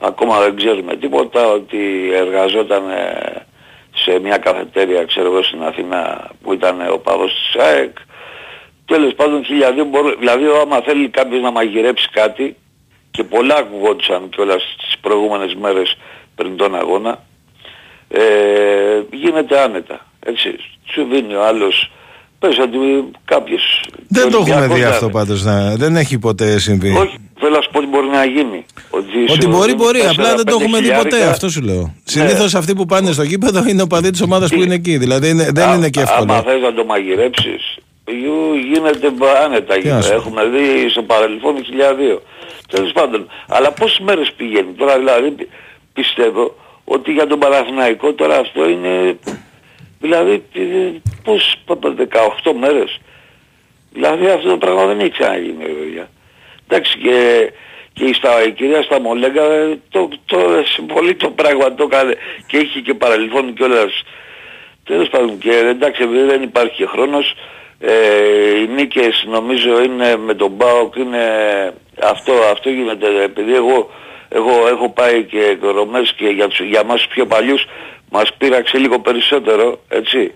C: ακόμα δεν ξέρουμε τίποτα, ότι εργαζόταν ε, σε μια καφετέρια ξέρω εγώ στην Αθήνα που ήταν ο παδός της ΑΕΚ. Τέλος πάντων χιλιαδίο μπορεί, δηλαδή άμα θέλει κάποιος να μαγειρέψει κάτι και πολλά ακουγόντουσαν κιόλας τις προηγούμενες μέρες πριν τον αγώνα ε, γίνεται άνετα. Έτσι. Σου δίνει ο άλλος πες ότι κάποιος
B: Δεν το έχουμε
C: Ολυμπιακός
B: δει
C: να
B: αυτό
C: είναι.
B: πάντως, να, δεν έχει ποτέ συμβεί.
C: Όχι, θέλω να σου πω ότι μπορεί να γίνει. Ότι,
B: Ότι
C: σου
B: μπορεί,
C: δίνουν
B: μπορεί, απλά δεν το
C: 4-5
B: έχουμε δει ποτέ,
C: χιλιάρικα.
B: αυτό σου λέω.
C: Ναι.
B: Συνήθως αυτοί που πάνε στο γήπεδο είναι ο παδί της ομάδας που είναι εκεί, δηλαδή είναι- δεν
C: Α-
B: είναι και
C: Άμα
B: εύκολο.
C: θες να το μαγειρέψεις, γιου, γίνεται άνετα.
B: Τι να σου πω.
C: Έχουμε δει στο παρελθόν 1002. Τέλος πάντων. Αλλά πόσες μέρες πηγαίνει; Τώρα δηλαδή πι- πιστεύω ότι για τον Παναθηναϊκό τώρα αυτό είναι... Δηλαδή ε, πώς 18 μέρες. Δηλαδή αυτό το πράγμα δεν έχει ξαναγίνει ρε παιδιά. Εντάξει και, και η, στα, η κυρία Σταμολέγκα ε, το, το, σε πολύ το πράγμα το έκανε και είχε και παρελθόν κιόλας Τέλος πάντων και εντάξει επειδή δεν υπάρχει και χρόνος ε, οι νίκες νομίζω είναι με τον ΠΑΟΚ είναι αυτό, αυτό γίνεται επειδή εγώ, εγώ έχω πάει και κορομές και για, τους, για μας τους πιο παλιούς μας πείραξε λίγο περισσότερο έτσι.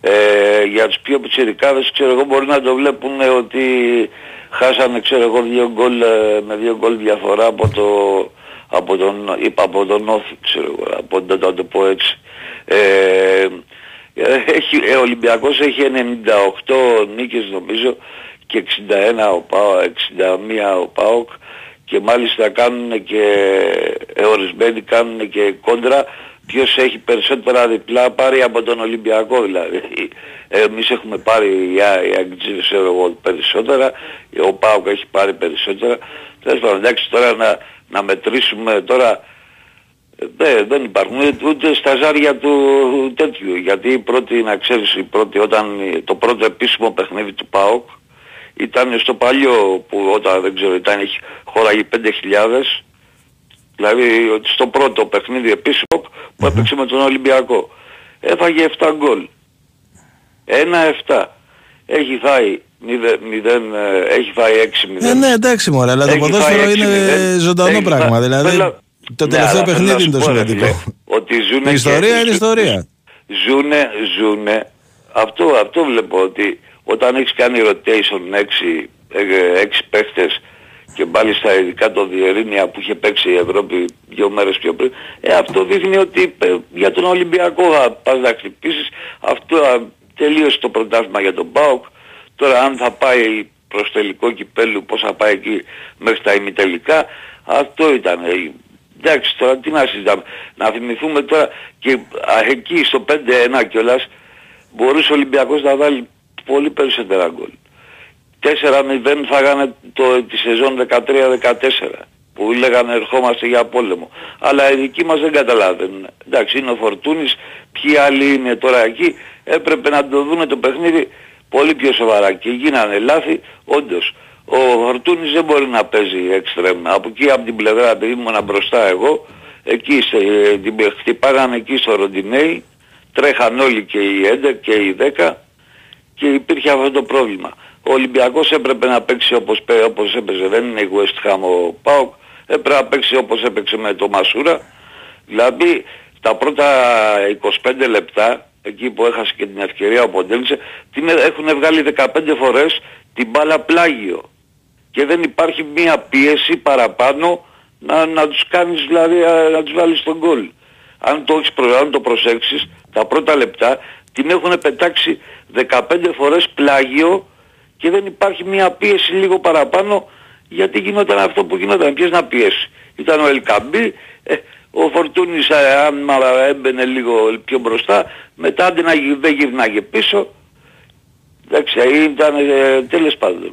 C: Ε, για τους πιο πιτσιρικάδες ξέρω εγώ μπορεί να το βλέπουν ότι χάσανε ξέρω εγώ δύο γκολ ε, με δύο γκολ διαφορά από το από τον, είπα από τον Όφη ξέρω εγώ από το, να το πω έτσι. Ε, έχει, ε, ο Ολυμπιακός έχει 98 νίκες νομίζω και 61 ο ΠΑΟ, 61 ο ΠΑΟΚ και μάλιστα κάνουν και ε, ορισμένοι κάνουν και κόντρα ποιος έχει περισσότερα διπλά πάρει από τον Ολυμπιακό δηλαδή. Ε, εμείς έχουμε πάρει οι Α- οι Αγγλίδες ξέρω εγώ περισσότερα, ο ΠΑΟΚ έχει πάρει περισσότερα. Τέλος πάντων εντάξει τώρα να, να μετρήσουμε τώρα ε, δεν, δεν υπάρχουν ούτε- ούτε στα ζάρια του τέτοιου. Γιατί η πρώτη, να ξέρεις, η πρώτη, όταν, το πρώτο επίσημο παιχνίδι του ΠΑΟΚ ήταν στο παλιό που όταν δεν ξέρω ήταν είχε χώραγε 5.000 δηλαδή ότι στο πρώτο παιχνίδι επίσημο που έπαιξε με τον Ολυμπιακό. Έφαγε 7 γκολ. 1-7. Έχει φάει 0, 0, ε, έχει φάει 6-0.
B: Ε, ναι, εντάξει μωρέ, αλλά το
C: Έχει
B: ποδόσφαιρο
C: φάει
B: είναι
C: 6-0.
B: ζωντανό
C: Έχει
B: πράγμα.
C: φάει-
B: Δηλαδή,
C: Θέλω-
B: το
C: Ναι,
B: τελευταίο
C: αλλά θέλω
B: παιχνίδι
C: να
B: είναι το
C: σου πω, ρε
B: σημαντικό.
C: φίλε, Ότι ζουνε
B: Η ιστορία
C: και-
B: είναι ιστορία.
C: Ζουνε, ζουνε. Αυτό, αυτό βλέπω ότι όταν έχεις κάνει rotation 6, 6 παίχτες και μάλιστα ειδικά το Διερήνια που είχε παίξει η Ευρώπη δύο μέρες πιο πριν, ε, αυτό δείχνει ότι ε, για τον Ολυμπιακό θα πας να χτυπήσεις. Αυτό α, τελείωσε το πρωτάθλημα για τον ΠΑΟΚ. Τώρα αν θα πάει προς τελικό κυπέλου, πώς θα πάει εκεί μέχρι τα ημιτελικά, αυτό ήταν. ε, Εντάξει τώρα τι να συζητάμε. Να θυμηθούμε τώρα και α, εκεί στο 5-1 κιόλας μπορούσε ο Ολυμπιακός να βάλει πολύ περισσότερα γκολ. 4-0 φάγανε το, τη σεζόν 13-14 που λέγανε ερχόμαστε για πόλεμο. Αλλά οι δικοί μας δεν καταλαβαίνουν. Εντάξει είναι ο Φορτούνης, ποιοι άλλοι είναι τώρα εκεί, έπρεπε να το δούνε το παιχνίδι πολύ πιο σοβαρά και γίνανε λάθη όντως. Ο Φορτούνης δεν μπορεί να παίζει εξτρέμ. Από εκεί από την πλευρά επειδή ήμουν μπροστά εγώ, εκεί σε, την χτυπάγανε εκεί στο Ροντινέι, τρέχαν όλοι και οι 11 και οι 10 και υπήρχε αυτό το πρόβλημα. Ο Ολυμπιακός έπρεπε να παίξει όπως, πέ- όπως έπαιζε, δεν είναι η West Ham ο ΠΑΟΚ, έπρεπε να παίξει όπως έπαιξε με το Μασούρα. Δηλαδή τα πρώτα 25 λεπτά, εκεί που έχασε και την ευκαιρία ο Ποντέλησε, την έ- έχουν βγάλει 15 φορές την μπάλα πλάγιο. Και δεν υπάρχει μία πίεση παραπάνω να, να τους κάνεις δηλαδή α, να τους βάλεις τον γκολ. Αν το, έχεις προ, αν το προσέξεις, τα πρώτα λεπτά την έχουν πετάξει 15 φορές πλάγιο και δεν υπάρχει μια πίεση λίγο παραπάνω γιατί γινόταν αυτό που γινόταν. Ποιος να πιέσει. Ήταν ο Ελκαμπή, ε, ο Φορτούνης ε, άμα έμπαινε λίγο πιο μπροστά, μετά αντί να γυ- δεν γυρνάγε πίσω. Εντάξει, ήταν ε, τέλος πάντων.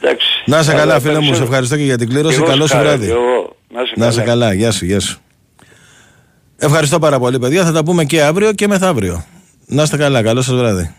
C: Εντάξει.
B: Να σε καλά,
C: Αλλά
B: φίλε μου, σε
C: περισσότερο-
B: ευχαριστώ και για την κλήρωση.
C: Εγώ
B: Καλό σου
C: σκάρω,
B: βράδυ.
C: και εγώ. Να σε
B: Να σε
C: καλά.
B: καλά, γεια σου, γεια σου. Ευχαριστώ πάρα πολύ, παιδιά. Θα τα πούμε και αύριο και μεθαύριο. Να είστε καλά, καλό σας βράδυ.